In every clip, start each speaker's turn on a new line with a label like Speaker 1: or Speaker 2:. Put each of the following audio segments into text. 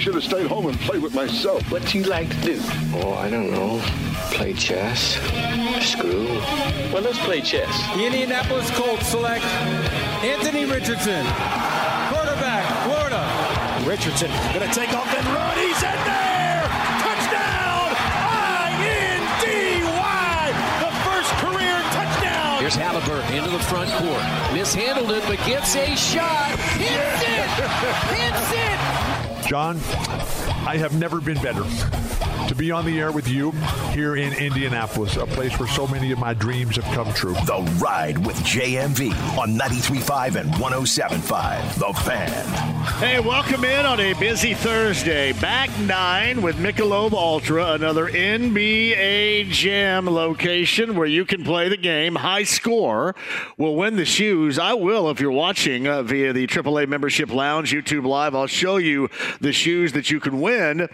Speaker 1: should have stayed home and played with myself.
Speaker 2: What do you like to do?
Speaker 3: Oh, I don't know. Play chess. Screw.
Speaker 2: Well, let's play chess.
Speaker 4: The Indianapolis Colts select Anthony Richardson, quarterback, Florida.
Speaker 5: Richardson going to take off and run. He's in there! Touchdown! I-N-D-Y! The first career touchdown!
Speaker 6: Here's Halliburton into the front court. Mishandled it, but gets a shot. Hits it! Hits it!
Speaker 7: John, I have never been better to be on the air with you here in Indianapolis, a place where so many of my dreams have come true.
Speaker 8: The Ride with JMV on 93.5 and 107.5. The Fan.
Speaker 5: Hey, welcome in on a busy Thursday. Back nine with Michelob Ultra, another NBA Jam location where you can play the game. High score will win the shoes. I will if you're watching uh, via the AAA Membership Lounge YouTube Live. I'll show you the shoes that you can win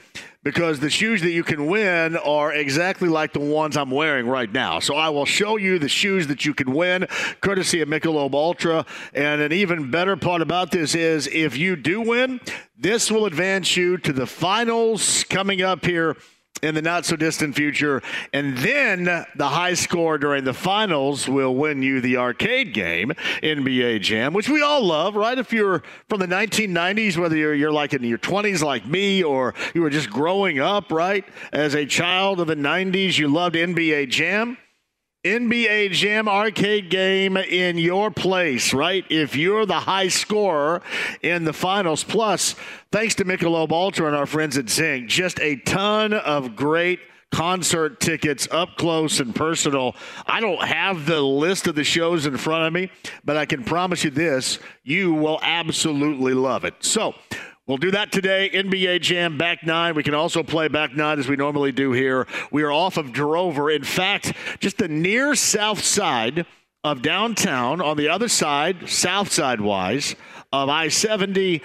Speaker 5: because the shoes that you can win are exactly like the ones I'm wearing right now. So I will show you the shoes that you can win, courtesy of Michelob Ultra. And an even better part about this is if you do win, this will advance you to the finals coming up here in the not so distant future. And then the high score during the finals will win you the arcade game, NBA Jam, which we all love, right? If you're from the 1990s, whether you're, you're like in your 20s like me or you were just growing up, right? As a child of the 90s, you loved NBA Jam. NBA Jam arcade game in your place, right? If you're the high scorer in the finals. Plus, thanks to Michelob Ultra and our friends at Zinc, just a ton of great concert tickets up close and personal. I don't have the list of the shows in front of me, but I can promise you this you will absolutely love it. So, We'll do that today. NBA Jam back nine. We can also play back nine as we normally do here. We are off of Drover. In fact, just the near south side of downtown, on the other side, south side wise, of I 70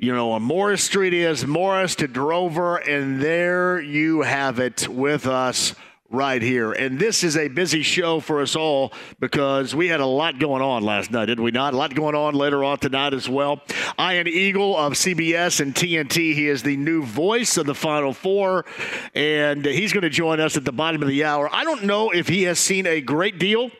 Speaker 5: you know, on Morris Street is Morris to Drover, and there you have it with us right here. And this is a busy show for us all because we had a lot going on last night, did we not? A lot going on later on tonight as well. Ian Eagle of CBS and TNT. He is the new voice of the Final Four, and he's going to join us at the bottom of the hour. I don't know if he has seen a great deal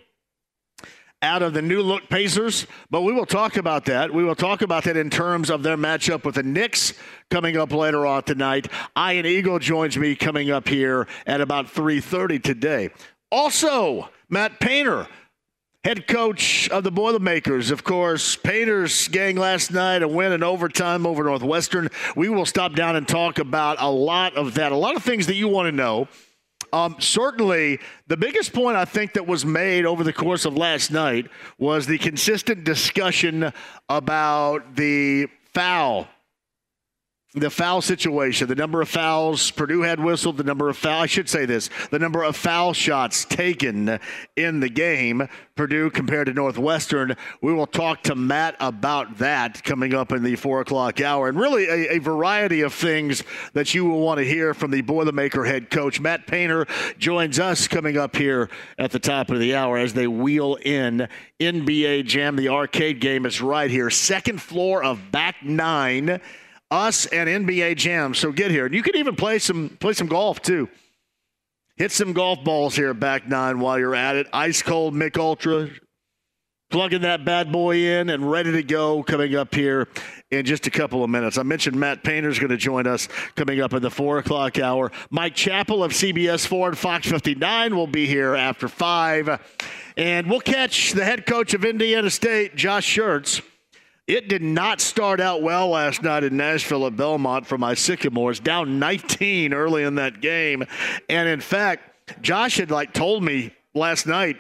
Speaker 5: out of the new look Pacers, but we will talk about that. We will talk about that in terms of their matchup with the Knicks coming up later on tonight. Ian Eagle joins me coming up here at about 3:30 today. Also, Matt Painter, head coach of the Boilermakers. Of course, Painter's gang last night, a win in overtime over Northwestern. We will stop down and talk about a lot of that, a lot of things that you want to know um, certainly, the biggest point I think that was made over the course of last night was the consistent discussion about the foul the foul situation, the number of fouls Purdue had whistled, the number of foul I should say this, the number of foul shots taken in the game, Purdue compared to Northwestern. We will talk to Matt about that coming up in the four o'clock hour, and really a, a variety of things that you will want to hear from the Boilermaker head coach. Matt Painter joins us coming up here at the top of the hour as they wheel in NBA Jam. The arcade game is right here, second floor of back nine us and NBA Jam. So get here. And you can even play some play some golf too. Hit some golf balls here back nine while you're at it. Ice cold Mick Ultra. Plugging that bad boy in and ready to go coming up here in just a couple of minutes. I mentioned Matt Painter is going to join us coming up in the four o'clock hour. Mike Chappell of CBS 4 and Fox 59 will be here after five. And we'll catch the head coach of Indiana State, Josh Schertz It did not start out well last night in Nashville at Belmont for my Sycamores, down 19 early in that game. And in fact, Josh had like told me last night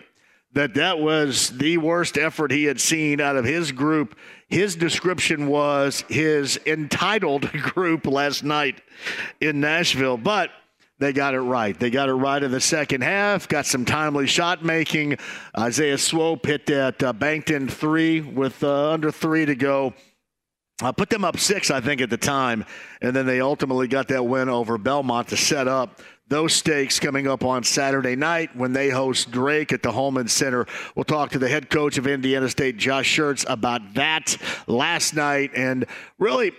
Speaker 5: that that was the worst effort he had seen out of his group. His description was his entitled group last night in Nashville, but they got it right. They got it right in the second half. Got some timely shot making. Isaiah Swope hit that uh, banked in three with uh, under three to go. I put them up six, I think, at the time, and then they ultimately got that win over Belmont to set up those stakes coming up on Saturday night when they host Drake at the Hulman Center. We'll talk to the head coach of Indiana State, Josh Schertz, about that last night and really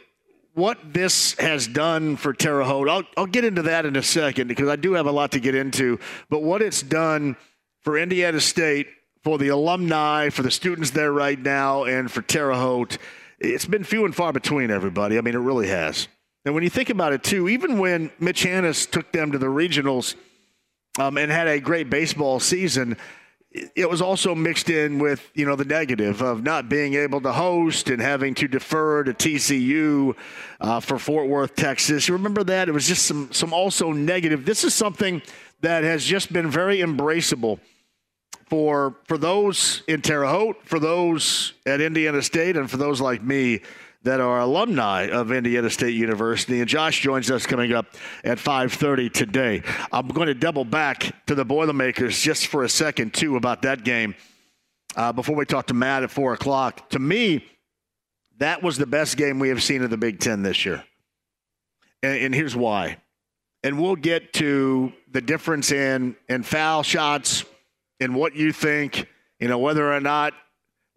Speaker 5: what this has done for Terre Haute. I'll, I'll get into that in a second because I do have a lot to get into, but what it's done for Indiana State, for the alumni, for the students there right now, and for Terre Haute, it's been few and far between, everybody. I mean, it really has. And when you think about it, too, even when Mitch Hannahs took them to the regionals um, and had a great baseball season, it was also mixed in with you know the negative of not being able to host and having to defer to TCU uh, for Fort Worth, Texas. You remember that? It was just some some also negative. This is something that has just been very embraceable for for those in Terre Haute, for those at Indiana State, and for those like me that are alumni of Indiana State University. And Josh joins us coming up at 5:30 today. I'm going to double back to the Boilermakers just for a second too about that game uh, before we talk to Matt at four o'clock. To me, that was the best game we have seen in the Big Ten this year, and, and here's why. And we'll get to the difference in in foul shots and what you think. You know whether or not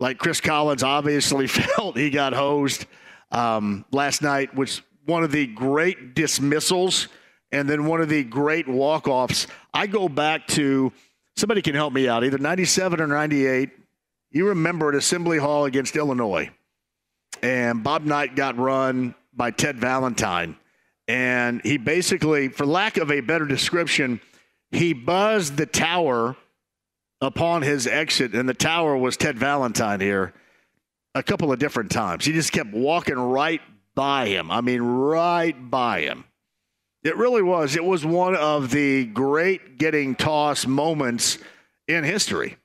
Speaker 5: like Chris Collins obviously felt he got hosed um, last night, was one of the great dismissals and then one of the great walk-offs. I go back to somebody can help me out, either 97 or 98. You remember at Assembly Hall against Illinois, and Bob Knight got run by Ted Valentine. And he basically, for lack of a better description, he buzzed the tower – upon his exit, and the tower was Ted Valentine here a couple of different times. He just kept walking right by him. I mean, right by him. It really was. It was one of the great getting tossed moments in history.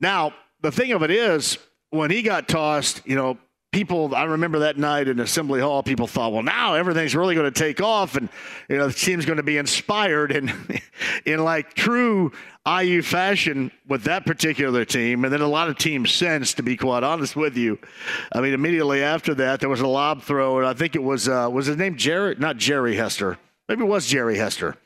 Speaker 5: Now, the thing of it is, when he got tossed, you know, people, I remember that night in Assembly Hall, people thought, well, now everything's really going to take off and, you know, the team's going to be inspired. And in like true IU fashion with that particular team, and then a lot of teams since, to be quite honest with you. I mean, immediately after that, there was a lob throw, and I think it was, uh, was his name Jerry? Not Jerry Hester. Maybe it was Jerry Hester.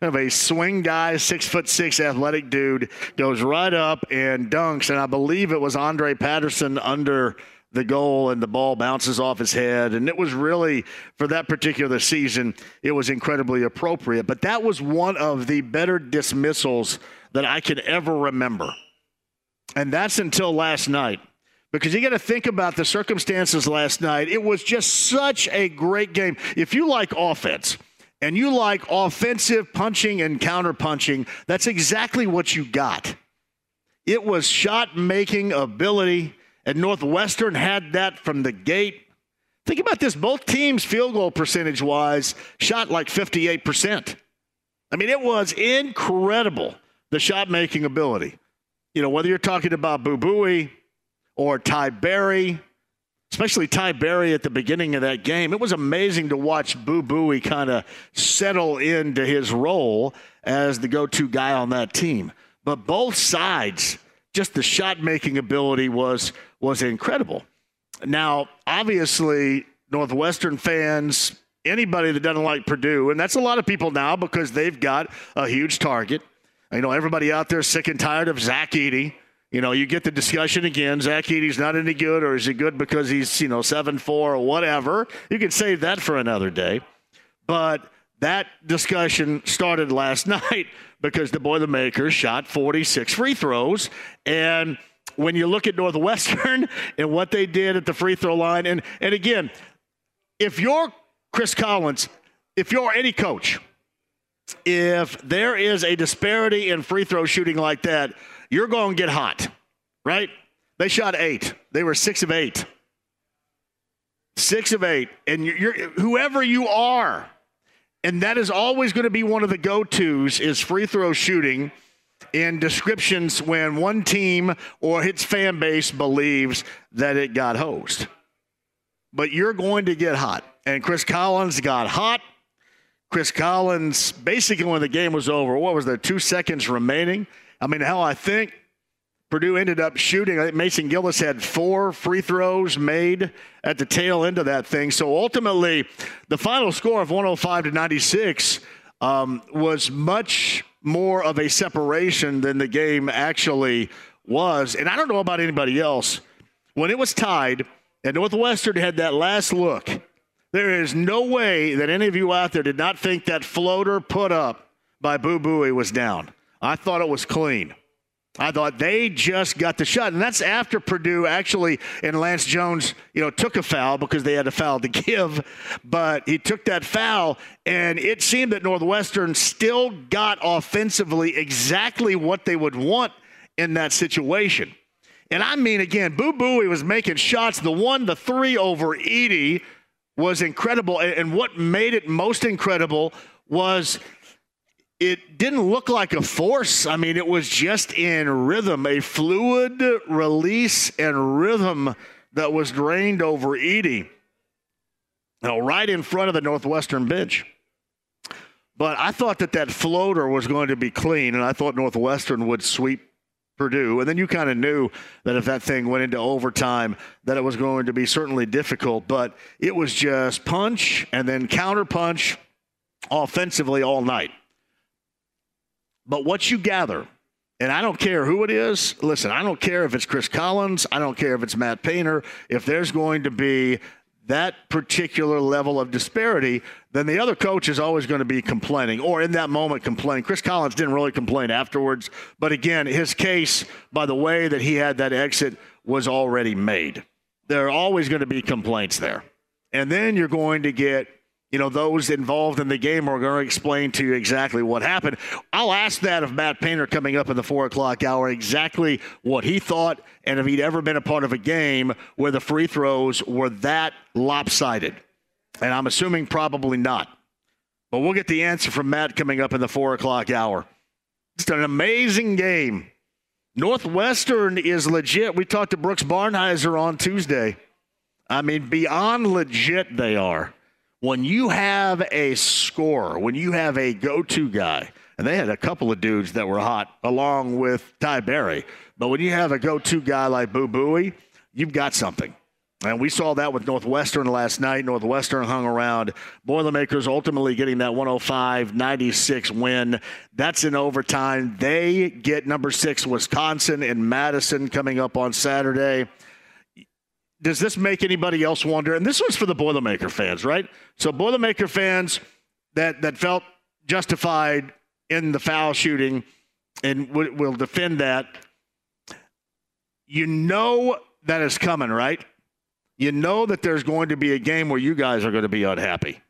Speaker 5: Kind of a swing guy, six foot six athletic dude, goes right up and dunks. And I believe it was Andrae Patterson under the goal and the ball bounces off his head. And it was really, for that particular season, it was incredibly appropriate. But that was one of the better dismissals that I can ever remember. And that's until last night. Because you got to think about the circumstances last night. It was just such a great game. If you like offense, and you like offensive punching and counter punching, that's exactly what you got. It was shot making ability and Northwestern had that from the gate. Think about this both teams, field goal percentage wise, shot like 58%. I mean, it was incredible, the shot making ability. You know, whether you're talking about Boo Buie or Ty Berry, especially Ty Berry at the beginning of that game, it was amazing to watch Boo Buie kind of settle into his role as the go to guy on that team. But both sides, just the shot making ability was was incredible. Now, obviously, Northwestern fans, anybody that doesn't like Purdue, and that's a lot of people now because they've got a huge target. You know, everybody out there sick and tired of Zach Edey. You know, you get the discussion again. Zach Edey's not any good, or is he good because he's, you know, 7 4 or whatever? You can save that for another day. But that discussion started last night because the Boilermakers shot 46 free throws. And when you look at Northwestern and what they did at the free throw line, and, and again, if you're Chris Collins, if you're any coach, if there is a disparity in free throw shooting like that, you're going to get hot, right? They shot eight. They were six of eight. Six of eight. And you're, you're whoever you are, and that is always going to be one of the go-tos is free throw shooting in descriptions when one team or its fan base believes that it got hosed. But you're going to get hot. And Chris Collins got hot. Chris Collins, basically, when the game was over, what was there, two seconds remaining? I mean, hell, I think Purdue ended up shooting. I think Mason Gillis had four free throws made at the tail end of that thing. So ultimately, the final score of 105 to 96 um, was much more of a separation than the game actually was. And I don't know about anybody else. When it was tied, and Northwestern had that last look there is no way that any of you out there did not think that floater put up by Boo Buie was down. I thought it was clean. I thought they just got the shot. And that's after Purdue actually, and Lance Jones, you know, took a foul because they had a foul to give. But he took that foul, and it seemed that Northwestern still got offensively exactly what they would want in that situation. And I mean, again, Boo Buie was making shots, the one, the three over Edey was incredible. And what made it most incredible was it didn't look like a force. I mean, it was just in rhythm, a fluid release and rhythm that was drained over Edey. Know, right in front of the Northwestern bench. But I thought that that floater was going to be clean, and I thought Northwestern would sweep Purdue. And then you kind of knew that if that thing went into overtime, that it was going to be certainly difficult. But it was just punch and then counter punch offensively all night. But what you gather, and I don't care who it is, listen, I don't care if it's Chris Collins, I don't care if it's Matt Painter, if there's going to be that particular level of disparity, then the other coach is always going to be complaining or in that moment complaining. Chris Collins didn't really complain afterwards, but again, his case by the way that he had that exit was already made. There are always going to be complaints there. And then you're going to get you know, those involved in the game are going to explain to you exactly what happened. I'll ask that of Matt Painter coming up in the four o'clock hour exactly what he thought and if he'd ever been a part of a game where the free throws were that lopsided. And I'm assuming probably not. But we'll get the answer from Matt coming up in the four o'clock hour. It's an amazing game. Northwestern is legit. We talked to Brooks Barnhizer on Tuesday. I mean, beyond legit, they are when you have a scorer, when you have a go to guy, and they had a couple of dudes that were hot along with Ty Berry, but when you have a go to guy like Boo Buie, you've got something. And we saw that with Northwestern last night. Northwestern hung around. Boilermakers ultimately getting that 105 96 win. That's in overtime. They get number six, Wisconsin in Madison coming up on Saturday does this make anybody else wonder? And this was for the Boilermaker fans, right? So Boilermaker fans that that felt justified in the foul shooting and w- will defend that. You know that is coming, right? You know that there's going to be a game where you guys are going to be unhappy.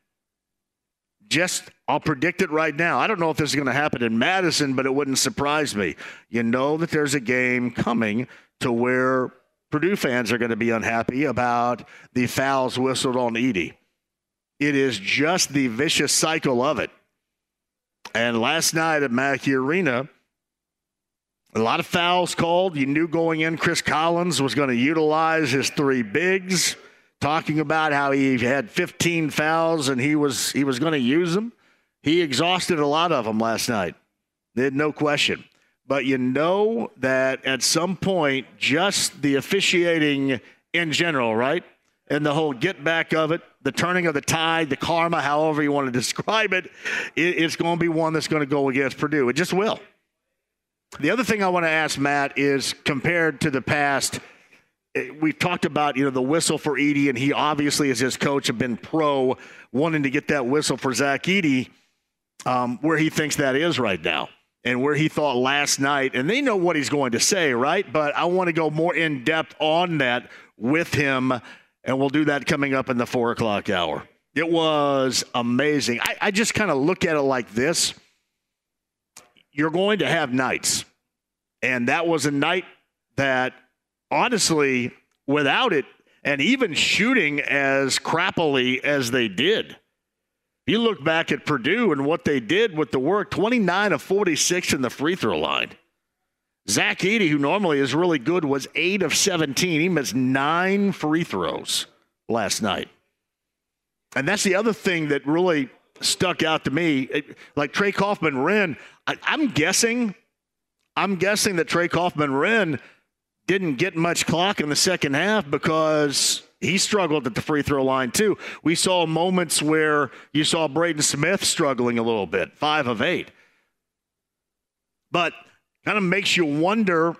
Speaker 5: Just, I'll predict it right now. I don't know if this is going to happen in Madison, but it wouldn't surprise me. You know that there's a game coming to where Purdue fans are going to be unhappy about the fouls whistled on Edey. It is just the vicious cycle of it. And last night at Mackey Arena, a lot of fouls called. You knew going in Chris Collins was going to utilize his three bigs, talking about how he had 15 fouls and he was he was going to use them. He exhausted a lot of them last night. No question but you know that at some point, just the officiating in general, right? And the whole get back of it, the turning of the tide, the karma, however you want to describe it, it's going to be one that's going to go against Purdue. It just will. The other thing I want to ask Matt is compared to the past, eh, we've talked about you know the whistle for Edey, and he obviously, as his coach, have been pro wanting to get that whistle for Zach Edey, um, where he thinks that is right now and where he thought last night. And they know what he's going to say, right? But I want to go more in depth on that with him, and we'll do that coming up in the four o'clock hour. It was amazing. I, I just kind of look at it like this you're going to have nights. And that was a night that honestly, without it, and even shooting as crappily as they did. You look back at Purdue and what they did with the work 29 of 46 in the free throw line. Zach Edey, who normally is really good, was 8 of 17. He missed nine free throws last night. And that's the other thing that really stuck out to me. Like Trey Kaufman Renn, I, am guessing, I'm guessing that Trey Kaufman Renn didn't get much clock in the second half because he struggled at the free throw line too. We saw moments where you saw Braden Smith struggling a little bit, five of eight. But kind of makes you wonder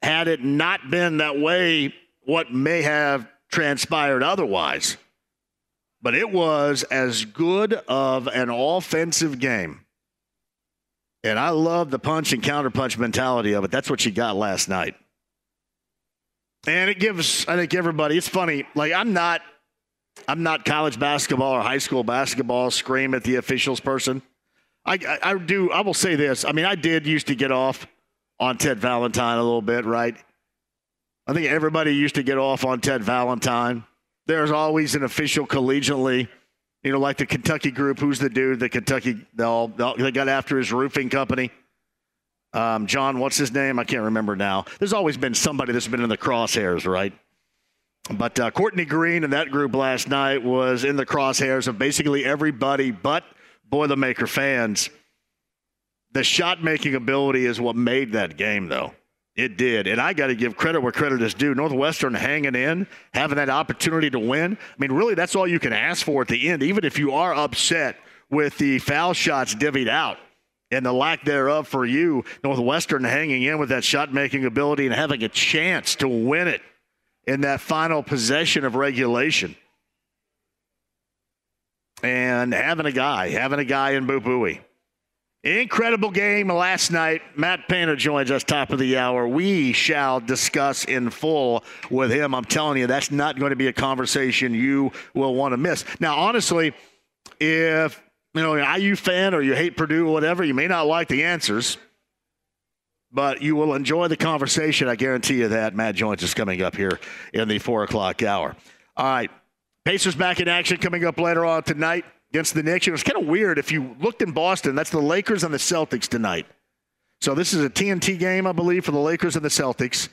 Speaker 5: had it not been that way, what may have transpired otherwise. But it was as good of an offensive game. And I love the punch and counterpunch mentality of it. That's what you got last night. And it gives, I think, everybody, it's funny. Like, I'm not. I'm not college basketball or high school basketball scream at the officials person. I, I, I do. I will say this. I mean, I did used to get off on Ted Valentine a little bit, right? I think everybody used to get off on Ted Valentine. There's always an official collegiately, you know, like the Kentucky group. Who's the dude? The Kentucky, they, all, they got after his roofing company. Um, John, what's his name? I can't remember now. There's always been somebody that's been in the crosshairs, right? But uh, Courtney Green and that group last night was in the crosshairs of basically everybody but Boilermaker fans. The shot making ability is what made that game, though. It did. And I got to give credit where credit is due. Northwestern hanging in, having that opportunity to win. I mean, really, that's all you can ask for at the end, even if you are upset with the foul shots divvied out and the lack thereof for you. Northwestern hanging in with that shot making ability and having a chance to win it in that final possession of regulation. And having a guy, having a guy in Boo Buie. Incredible game last night. Matt Painter joins us top of the hour. We shall discuss in full with him. I'm telling you, that's not going to be a conversation you will want to miss. Now, honestly, if you know, an IU fan or you hate Purdue or whatever, you may not like the answers, but you will enjoy the conversation. I guarantee you that. Matt Jones is coming up here in the four o'clock hour. All right. Pacers back in action coming up later on tonight against the Knicks. It was kind of weird if you looked in Boston, that's the Lakers and the Celtics tonight. So this is a TNT game, I believe, for the Lakers and the Celtics.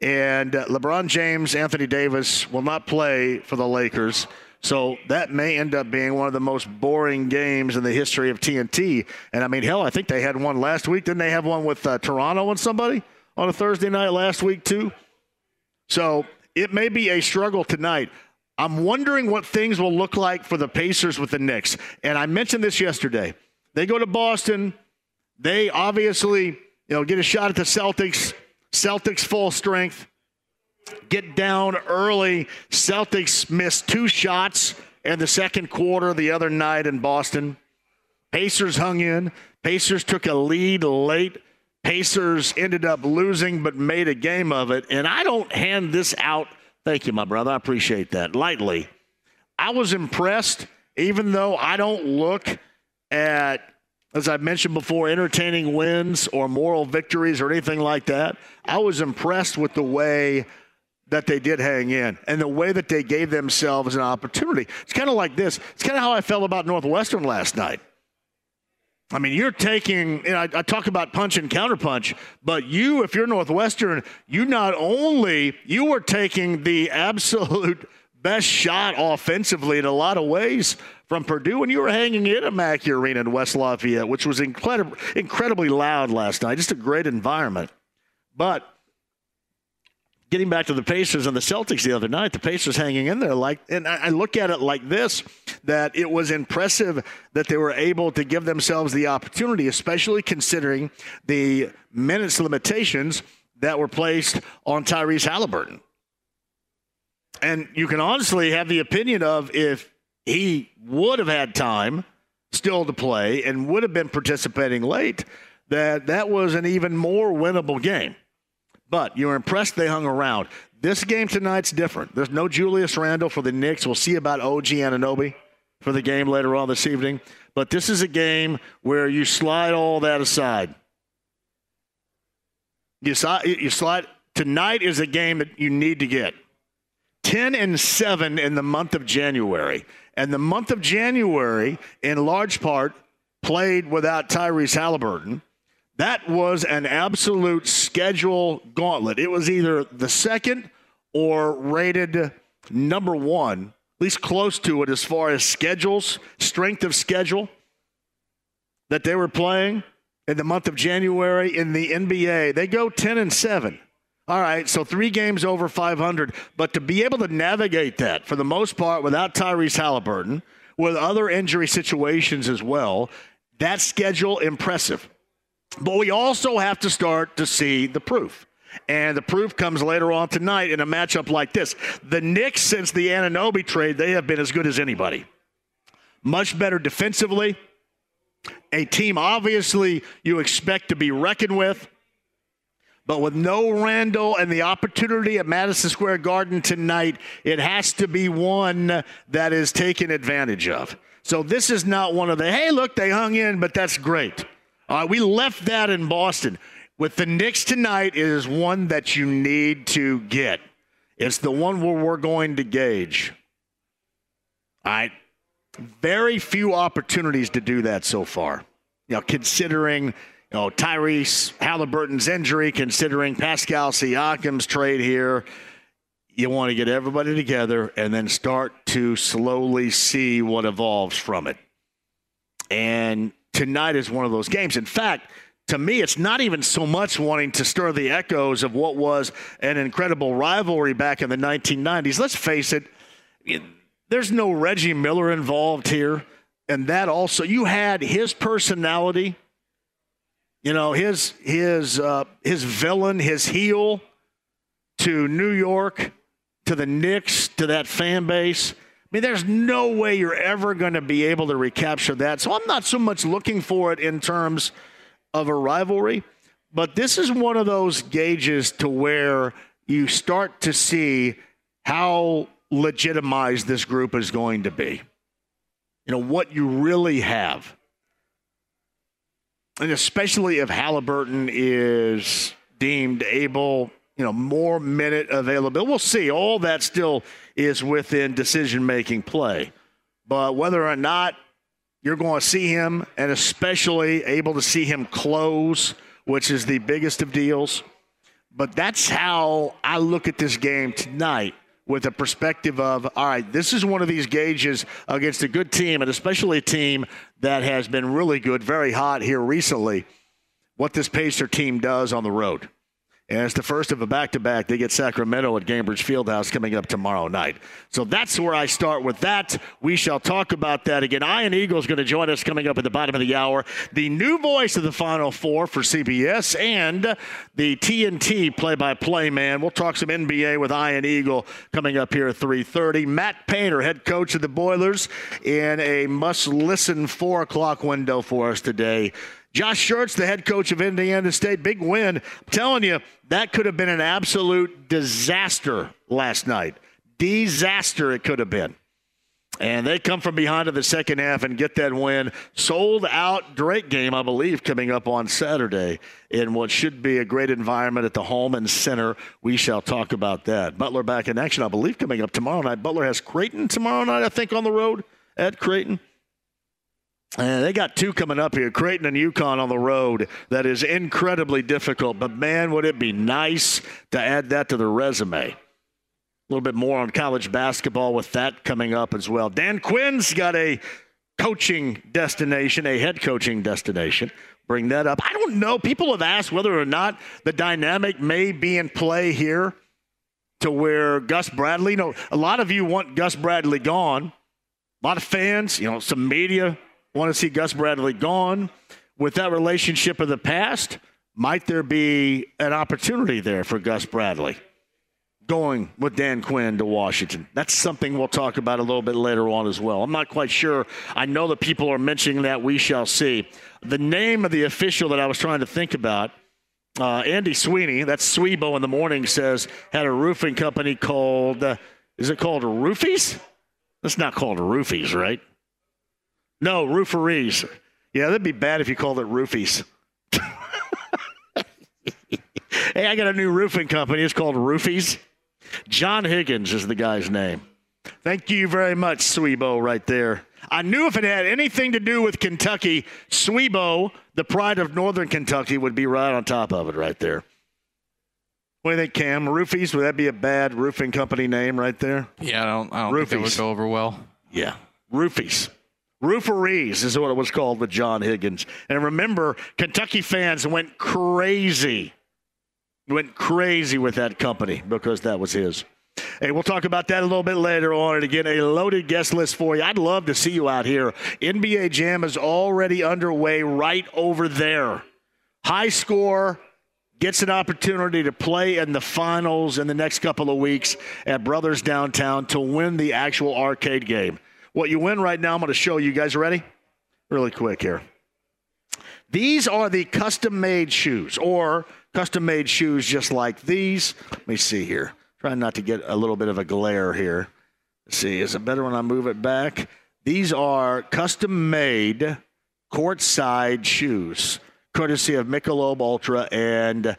Speaker 5: And uh, LeBron James, Anthony Davis will not play for the Lakers. So that may end up being one of the most boring games in the history of TNT. And I mean, hell, I think they had one last week. Didn't they have one with uh, Toronto and somebody on a Thursday night last week, too? So it may be a struggle tonight. I'm wondering what things will look like for the Pacers with the Knicks. And I mentioned this yesterday. They go to Boston. They obviously, you know, get a shot at the Celtics. Celtics full strength get down early. Celtics missed two shots in the second quarter the other night in Boston. Pacers hung in. Pacers took a lead late. Pacers ended up losing but made a game of it. And I don't hand this out. Thank you, my brother. I appreciate that. Lightly. I was impressed, even though I don't look at, as I mentioned before, entertaining wins or moral victories or anything like that. I was impressed with the way that they did hang in and the way that they gave themselves an opportunity. It's kind of like this. It's kind of how I felt about Northwestern last night. I mean, you're taking, I, I talk about punch and counterpunch, but you, if you're Northwestern, you not only, you were taking the absolute best shot offensively in a lot of ways from Purdue, and you were hanging in at Mackey Arena in West Lafayette, which was incredible, incredibly loud last night. Just a great environment. But getting back to the Pacers and the Celtics the other night, the Pacers hanging in there like, and I look at it like this: that it was impressive that they were able to give themselves the opportunity, especially considering the minutes limitations that were placed on Tyrese Halliburton. And you can honestly have the opinion of if he would have had time still to play and would have been participating late, that that was an even more winnable game. But you were impressed they hung around. This game tonight's different. There's no Julius Randle for the Knicks. We'll see about OG Anunoby for the game later on this evening. But this is a game where you slide all that aside. You, you slide Tonight is a game that you need to get. 10 and 7 in the month of January. And the month of January, in large part, played without Tyrese Halliburton. That was an absolute schedule gauntlet. It was either the second or rated number one, at least close to it as far as schedules, strength of schedule that they were playing in the month of January in the NBA. They go 10 and 7. All right, so three games over 500. But to be able to navigate that for the most part without Tyrese Halliburton, with other injury situations as well, that schedule impressive. But we also have to start to see the proof. And the proof comes later on tonight in a matchup like this. The Knicks, since the Anunoby trade, they have been as good as anybody. Much better defensively. A team, obviously, you expect to be reckoned with. But with no Randle and the opportunity at Madison Square Garden tonight, it has to be one that is taken advantage of. So this is not one of the, hey, look, they hung in, but that's great. Uh, we left that in Boston. With the Knicks tonight, is one that you need to get. It's the one where we're going to gauge. All right. Very few opportunities to do that so far. You know, considering you know, Tyrese Halliburton's injury, considering Pascal Siakam's trade here, you want to get everybody together and then start to slowly see what evolves from it. And tonight is one of those games. In fact, to me, it's not even so much wanting to stir the echoes of what was an incredible rivalry back in the 1990s. Let's face it, there's no Reggie Miller involved here. And that also, you had his personality you know, his his uh, his villain, his heel to New York, to the Knicks, to that fan base. I mean, there's no way you're ever going to be able to recapture that. So I'm not so much looking for it in terms of a rivalry, but this is one of those gauges to where you start to see how legitimized this group is going to be. You know, what you really have and especially if Halliburton is deemed able, you know, more minute availability. We'll see. All that still is within decision making play. But whether or not you're going to see him, and especially able to see him close, which is the biggest of deals. But that's how I look at this game tonight with a perspective of, all right, this is one of these gauges against a good team, and especially a team that has been really good, very hot here recently, what this Pacer team does on the road. And it's the first of a back to back. They get Sacramento at Gainbridge Fieldhouse coming up tomorrow night. So that's where I start with that. We shall talk about that again. Ian Eagle is going to join us coming up at the bottom of the hour. The new voice of the Final Four for CBS and the TNT play by play man. We'll talk some NBA with Ian Eagle coming up here at 3.30. Matt Painter, head coach of the Boilers, in a must listen 4 o'clock window for us today. Josh Schertz, the head coach of Indiana State, big win. I'm telling you, that could have been an absolute disaster last night. Disaster it could have been. And they come from behind in the second half and get that win. Sold out Drake game, I believe, coming up on Saturday in what should be a great environment at the Hulman Center. We shall talk about that. Butler back in action, I believe, coming up tomorrow night. Butler has Creighton tomorrow night, I think, on the road at Creighton. They got two coming up here, Creighton and UConn on the road. That is incredibly difficult, but man, would it be nice to add that to the resume. A little bit more on college basketball with that coming up as well. Dan Quinn's got a coaching destination, a head coaching destination. Bring that up. I don't know. People have asked whether or not the dynamic may be in play here to where Gus Bradley, you know, a lot of you want Gus Bradley gone. A lot of fans, you know, some media want to see Gus Bradley gone. With that relationship of the past, might there be an opportunity there for Gus Bradley going with Dan Quinn to Washington? That's something we'll talk about a little bit later on as well. I'm not quite sure. I know that people are mentioning that. We shall see. The name of the official that I was trying to think about. Uh, Andy Sweeney, that's Sweebo in the morning, says had a roofing company called, uh, is it called Roofies? That's not called Roofies, right? No, rooferees. Yeah, that'd be bad if you called it roofies. hey, I got a new roofing company. It's called Roofies. John Higgins is the guy's name. Thank you very much, Sweebo, right there. I knew if it had anything to do with Kentucky, Sweebo, the pride of Northern Kentucky, would be right on top of it right there. What do you think, Cam? Roofies, would that be a bad roofing company name right there?
Speaker 9: Yeah, I don't, I don't think that would go over well.
Speaker 5: Yeah, Roofies. Rooferees is what it was called with John Higgins. And remember, Kentucky fans went crazy, went crazy with that company because that was his. Hey, we'll talk about that a little bit later on. And again, a loaded guest list for you. I'd love to see you out here. NBA Jam is already underway right over there. High score gets an opportunity to play in the finals in the next couple of weeks at Brothers Downtown to win the actual arcade game. What you win right now, I'm going to show you. guys ready? Really quick here. These are the custom made shoes or custom made shoes just like these. Let me see here. Trying not to get a little bit of a glare here. Let's see, is it better when I move it back? These are custom made courtside shoes, courtesy of Michelob Ultra and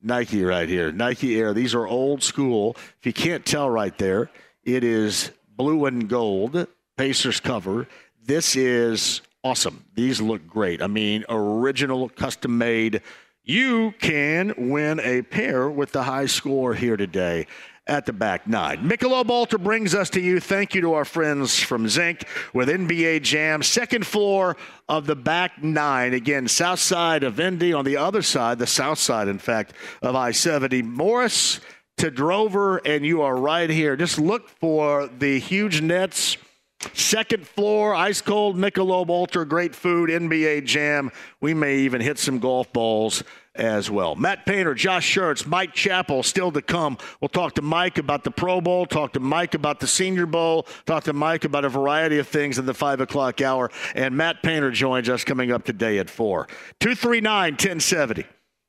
Speaker 5: Nike right here. Nike Air. These are old school. If you can't tell right there, it is blue and gold, Pacers cover. This is awesome. These look great. I mean, original, custom made you can win a pair with the high score here today at the back nine. Michelob Ultra brings us to you. Thank you to our friends from Zinc with NBA Jam, second floor of the back nine. Again, south side of Indy, on the other side, the south side, in fact, of I 70. Morris to Drover, and you are right here. Just look for the huge nets Second floor, ice cold Michelob Ultra, great food, NBA Jam. We may even hit some golf balls as well. Matt Painter, Josh Schertz, Mike Chappell still to come. We'll talk to Mike about the Pro Bowl, talk to Mike about the Senior Bowl, talk to Mike about a variety of things in the 5 o'clock hour. And Matt Painter joins us coming up today at 4. 239 1070.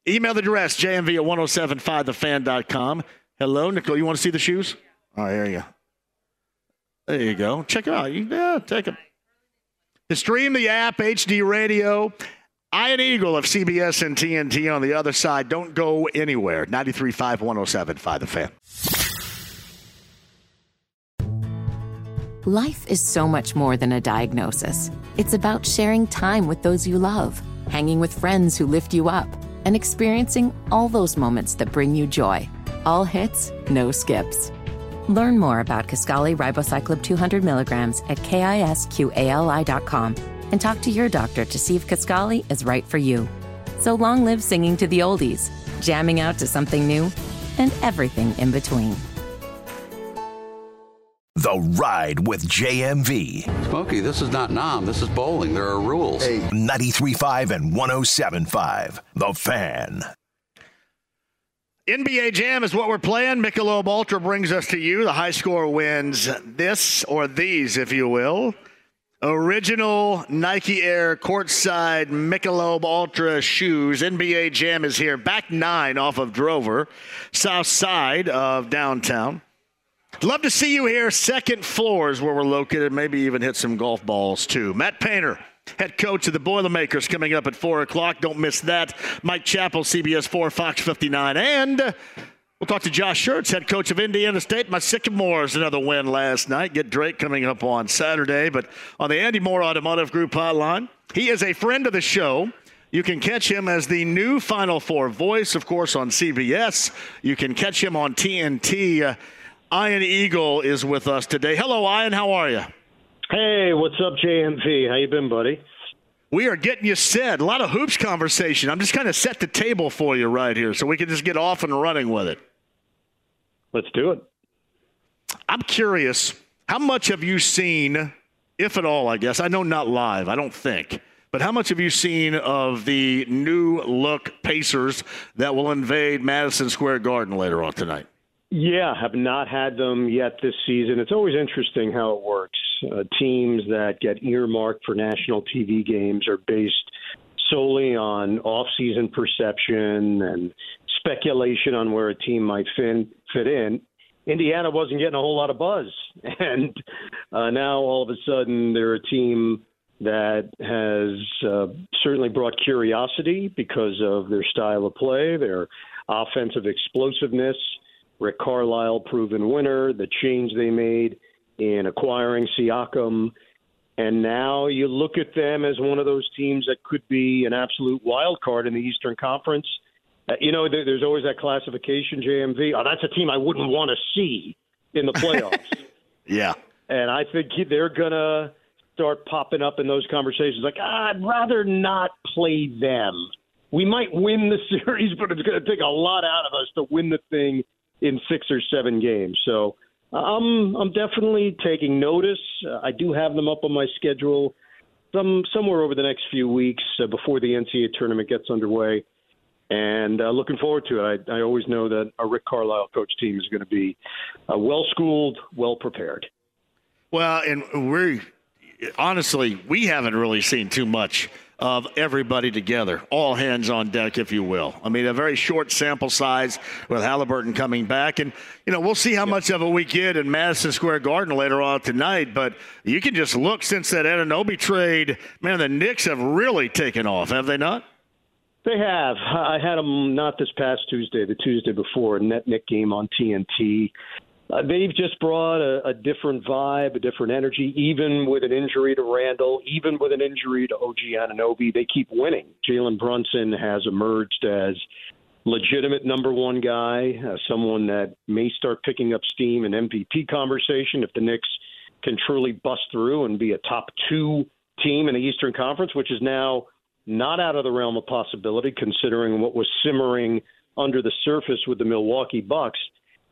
Speaker 5: Email address, jmv at 1075thefan.com. Hello, Nicole. You want to see the shoes? All right, here you go. There you go. Check them out. You, yeah, take them. To stream the app, HD Radio, Ian Eagle of CBS and TNT on the other side. Don't go anywhere. 93.5, 107.5 The Fan.
Speaker 10: Life is so much more than a diagnosis. It's about sharing time with those you love, hanging with friends who lift you up, and experiencing all those moments that bring you joy. All hits, no skips. Learn more about Kisqali ribociclib 200 milligrams at kisqali.com and talk to your doctor to see if Kisqali is right for you. So long live singing to the oldies, jamming out to something new, and everything in between.
Speaker 8: The Ride with JMV.
Speaker 11: Smokey, this is not Nam. This is bowling. There are rules.
Speaker 8: Hey. 93.5 and 107.5. The Fan.
Speaker 5: NBA Jam is what we're playing. Michelob Ultra brings us to you. The high score wins this or these, if you will. Original Nike Air courtside Michelob Ultra shoes. NBA Jam is here. Back nine off of Drover, south side of downtown. Love to see you here. Second floor is where we're located. Maybe even hit some golf balls too. Matt Painter head coach of the Boilermakers, coming up at 4 o'clock. Don't miss that. Mike Chappell, CBS 4, Fox 59. And we'll talk to Josh Schertz, head coach of Indiana State. My Sycamores, another win last night. Get Drake coming up on Saturday. But on the Andy Moore Automotive Group hotline, he is a friend of the show. You can catch him as the new Final Four voice, of course, on CBS. You can catch him on TNT. Uh, Ian Eagle is with us today. Hello, Ian. How are you?
Speaker 12: Hey, what's up, JMV? How you been, buddy?
Speaker 5: We are getting you set. A lot of hoops conversation. I'm just kind of set the table for you right here, so we can just get off and running with it.
Speaker 12: Let's do it.
Speaker 5: I'm curious, how much have you seen, if at all? I guess I know not live. I don't think. But how much have you seen of the new look Pacers that will invade Madison Square Garden later on tonight?
Speaker 12: Yeah, have not had them yet this season. It's always interesting how it works. Uh, teams that get earmarked for national TV games are based solely on off-season perception and speculation on where a team might fit, fit in. Indiana wasn't getting a whole lot of buzz, and uh, now all of a sudden they're a team that has uh, certainly brought curiosity because of their style of play, their offensive explosiveness. Rick Carlisle, proven winner, the change they made in acquiring Siakam. And now you look at them as one of those teams that could be an absolute wild card in the Eastern Conference. Uh, you know, there, there's always that classification, JMV. Oh, that's a team I wouldn't want to see in the playoffs.
Speaker 5: yeah.
Speaker 12: And I think they're going to start popping up in those conversations like, ah, I'd rather not play them. We might win the series, but it's going to take a lot out of us to win the thing in six or seven games. So I'm I'm definitely taking notice. I do have them up on my schedule, some somewhere over the next few weeks uh, before the NCAA tournament gets underway, and uh, looking forward to it. I, I always know that a Rick Carlisle coach team is going to be uh, well schooled, well prepared.
Speaker 5: Well, and we honestly we haven't really seen too much of everybody together, all hands on deck, if you will. I mean, a very short sample size with Halliburton coming back. And, you know, we'll see how much of it we get in Madison Square Garden later on tonight. But you can just look since that Anunoby trade, man, the Knicks have really taken off, have they not?
Speaker 12: They have. I had them not this past Tuesday, the Tuesday before, a net Knick game on TNT. Uh, they've just brought a, a different vibe, a different energy, even with an injury to Randle, even with an injury to OG Anunoby. They keep winning. Jalen Brunson has emerged as legitimate number one guy, uh, someone that may start picking up steam in MVP conversation if the Knicks can truly bust through and be a top two team in the Eastern Conference, which is now not out of the realm of possibility considering what was simmering under the surface with the Milwaukee Bucks –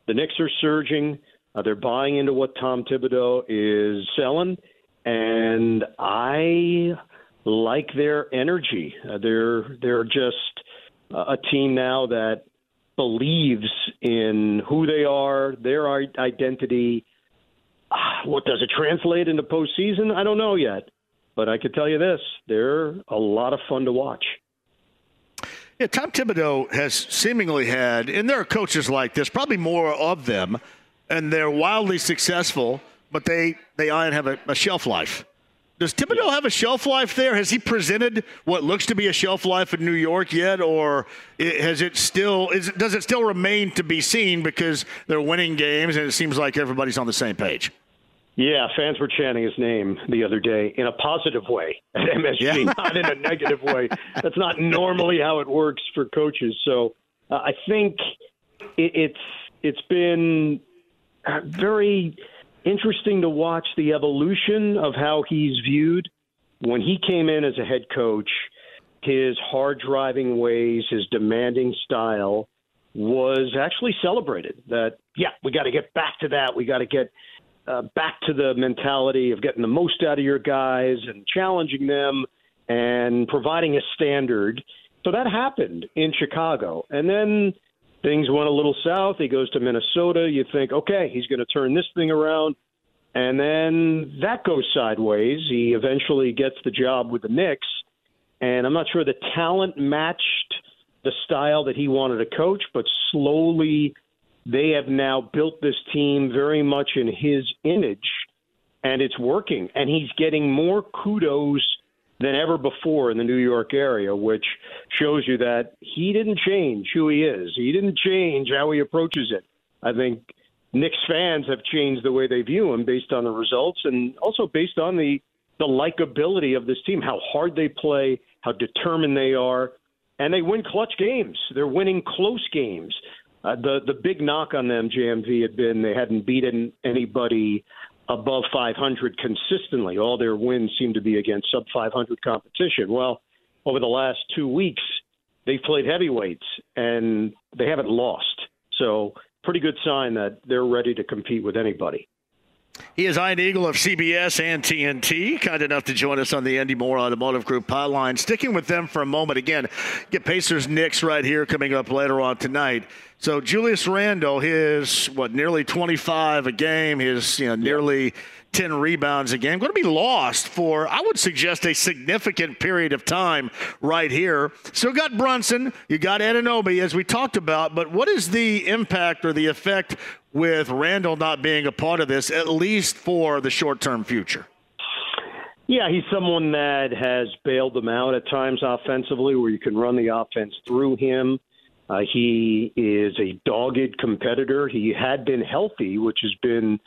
Speaker 12: the Knicks are surging. Uh, they're buying into what Tom Thibodeau is selling, and I like their energy. Uh, they're they're just a team now that believes in who they are, their identity. What does it translate into postseason? I don't know yet, but I can tell you this: they're a lot of fun to watch.
Speaker 5: Yeah, Tom Thibodeau has seemingly had, and there are coaches like this, probably more of them, and they're wildly successful, but they they have a, a shelf life. Does Thibodeau have a shelf life there? Has he presented what looks to be a shelf life in New York yet, or has it still? Is, does it still remain to be seen because they're winning games and it seems like everybody's on the same page?
Speaker 12: Yeah, fans were chanting his name the other day in a positive way at MSG, yeah. not in a negative way. That's not normally how it works for coaches. So uh, I think it, it's it's been uh, very interesting to watch the evolution of how he's viewed. When he came in as a head coach, his hard driving ways, his demanding style was actually celebrated. That yeah, we got to get back to that. We got to get uh, back to the mentality of getting the most out of your guys and challenging them and providing a standard. So that happened in Chicago. And then things went a little south. He goes to Minnesota. You think, okay, he's going to turn this thing around. And then that goes sideways. He eventually gets the job with the Knicks. And I'm not sure the talent matched the style that he wanted to coach, but slowly they have now built this team very much in his image, and it's working. And he's getting more kudos than ever before in the New York area, which shows you that he didn't change who he is. He didn't change how he approaches it. I think Knicks fans have changed the way they view him based on the results and also based on the the likability of this team, how hard they play, how determined they are, and they win clutch games. They're winning close games. Uh, the the big knock on them, JMV, had been they hadn't beaten anybody above 500 consistently. All their wins seemed to be against sub 500 competition. Well, over the last two weeks, they've played heavyweights and they haven't lost. So, pretty good sign that they're ready to compete with anybody.
Speaker 5: He is Ian Eagle of CBS and TNT, kind enough to join us on the Andy Moore Automotive Group hotline. Sticking with them for a moment again, get Pacers Knicks right here coming up later on tonight. So Julius Randle, his what nearly 25 a game, his you know nearly 10 rebounds a game, going to be lost for I would suggest a significant period of time right here. Still got Brunson, you got Anunoby as we talked about, but what is the impact or the effect with Randle not being a part of this, at least for the short term future?
Speaker 12: Yeah, he's someone that has bailed them out at times offensively, where you can run the offense through him. Uh, he is a dogged competitor. He had been healthy, which has been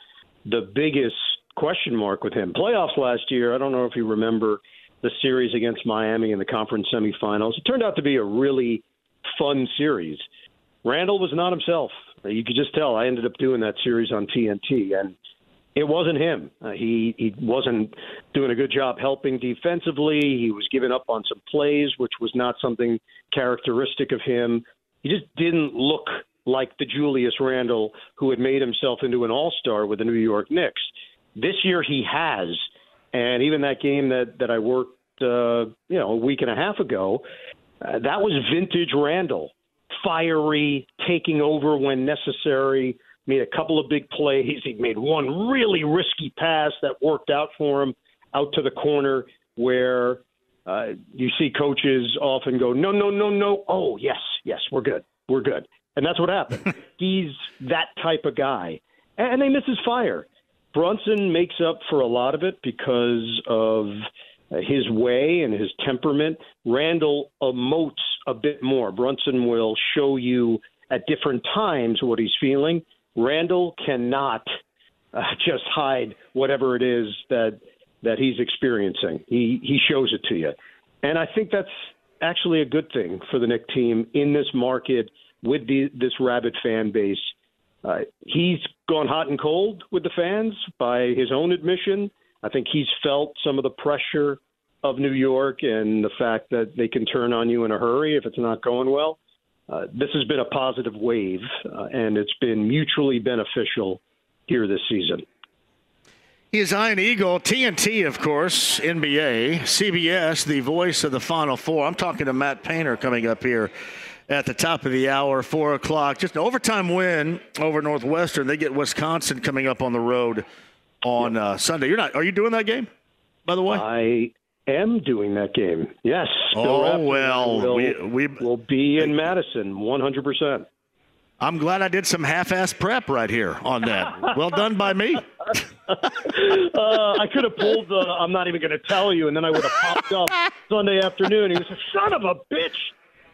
Speaker 12: the biggest question mark with him. Playoffs last year, I don't know if you remember the series against Miami in the conference semifinals. It turned out to be a really fun series. Randle was not himself. You could just tell. I ended up doing that series on TNT, and it wasn't him. Uh, he he wasn't doing a good job helping defensively. He was giving up on some plays, which was not something characteristic of him. He just didn't look like the Julius Randle who had made himself into an all-star with the New York Knicks. This year he has, and even that game that that I worked, uh, you know, a week and a half ago, uh, that was vintage Randle, fiery, taking over when necessary. Made a couple of big plays. He made one really risky pass that worked out for him out to the corner where uh, you see coaches often go, no, no, no, no. Oh, yes, yes, we're good. We're good. And that's what happened. He's that type of guy. And they miss his fire. Brunson makes up for a lot of it because of his way and his temperament. Randle emotes a bit more. Brunson will show you at different times what he's feeling. Randle cannot uh, just hide whatever it is that that he's experiencing. He he shows it to you, and I think that's actually a good thing for the Knick team in this market with the, this rabid fan base. Uh, he's gone hot and cold with the fans by his own admission. I think he's felt some of the pressure of New York and the fact that they can turn on you in a hurry if it's not going well. Uh, this has been a positive wave, uh, and it's been mutually beneficial here this season.
Speaker 5: He is Ian Eagle, TNT, of course, NBA, CBS, the voice of the Final Four. I'm talking to Matt Painter coming up here at the top of the hour, 4 o'clock. Just an overtime win over Northwestern. They get Wisconsin coming up on the road on uh, Sunday. You're not? Are you doing that game, by the way?
Speaker 12: I am doing that game. Yes.
Speaker 5: Oh well,
Speaker 12: will,
Speaker 5: we we
Speaker 12: will be in Madison, 100. percent
Speaker 5: I'm glad I did some half-ass prep right here on that. well done by me.
Speaker 12: uh, I could have pulled the "I'm not even going to tell you," and then I would have popped up Sunday afternoon. He was a son of a bitch.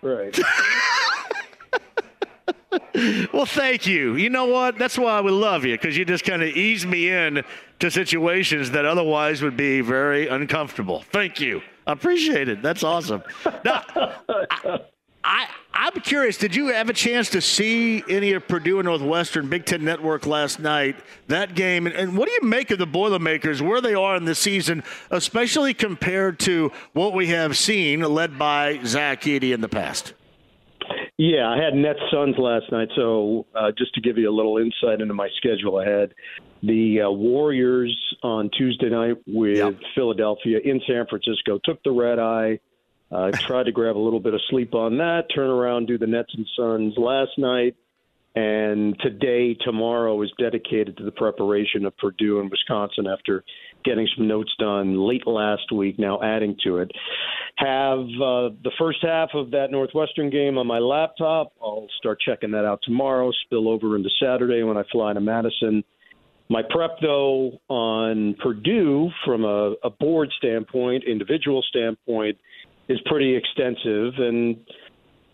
Speaker 12: Right.
Speaker 5: well, thank you. You know what? That's why we love you because you just kind of ease me in to situations that otherwise would be very uncomfortable. Thank you. I appreciate it. That's awesome. Now, I, I, I'm curious. Did you have a chance to see any of Purdue and Northwestern Big Ten Network last night? That game, and, and what do you make of the Boilermakers, where they are in the season, especially compared to what we have seen, led by Zach Edey in the past?
Speaker 12: Yeah, I had Nets Suns last night, so uh, just to give you a little insight into my schedule ahead, the uh, Warriors on Tuesday night with yep. Philadelphia in San Francisco took the red eye. Uh, tried to grab a little bit of sleep on that, turn around, do the Nets and Suns last night. And today, tomorrow is dedicated to the preparation of Purdue and Wisconsin after getting some notes done late last week, now adding to it. Have uh, the first half of that Northwestern game on my laptop. I'll start checking that out tomorrow, spill over into Saturday when I fly to Madison. My prep, though, on Purdue from a, a board standpoint, individual standpoint, is pretty extensive. And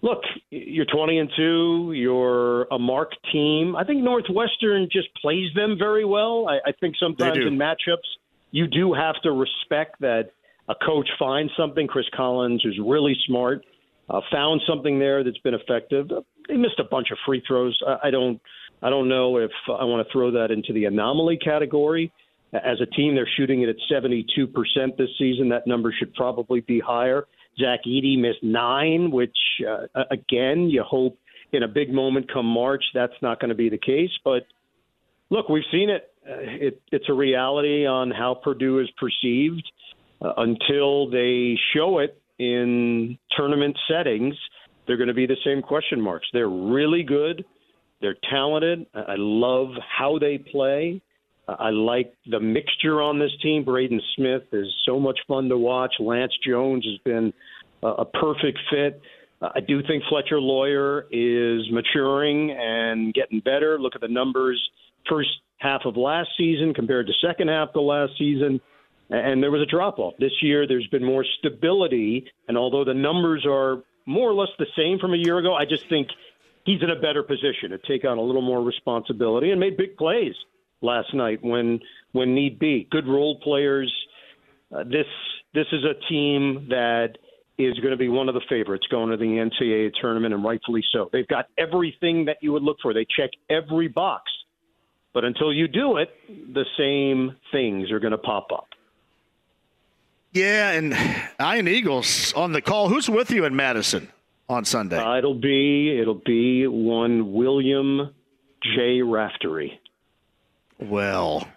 Speaker 12: look, you're 20 and two. You're a mark team. I think Northwestern just plays them very well. I, I think sometimes in matchups you do have to respect that a coach finds something. Chris Collins is really smart. Uh, found something there that's been effective. They missed a bunch of free throws. I, I don't. I don't know if I want to throw that into the anomaly category. As a team, they're shooting it at 72% this season. That number should probably be higher. Zach Edey missed nine, which, uh, again, you hope in a big moment come March that's not going to be the case. But look, we've seen it. Uh, it it's a reality on how Purdue is perceived uh, until they show it in tournament settings. They're going to be the same question marks. They're really good. They're talented. I love how they play. I like the mixture on this team. Braden Smith is so much fun to watch. Lance Jones has been a perfect fit. I do think Fletcher Loyer is maturing and getting better. Look at the numbers first half of last season compared to second half of last season. And there was a drop off. This year, there's been more stability. And although the numbers are more or less the same from a year ago. I just think he's in a better position to take on a little more responsibility and made big plays last night when when need be. Good role players. Uh, this this is a team that is going to be one of the favorites going to the NCAA tournament, and rightfully so. They've got everything that you would look for. They check every box. But until you do it, the same things are going to pop up.
Speaker 5: Yeah, and Ian Eagle's on the call. Who's with you in Madison on Sunday?
Speaker 12: Uh, it'll be it'll be one William J. Raftery.
Speaker 5: Well,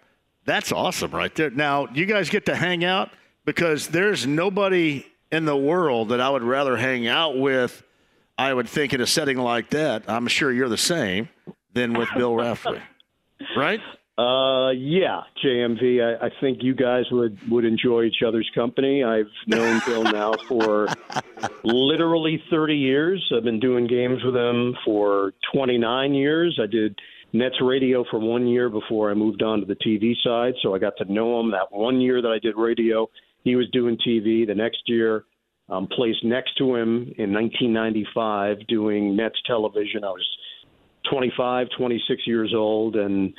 Speaker 5: that's awesome right there. Now, you guys get to hang out because there's nobody in the world that I would rather hang out with, I would think, in a setting like that. I'm sure you're the same, than with Bill Raftery, right?
Speaker 12: Uh, yeah, JMV. I, I think you guys would would enjoy each other's company. I've known Bill now for literally 30 years. I've been doing games with him for 29 years. I did Nets radio for one year before I moved on to the TV side, so I got to know him that one year that I did radio. He was doing TV. The next year, um, placed next to him in 1995 doing Nets television. I was 25, 26 years old, and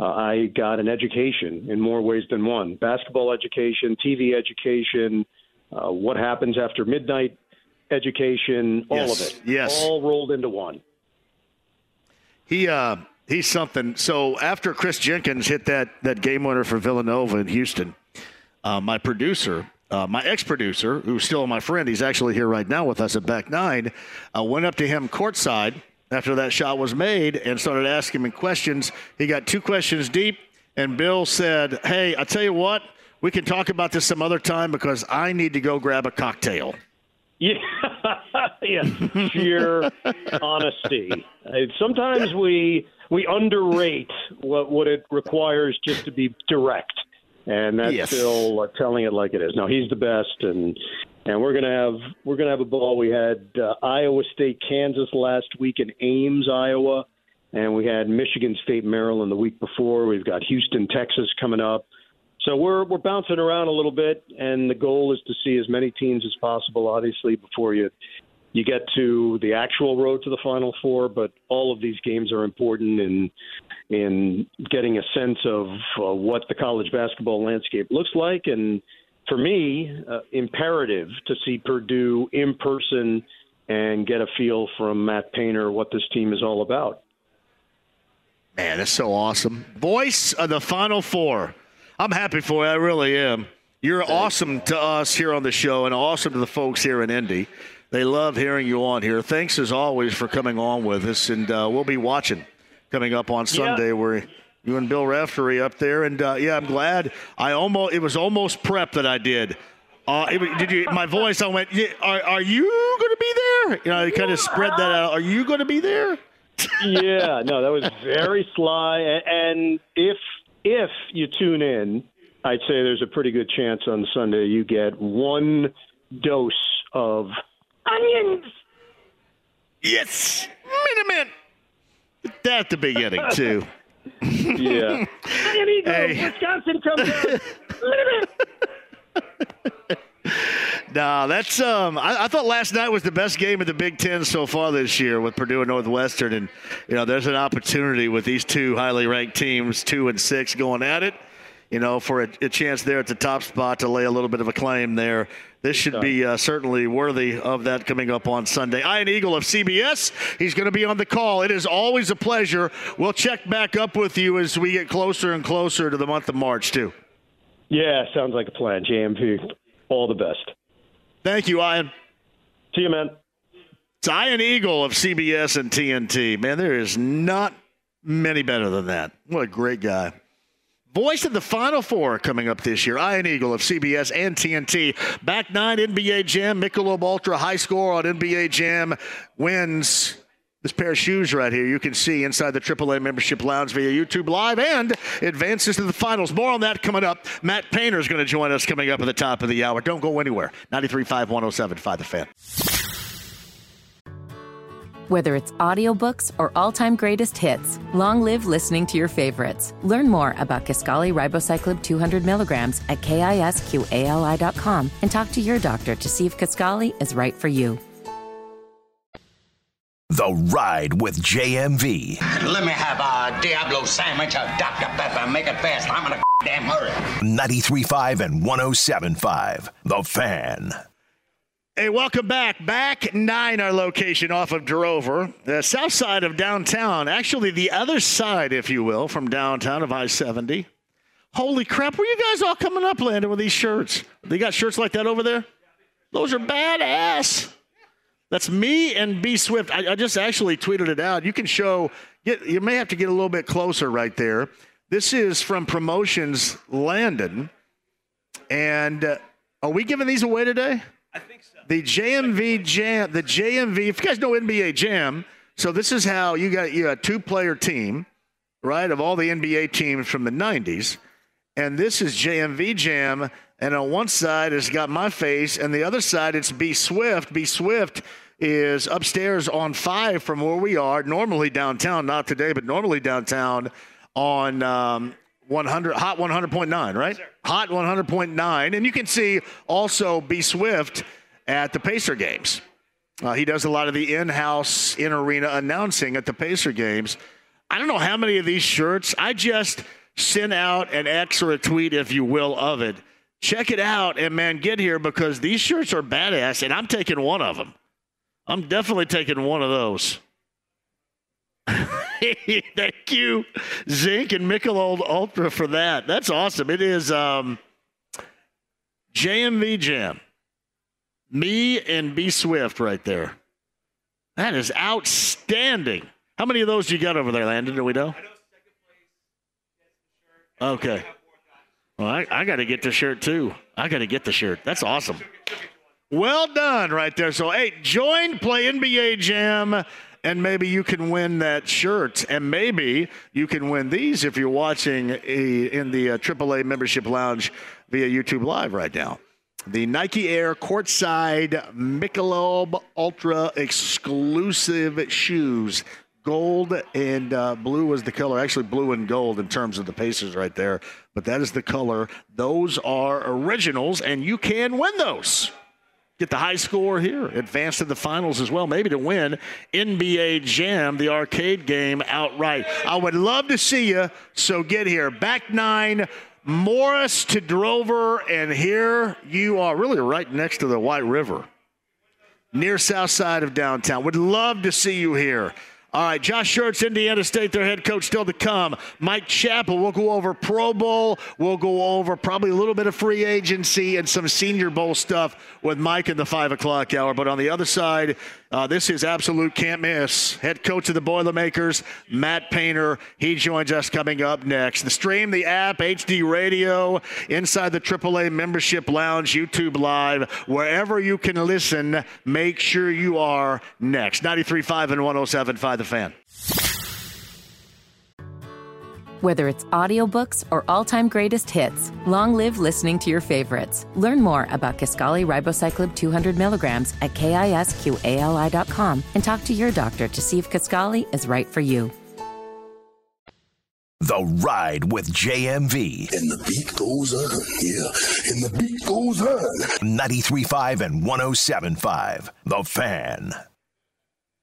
Speaker 12: uh, I got an education in more ways than one basketball education, TV education, uh, what happens after midnight education, all
Speaker 5: yes.
Speaker 12: of it.
Speaker 5: Yes.
Speaker 12: All rolled into one.
Speaker 5: He, uh, he's something. So after Chris Jenkins hit that, that game winner for Villanova in Houston, uh, my producer, uh, my ex-producer, who's still my friend, he's actually here right now with us at Back Nine, uh, went up to him courtside after that shot was made and started asking him questions. He got two questions deep, and Bill said, "Hey, I tell you what, we can talk about this some other time because I need to go grab a cocktail."
Speaker 12: Yeah, yeah, sheer honesty. Sometimes we we underrate what what it requires just to be direct, and that's
Speaker 5: Yes.
Speaker 12: Bill uh, telling it like it is. No, he's the best, and and we're gonna have we're gonna have a ball. We had uh, Iowa State, Kansas last week in Ames, Iowa, and we had Michigan State, Maryland the week before. We've got Houston, Texas coming up. So we're we're bouncing around a little bit, and the goal is to see as many teams as possible. Obviously, before you you get to the actual road to the Final Four, but all of these games are important in in getting a sense of uh, what the college basketball landscape looks like, and for me, uh, imperative to see Purdue in person and get a feel from Matt Painter what this team is all about.
Speaker 5: Man, that's so awesome. Voice of the Final Four. I'm happy for you. I really am. You're awesome to us here on the show and awesome to the folks here in Indy. They love hearing you on here. Thanks as always for coming on with us, and uh, we'll be watching coming up on Sunday where you and Bill Raftery up there. And uh, yeah, I'm glad. I almost it was almost prep that I did. Uh, it, did you? My voice. I went. Yeah, are, are you going to be there? You know, I kind of spread that out. Are you going to be there?
Speaker 12: yeah, no, that was very sly. And if if you tune in, I'd say there's a pretty good chance on Sunday you get one dose of onions.
Speaker 5: Yes, minute That at the beginning too.
Speaker 12: Yeah. Onion Eagles,
Speaker 5: Hey.
Speaker 12: Wisconsin comes out.
Speaker 5: No, that's um. I, I thought last night was the best game of the Big Ten so far this year with Purdue and Northwestern, and you know there's an opportunity with these two highly ranked teams, two and six, going at it. You know, for a, a chance there at the top spot to lay a little bit of a claim there. This should be uh, certainly worthy of that coming up on Sunday. Ian Eagle of CBS, he's going to be on the call. It is always a pleasure. We'll check back up with you as we get closer and closer to the month of March, too.
Speaker 12: Yeah, sounds like a plan. JMV, all the best.
Speaker 5: Thank you, Ian.
Speaker 12: See you, man.
Speaker 5: It's Ian Eagle of CBS and TNT. Man, there is not many better than that. What a great guy. Voice of the Final Four coming up this year. Ian Eagle of CBS and TNT. Back nine NBA Jam. Michelob Ultra high score on NBA Jam wins this pair of shoes right here. You can see inside the AAA membership lounge via YouTube Live and advances to the finals. More on that coming up. Matt Painter is going to join us coming up at the top of the hour. Don't go anywhere. 93.5, 107.5 The Fan.
Speaker 10: Whether it's audiobooks or all-time greatest hits, long live listening to your favorites. Learn more about Kisqali Ribociclib 200 milligrams at kisqali.com and talk to your doctor to see if Kisqali is right for you.
Speaker 8: The Ride with JMV.
Speaker 13: Let me have a Diablo sandwich, a Dr. Pepper. Make it fast. I'm in a damn hurry.
Speaker 8: 93.5 and 107.5. The Fan.
Speaker 5: Hey, welcome back. Back nine, our location off of Drover, the south side of downtown. Actually, the other side, if you will, from downtown of I 70. Holy crap, where you guys all coming up, Landon, with these shirts? They got shirts like that over there? Those are badass. That's me and B Swift. I, I, just actually tweeted it out. You can show. Get, you may have to get a little bit closer right there. This is from Promotions Landon, and uh, are we giving these away today?
Speaker 14: I think so.
Speaker 5: The JMV Jam. The JMV. If you guys know NBA Jam, so this is how you got you a two player team, right? Of all the NBA teams from the '90s, and this is JMV Jam and on one side, it's got my face, and the other side, it's B Swift. B Swift is upstairs on five from where we are, normally downtown, not today, but normally downtown on um, 100, hot 100.9, right? Yes, hot 100.9. And you can see also B Swift at the Pacer games. Uh, he does a lot of the in house, in arena announcing at the Pacer games. I don't know how many of these shirts, I just sent out an X or a tweet, if you will, of it check it out and man, get here because these shirts are badass, and I'm taking one of them. I'm definitely taking one of those. Thank you, Zinc and Michelob Ultra for that. That's awesome. It is um, JMV Jam. Me and B Swift right there. That is outstanding. How many of those you got over there, Landon? Do we know? Okay. Well, I, I got to get the shirt too. I got to get the shirt. That's awesome. Well done right there. So, hey, join Play NBA Jam, and maybe you can win that shirt. And maybe you can win these if you're watching a, in the uh, AAA membership lounge via YouTube Live right now. The Nike Air courtside Michelob Ultra exclusive shoes gold and uh, blue was the color. Actually, blue and gold in terms of the Pacers right there. But that is the color. Those are originals, and you can win those. Get the high score here. Advance to the finals as well, maybe to win NBA Jam, the arcade game outright. I would love to see you, so get here. Back nine. Morris to Drover, and here you are, really right next to the White River, near south side of downtown. Would love to see you here. All right, Josh Schertz, Indiana State, their head coach, still to come. Mike Chappell, we'll go over Pro Bowl. We'll go over probably a little bit of free agency and some Senior Bowl stuff with Mike in the 5 o'clock hour. But on the other side, uh, this is absolute can't miss. Head coach of the Boilermakers, Matt Painter. He joins us coming up next. The stream, the app, HD radio, inside the AAA membership lounge, YouTube Live, wherever you can listen, make sure you are next. 93.5 and 107.5 The Fan.
Speaker 10: Whether it's audiobooks or all-time greatest hits, long live listening to your favorites. Learn more about Kisqali Ribociclib 200 milligrams at kisqali.com and talk to your doctor to see if Kisqali is right for you.
Speaker 8: The Ride with JMV.
Speaker 1: And the beat goes on, yeah. And the beat goes on.
Speaker 8: 93.5 and 107.5. The Fan.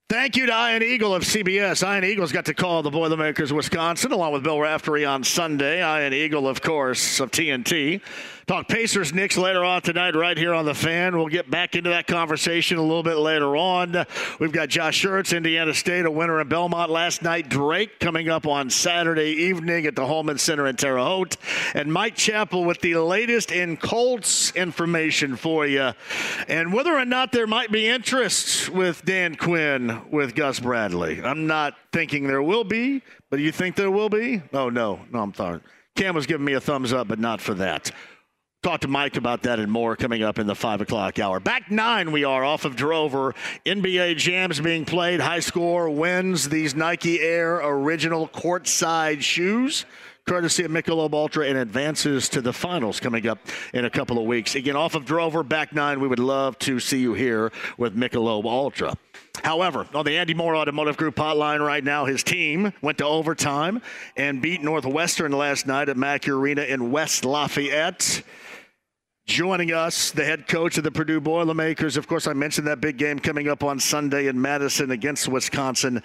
Speaker 5: Thank you to Ian Eagle of CBS. Ian Eagle's got to call the Boilermakers, Wisconsin, along with Bill Raftery on Sunday. Ian Eagle, of course, of TNT. Talk Pacers Knicks later on tonight, right here on the fan. We'll get back into that conversation a little bit later on. We've got Josh Schertz, Indiana State, a winner in Belmont last night. Drake coming up on Saturday evening at the Hulman Center in Terre Haute. And Mike Chappell with the latest in Colts information for you. And whether or not there might be interest with Dan Quinn with Gus Bradley. I'm not thinking there will be, but you think there will be? Oh, no. No, I'm sorry. Cam was giving me a thumbs up, but not for that. Talk to Mike about that and more coming up in the 5 o'clock hour. Back nine, we are off of Drover. NBA Jams being played. High score wins these Nike Air original courtside shoes courtesy of Michelob Ultra, and advances to the finals coming up in a couple of weeks. Again, off of Drover, back nine, we would love to see you here with Michelob Ultra. However, on the Andy Moore Automotive Group hotline right now, his team went to overtime and beat Northwestern last night at Mackey Arena in West Lafayette. Joining us, the head coach of the Purdue Boilermakers. Of course, I mentioned that big game coming up on Sunday in Madison against Wisconsin.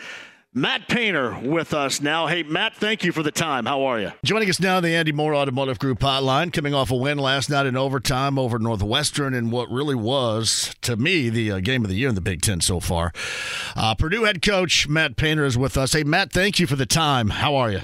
Speaker 5: Matt Painter with us now. Hey, Matt, thank you for the time. How are you? Joining us now, the Andy Moore Automotive Group hotline, coming off a win last night in overtime over Northwestern in what really was, to me, the uh, game of the year in the Big Ten so far. Uh, Purdue head coach Matt Painter is with us. Hey, Matt, thank you for the time. How are you?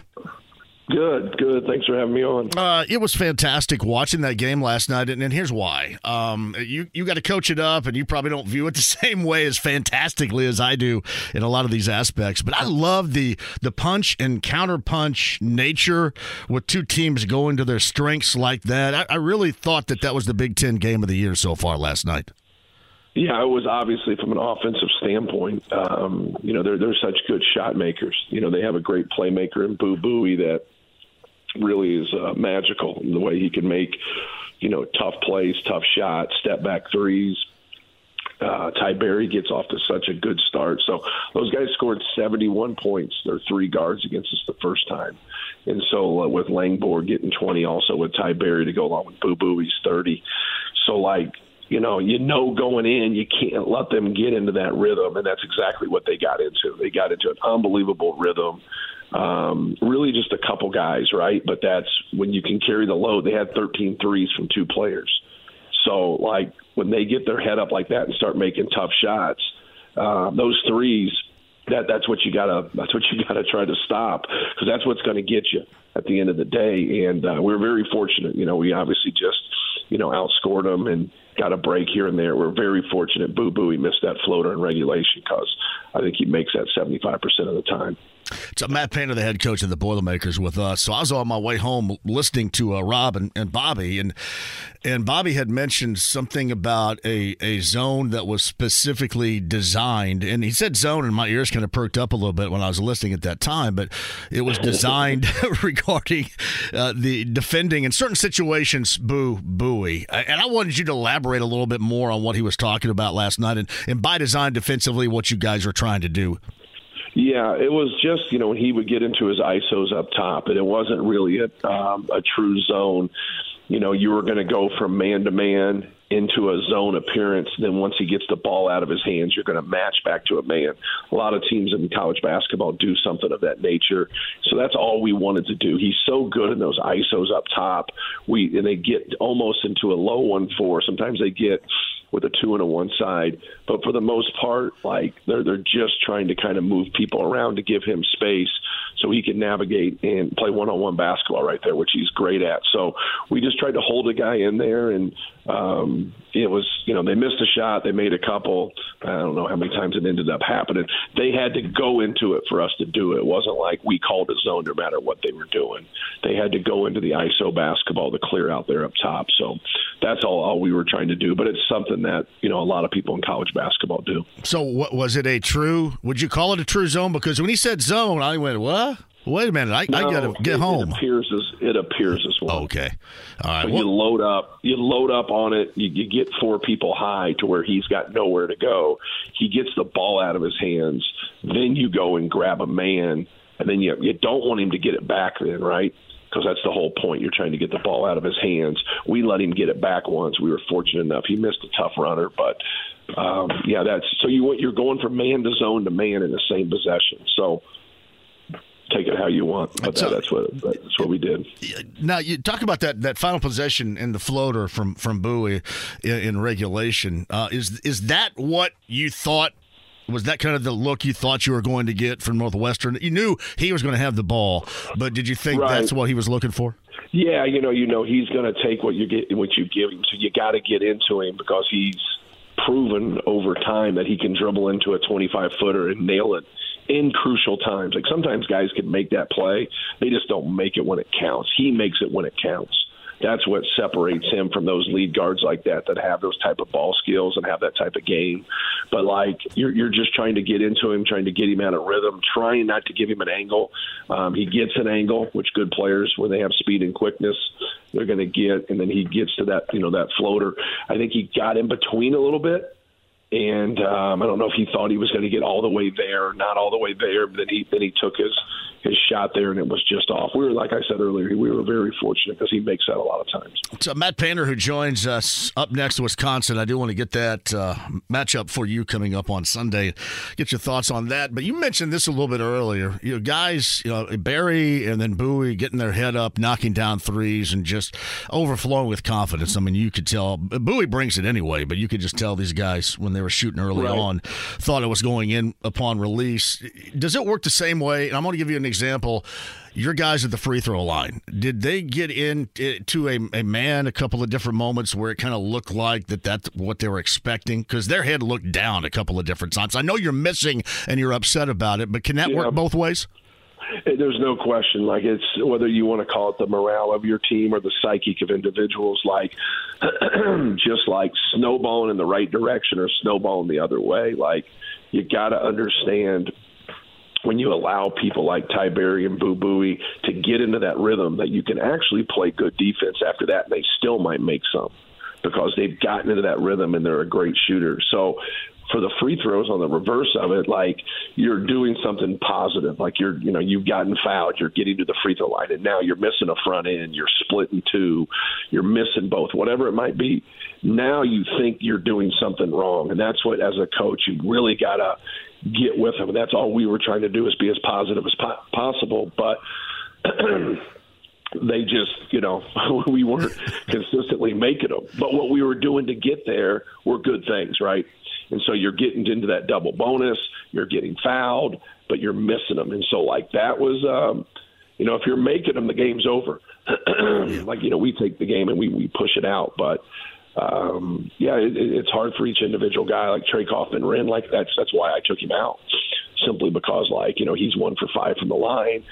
Speaker 14: Good, good. Thanks for having me on.
Speaker 5: Uh, it was fantastic watching that game last night, and, and here's why. Um, you you got to coach it up, and you probably don't view it the same way as fantastically as I do in a lot of these aspects. But I love the the punch and counter punch nature with two teams going to their strengths like that. I, I really thought that that was the Big Ten game of the year so far last night.
Speaker 14: Yeah, it was obviously from an offensive standpoint. Um, you know, they're they're such good shot makers. You know, they have a great playmaker in Boo Buie that really is uh, magical the way he can make, you know, tough plays, tough shots, step back threes. Uh, Ty Berry gets off to such a good start. So those guys scored 71 points. They're three guards against us the first time. And so uh, with Langborg getting 20, also with Ty Berry to go along with Boo Buie, he's 30. So, like, you know, you know going in, you can't let them get into that rhythm. And that's exactly what they got into. They got into an unbelievable rhythm um, really just a couple guys, right? But that's when you can carry the load. They had 13 threes from two players. So, like, when they get their head up like that and start making tough shots, uh, those threes, that that's what you gotta that's what you gotta try to stop because that's what's going to get you at the end of the day. And uh, we're very fortunate. You know, we obviously just you know outscored them and got a break here and there. We're very fortunate. Boo Buie, he missed that floater in regulation because I think he makes that 75% of the time.
Speaker 5: So Matt Painter, the head coach of the Boilermakers, with us. So I was on my way home listening to uh, Rob and, and Bobby, and and Bobby had mentioned something about a, a zone that was specifically designed, and he said zone, and my ears kind of perked up a little bit when I was listening at that time. But it was designed regarding uh, the defending in certain situations. Boo Buie, and I wanted you to elaborate a little bit more on what he was talking about last night, and and by design defensively, what you guys are trying to do.
Speaker 14: Yeah, it was just you know when he would get into his ISOs up top, and it wasn't really a, um, a true zone. You know, you were going to go from man to man into a zone appearance. Then once he gets the ball out of his hands, you're going to match back to a man. A lot of teams in college basketball do something of that nature. So that's all we wanted to do. He's so good in those ISOs up top. We and they get almost into a low one four. Sometimes they get with a two and a one side. But for the most part, like they're they're just trying to kind of move people around to give him space so he can navigate and play one on one basketball right there, which he's great at. So we just tried to hold a guy in there and um, it was, you know, they missed a shot, they made a couple. I don't know how many times it ended up happening. They had to go into it for us to do it. It wasn't like we called a zone no matter what they were doing. They had to go into the ISO basketball to clear out there up top. So that's all, all we were trying to do. But it's something that, you know, a lot of people in college basketball do.
Speaker 5: So what was it a true, would you call it a true zone? Because when he said zone, I went, what? Wait a minute, I, no, I got to get
Speaker 14: it,
Speaker 5: home.
Speaker 14: It appears as it appears as well.
Speaker 5: Okay, all right.
Speaker 14: So well, you load up, you load up on it. You, you get four people high to where he's got nowhere to go. He gets the ball out of his hands. Then you go and grab a man, and then you you don't want him to get it back. Then right because that's the whole point. You're trying to get the ball out of his hands. We let him get it back once. We were fortunate enough. He missed a tough runner, but um, yeah, that's so you you're going from man to zone to man in the same possession. So take it how you want. But so, that's what that's what we did.
Speaker 5: Now you talk about that that final possession in the floater from from Buie in, in regulation. Uh, is is that what you thought? Was that kind of the look you thought you were going to get from Northwestern? You knew he was going to have the ball, but did you think right. that's what he was looking for?
Speaker 14: Yeah, you know, you know, he's going to take what you get, what you give him. So you got to get into him because he's proven over time that he can dribble into a 25 footer and nail it in crucial times. Like sometimes guys can make that play, they just don't make it when it counts. He makes it when it counts. That's what separates him from those lead guards like that that have those type of ball skills and have that type of game. But like you're you're just trying to get into him, trying to get him out of rhythm, trying not to give him an angle. Um, he gets an angle, which good players when they have speed and quickness, they're going to get, and then he gets to that you know that floater. I think he got in between a little bit and um, I don't know if he thought he was going to get all the way there, not all the way there. But then he then he took his his shot there, and it was just off. We were, like I said earlier, we were very fortunate because he makes that a lot of times.
Speaker 5: So Matt Painter, who joins us up next, Wisconsin. I do want to get that uh, matchup for you coming up on Sunday. Get your thoughts on that. But you mentioned this a little bit earlier. You know, guys, you know, Berry and then Buie getting their head up, knocking down threes, and just overflowing with confidence. I mean, you could tell Buie brings it anyway, but you could just tell these guys when they were shooting early right. on thought it was going in upon release. Does it work the same way? And I'm going to give you an example. Your guys at the free throw line, did they get into eh, a, a man a couple of different moments where it kind of looked like that that's what they were expecting? Because their head looked down a couple of different times. I know you're missing and you're upset about it, but can that yeah. work both ways?
Speaker 14: There's no question. Like it's whether you want to call it the morale of your team or the psychic of individuals, like just like snowballing in the right direction or snowballing the other way. Like you got to understand when you allow people like Ty Berry and Boo Buie to get into that rhythm that you can actually play good defense after that and they still might make some because they've gotten into that rhythm and they're a great shooter. So for the free throws on the reverse of it, like you're doing something positive. Like you're, you know, you've gotten fouled, you're getting to the free throw line, and now you're missing a front end, you're splitting two, you're missing both, whatever it might be. Now you think you're doing something wrong, and that's what, as a coach, you really gotta get with them. And That's all we were trying to do is be as positive as po- possible, but. they just, you know, we weren't consistently making them. But what we were doing to get there were good things, right? And so you're getting into that double bonus, you're getting fouled, but you're missing them. And so, like, that was, um, you know, if you're making them, the game's over. like, you know, we take the game and we, we push it out. But, um, yeah, it, it's hard for each individual guy like Trey Kaufman-Renn. Like, that's, that's why I took him out simply because, like, you know, he's one for five from the line.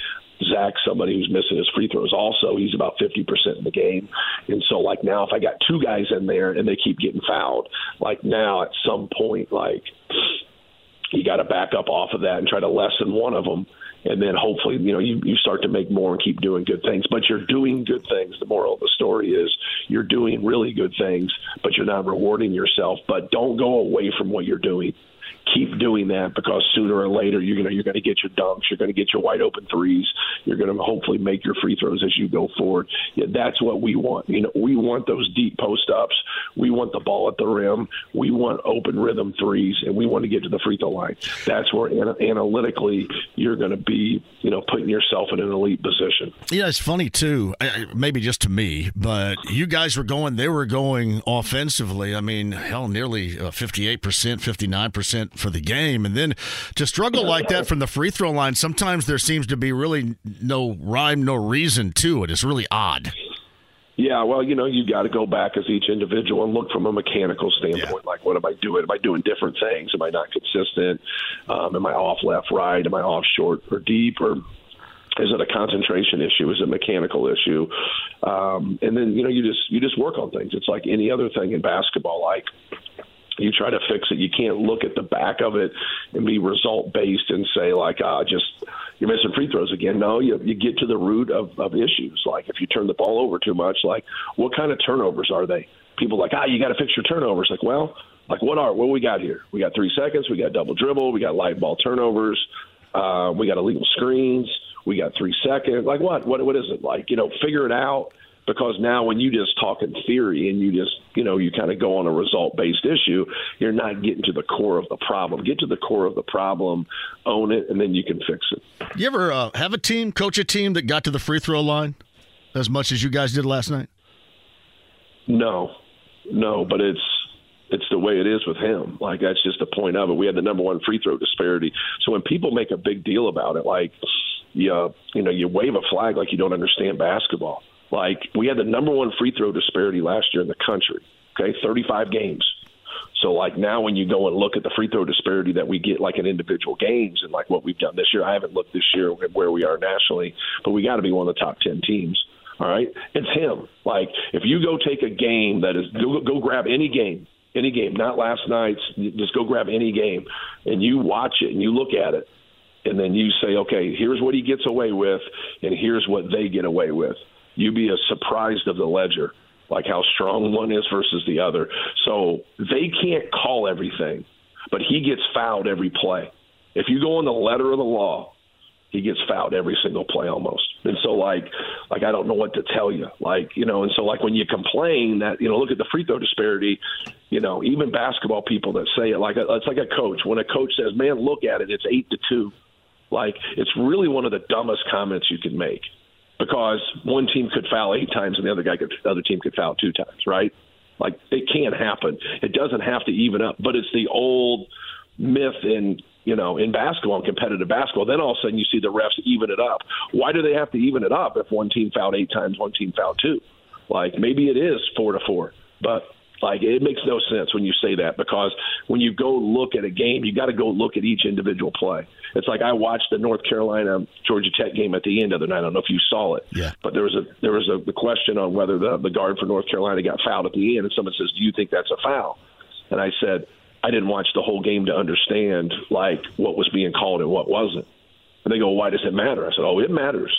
Speaker 14: Zach, somebody who's missing his free throws, also he's about fifty percent in the game, and so like now, if I got two guys in there and they keep getting fouled, like now at some point, like you got to back up off of that and try to lessen one of them, and then hopefully, you know, you you start to make more and keep doing good things. But you're doing good things. The moral of the story is you're doing really good things, but you're not rewarding yourself. But don't go away from what you're doing keep doing that because sooner or later you're gonna you're gonna get your dunks, you're gonna get your wide open threes, you're gonna hopefully make your free throws as you go forward. Yeah, that's what we want. You know, we want those deep post ups, we want the ball at the rim, we want open rhythm threes, and we want to get to the free throw line. That's where analytically you're going to be, you know, putting yourself in an elite position.
Speaker 5: Yeah, it's funny too. Maybe just to me, but you guys were going. They were going offensively. I mean, hell, nearly uh, fifty-eight percent, fifty-nine percent for the game. And then to struggle like that from the free throw line, sometimes there seems to be really no rhyme, no reason to it. It's really odd.
Speaker 14: Yeah, well, you know, you got to go back as each individual and look from a mechanical standpoint. Yeah. Like, what am I doing? Am I doing different things? Am I not consistent? Um, am I off left, right? Am I off short or deep? Or is it a concentration issue? Is it a mechanical issue? Um, and then you know, you just you just work on things. It's like any other thing in basketball. Like you try to fix it. You can't look at the back of it and be result based and say like, ah, just you're missing free throws again. No, you you get to the root of, of issues. Like if you turn the ball over too much, like what kind of turnovers are they? People like, ah, you got to fix your turnovers. Like, well, like what are what we got here? We got three seconds. We got double dribble. We got light ball turnovers. Uh, we got illegal screens. We got three seconds. Like what? What? What is it? Like you know, figure it out because now when you just talk in theory and you just you know you kind of go on a result based issue you're not getting to the core of the problem get to the core of the problem own it and then you can fix it
Speaker 5: you ever uh, have a team coach a team that got to the free throw line as much as you guys did last night
Speaker 14: no no but it's it's the way it is with him. Like that's just the point of it. We had the number one free throw disparity. So when people make a big deal about it, like you, you know, you wave a flag like you don't understand basketball. Like we had the number one free throw disparity last year in the country. Okay, 35 games. So like now when you go and look at the free throw disparity that we get like in individual games and like what we've done this year, I haven't looked this year where we are nationally, but we got to be one of the top 10 teams. All right, it's him. Like if you go take a game that is go, go grab any game, any game, not last night's, just go grab any game, and you watch it and you look at it, and then you say, okay, here's what he gets away with, and here's what they get away with you be as surprised of the ledger like how strong one is versus the other. So they can't call everything, but he gets fouled every play. If you go on the letter of the law, he gets fouled every single play almost. And so like like I don't know what to tell you. Like, you know, and so like when you complain that, you know, look at the free throw disparity, you know, even basketball people that say it like it's like a coach. When a coach says, "Man, look at it, it's 8 to 2." Like it's really one of the dumbest comments you can make because one team could foul 8 times and the other guy could the other team could foul 2 times, right? Like it can't happen. It doesn't have to even up, but it's the old myth in you know, in basketball, in competitive basketball, then all of a sudden you see the refs even it up. Why do they have to even it up if one team fouled eight times, one team fouled two? Like maybe it is four to four, but like it makes no sense when you say that because when you go look at a game, you got to go look at each individual play. It's like I watched the North Carolina Georgia Tech game at the end of the night. I don't know if you saw it,
Speaker 15: yeah.
Speaker 14: But there was a there was a the question on whether the the guard for North Carolina got fouled at the end, and someone says, "Do you think that's a foul?" And I said, I didn't watch the whole game to understand like what was being called and what wasn't. And they go, why does it matter? I said, oh, it matters.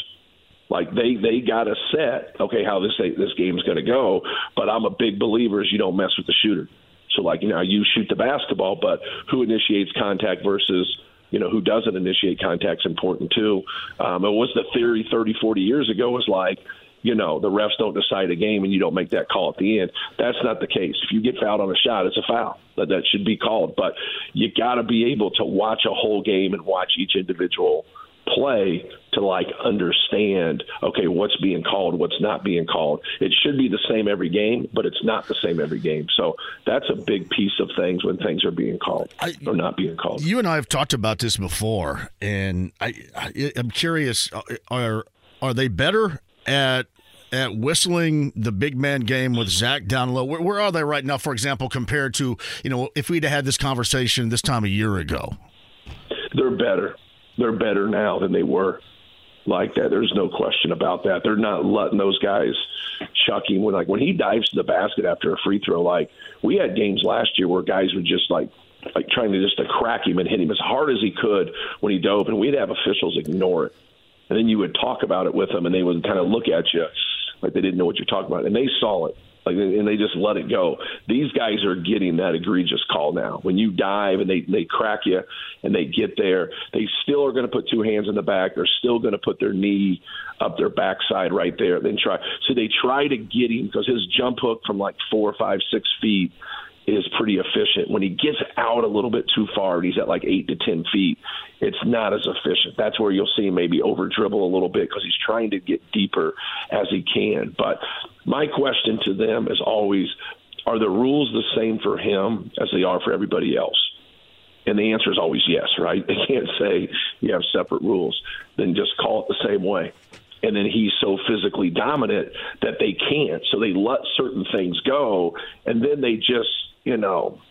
Speaker 14: Like they they got a set, okay, how this this game's going to go. But I'm a big believer is you don't mess with the shooter. So like you know you shoot the basketball, but who initiates contact versus you know who doesn't initiate contact is important too. Um, it was the theory 30, 40 years ago was like you know, the refs don't decide a game and you don't make that call at the end. That's not the case. If you get fouled on a shot, it's a foul. That that should be called. But you got to be able to watch a whole game and watch each individual play to like understand okay what's being called what's not being called it should be the same every game but it's not the same every game so that's a big piece of things when things are being called I, or not being called
Speaker 15: you and i have talked about this before and i, I i'm curious uh, are are they better at at whistling the big man game with Zach down low? Where, where, are they right now, for example, compared to, you know, if we'd had this conversation this time a year ago?
Speaker 14: They're better. They're better now than they were like that. There's no question about that. They're not letting those guys chuck him when like when he dives to the basket after a free throw. Like we had games last year where guys would just like like trying to just to crack him and hit him as hard as he could when he dove, and we'd have officials ignore it. And then you would talk about it with them, and they would kind of look at you like they didn't know what you're talking about, and they saw it. Like, and they just let it go. These guys are getting that egregious call now. When you dive and they they crack you and they get there, they still are going to put two hands in the back. They're still going to put their knee up their backside right there. Then try. So they try to get him because his jump hook from like four, five, six feet is pretty efficient. When he gets out a little bit too far and he's at like eight to ten feet, it's not as efficient. That's where you'll see him maybe over dribble a little bit because he's trying to get deeper as he can. But my question to them is always, are the rules the same for him as they are for everybody else? And the answer is always yes, right? They can't say you have separate rules. Then just call it the same way and then he's so physically dominant that they can't. So they let certain things go, and then they just you know,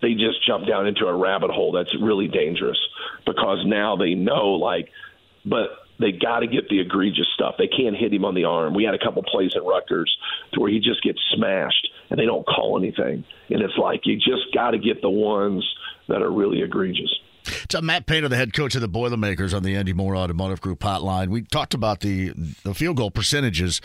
Speaker 14: they just jump down into a rabbit hole that's really dangerous because now they know, like, but they got to get the egregious stuff. They can't hit him on the arm. We had a couple plays at Rutgers where he just gets smashed and they don't call anything. And it's like you just got to get the ones that are really egregious.
Speaker 15: So Matt Painter, the head coach of the Boilermakers on the Andy Moore Automotive Group hotline. We talked about the the field goal percentages,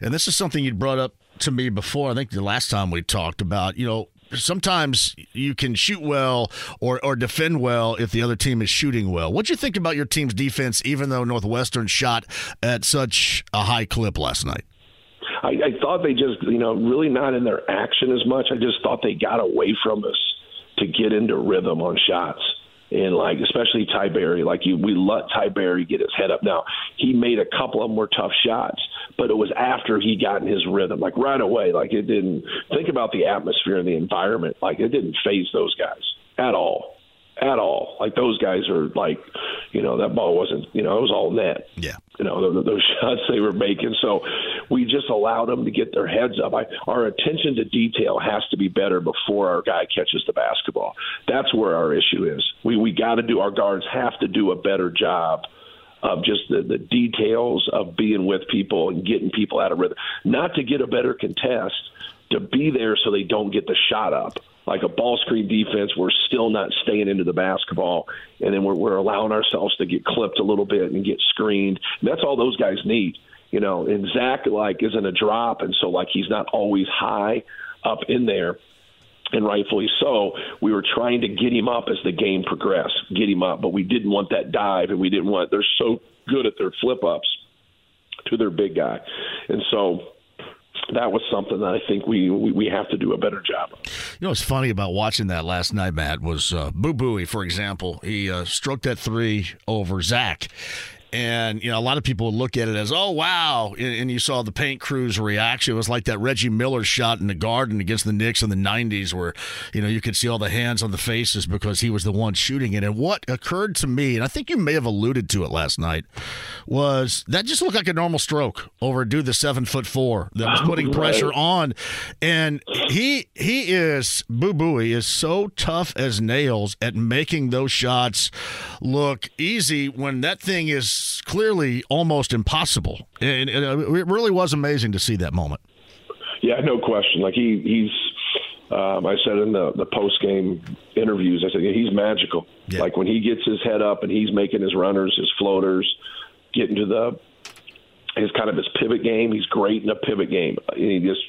Speaker 15: and this is something you brought up to me before. I think the last time we talked about, you know, sometimes you can shoot well or, or defend well if the other team is shooting well. What do you think about your team's defense, even though Northwestern shot at such a high clip last night?
Speaker 14: I, I thought they just, you know, really not in their action as much. I just thought they got away from us to get into rhythm on shots and like especially Ty Berry, like you, we let Ty Berry get his head up. Now he made a couple of were tough shots, but it was after he got in his rhythm, like right away. Like it didn't think about the atmosphere and the environment. Like it didn't phase those guys at all at all. Like those guys are like, you know, that ball wasn't, you know, it was all net.
Speaker 15: Yeah.
Speaker 14: You know, those, those shots they were making. So we just allowed them to get their heads up. I, our attention to detail has to be better before our guy catches the basketball. That's where our issue is. We we got to do. Our guards have to do a better job of just the, the details of being with people and getting people out of rhythm. Not to get a better contest, to be there so they don't get the shot up like a ball screen defense, we're still not staying into the basketball, and then we're, we're allowing ourselves to get clipped a little bit and get screened. And that's all those guys need. You know, and Zach like isn't a drop, and so like he's not always high up in there and rightfully so. We were trying to get him up as the game progressed, get him up, but we didn't want that dive, and we didn't want. They're so good at their flip ups to their big guy, and so that was something that I think we, we, we have to do a better job.
Speaker 5: You know what's funny about watching that last night, Matt, was uh, Boo Buie, for example. He uh, stroked that three over Zach, and, you know, a lot of people would look at it as, oh, wow. And, you saw the paint crew's reaction. It was like that Reggie Miller shot in the garden against the Knicks in the 90s where, you know, you could see all the hands on the faces because he was the one shooting it. And what occurred to me, and I think you may have alluded to it last night, was that just looked like a normal stroke over a dude the seven foot four that was putting pressure on. And he, he is, Boo Buie is so tough as nails at making those shots look easy when that thing is clearly almost impossible. And, and uh, it really was amazing to see that moment.
Speaker 14: Yeah, no question. Like he, he's. Um, I said in the the post game interviews, I said yeah, he's magical. Yeah. Like when he gets his head up and he's making his runners, his floaters, getting to the his kind of his pivot game. He's great in a pivot game. He just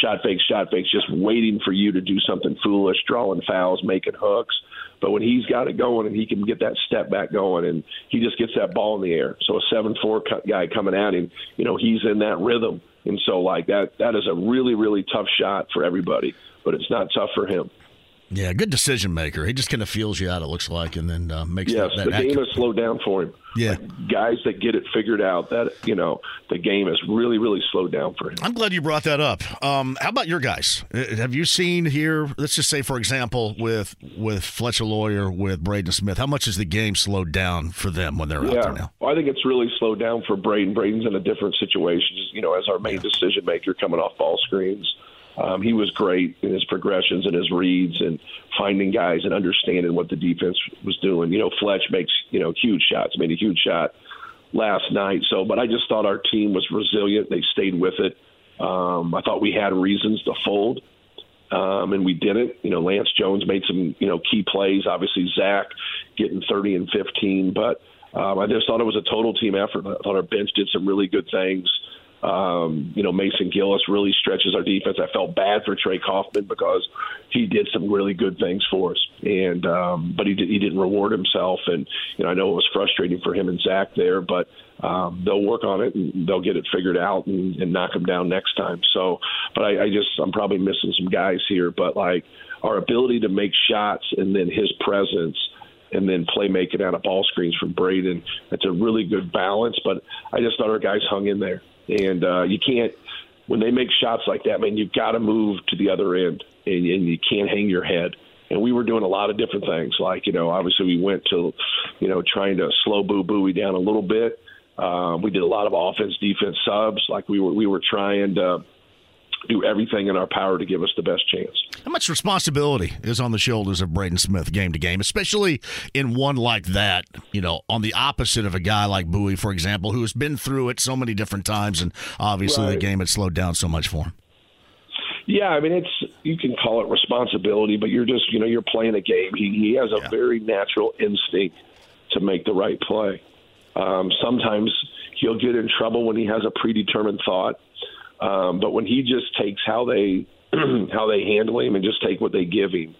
Speaker 14: shot fakes, shot fakes, just waiting for you to do something foolish, drawing fouls, making hooks. But when he's got it going and he can get that step back going and he just gets that ball in the air. So a seven four guy coming at him, you know, he's in that rhythm. And so like that that is a really, really tough shot for everybody. But it's not tough for him.
Speaker 5: Yeah, good decision maker. He just kind of feels you out. It looks like, and then uh, makes
Speaker 14: yes.
Speaker 5: That, that
Speaker 14: the game has slowed down for him.
Speaker 5: Yeah,
Speaker 14: like guys that get it figured out. That you know, the game has really, really slowed down for him.
Speaker 5: I'm glad you brought that up. Um, how about your guys? Uh, have you seen here? Let's just say, for example, with with Fletcher Loyer, with Braden Smith, how much has the game slowed down for them when they're
Speaker 14: yeah.
Speaker 5: out there now?
Speaker 14: Well, I think it's really slowed down for Braden. Braden's in a different situation, you know, as our main yeah. decision maker coming off ball screens. Um, he was great in his progressions and his reads and finding guys and understanding what the defense was doing. You know, Fletch makes you know huge shots, made a huge shot last night. So, but I just thought our team was resilient. They stayed with it. Um, I thought we had reasons to fold, um, and we didn't. You know, Lance Jones made some you know key plays. Obviously, Zach getting 30 and 15, but um, I just thought it was a total team effort. I thought our bench did some really good things. Um, you know, Mason Gillis really stretches our defense. I felt bad for Trey Kaufman because he did some really good things for us, and um, but he did, he didn't reward himself. And you know, I know it was frustrating for him and Zach there, but um, they'll work on it and they'll get it figured out and, and knock him down next time. So, but I, I just I'm probably missing some guys here, but like our ability to make shots and then his presence and then play making out of ball screens from Braden. That's a really good balance. But I just thought our guys hung in there and uh, you can't when they make shots like that, man. You've got to move to the other end, and, and you can't hang your head. And we were doing a lot of different things, like you know, obviously we went to, you know, trying to slow Boo Buie down a little bit. Uh, we did a lot of offense defense subs, like we were we were trying to do everything in our power to give us the best chance.
Speaker 5: How much responsibility is on the shoulders of Braden Smith game to game, especially in one like that, you know, on the opposite of a guy like Buie, for example, who has been through it so many different times and obviously right. the game had slowed down so much for him?
Speaker 14: Yeah, I mean it's you can call it responsibility, but you're just you know you're playing a game. He he has a yeah. very natural instinct to make the right play. Um, sometimes he'll get in trouble when he has a predetermined thought um, but when he just takes how they how they handle him and just take what they give him,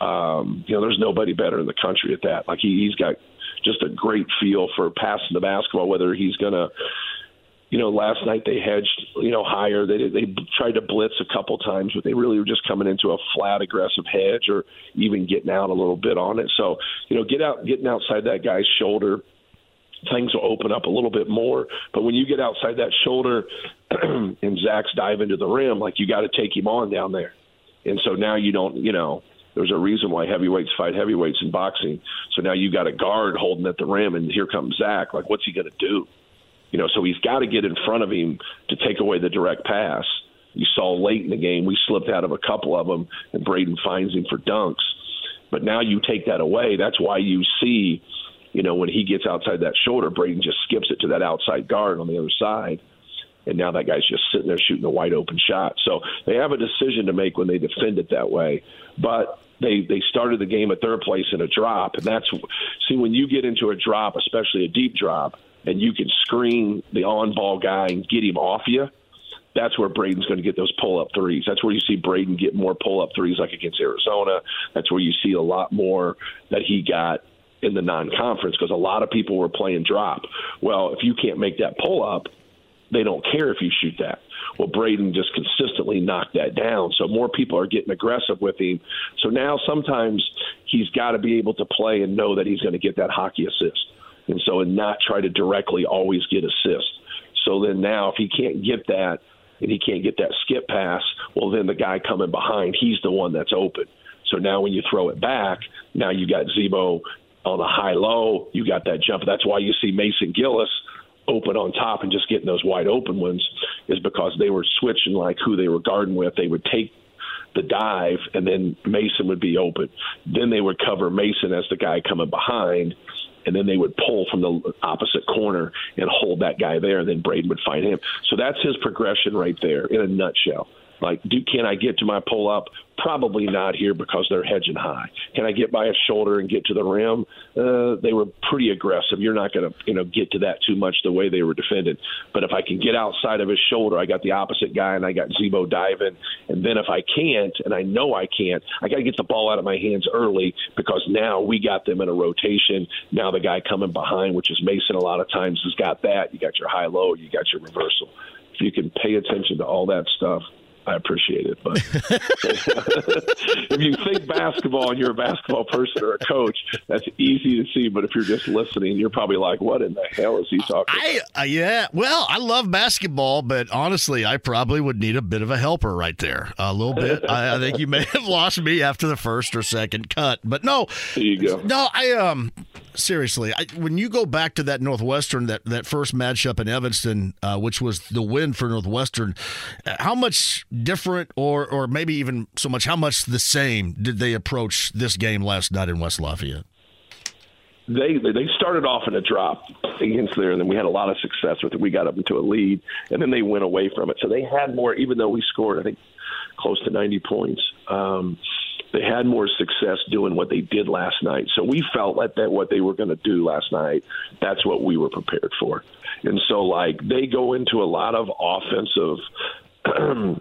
Speaker 14: um, you know, there's nobody better in the country at that. Like he, he's got just a great feel for passing the basketball, whether he's gonna. You know, last night they hedged, you know, higher. They they tried to blitz a couple times, but they really were just coming into a flat, aggressive hedge, or even getting out a little bit on it. So, you know, get out, getting outside that guy's shoulder, things will open up a little bit more. But when you get outside that shoulder and Zach's dive into the rim, like you got to take him on down there. And so now you don't, you know, there's a reason why heavyweights fight heavyweights in boxing. So now you got a guard holding at the rim, and here comes Zach. Like, what's he going to do? You know, so he's got to get in front of him to take away the direct pass. You saw late in the game, we slipped out of a couple of them, and Braden finds him for dunks. But now you take that away. That's why you see you know, when he gets outside that shoulder, Braden just skips it to that outside guard on the other side. And now that guy's just sitting there shooting a wide open shot. So they have a decision to make when they defend it that way. But they they started the game at their place in a drop, and that's see when you get into a drop, especially a deep drop, and you can screen the on ball guy and get him off you, that's where Braden's going to get those pull up threes. That's where you see Braden get more pull up threes, like against Arizona. That's where you see a lot more that he got in the non conference because a lot of people were playing drop. Well, if you can't make that pull up, they don't care if you shoot that. Well, Braden just consistently knocked that down. So more people are getting aggressive with him. So now sometimes he's got to be able to play and know that he's going to get that hockey assist. And so and not try to directly always get assists. So then now if he can't get that and he can't get that skip pass, well then the guy coming behind, he's the one that's open. So now when you throw it back, now you got Z-Bo on a high low, you got that jump. That's why you see Mason Gillis open on top and just getting those wide open ones is because they were switching like who they were guarding with. They would take the dive and then Mason would be open. Then they would cover Mason as the guy coming behind and then they would pull from the opposite corner and hold that guy there and then Braden would find him. So that's his progression right there in a nutshell. Like, do can I get to my pull up? Probably not here because they're hedging high. Can I get by his shoulder and get to the rim? Uh, they were pretty aggressive. You're not going to you know get to that too much the way they were defended. But if I can get outside of his shoulder, I got the opposite guy and I got Z-Bo diving. And then if I can't, and I know I can't, I got to get the ball out of my hands early because now we got them in a rotation. Now the guy coming behind, which is Mason, a lot of times has got that. You got your high low, you got your reversal. If you can pay attention to all that stuff, I appreciate it. But if you think basketball and you're a basketball person or a coach, that's easy to see. But if you're just listening, you're probably like, "What in the hell is he talking?"
Speaker 15: I uh, yeah. Well, I love basketball, but honestly, I probably would need a bit of a helper right there, a little bit. I, I think you may have lost me after the first or second cut, but no.
Speaker 14: There you go.
Speaker 15: No, I um seriously, I, when you go back to that Northwestern that that first matchup in Evanston, uh, which was the win for Northwestern, uh, how much different, or or maybe even so much, how much the same did they approach this game last night in West Lafayette?
Speaker 14: They they started off in a drop against there, and then we had a lot of success with it. We got up into a lead, and then they went away from it. So they had more, even though we scored, I think, close to 90 points. Um, they had more success doing what they did last night. So we felt like that what they were going to do last night, that's what we were prepared for. And so like they go into a lot of offensive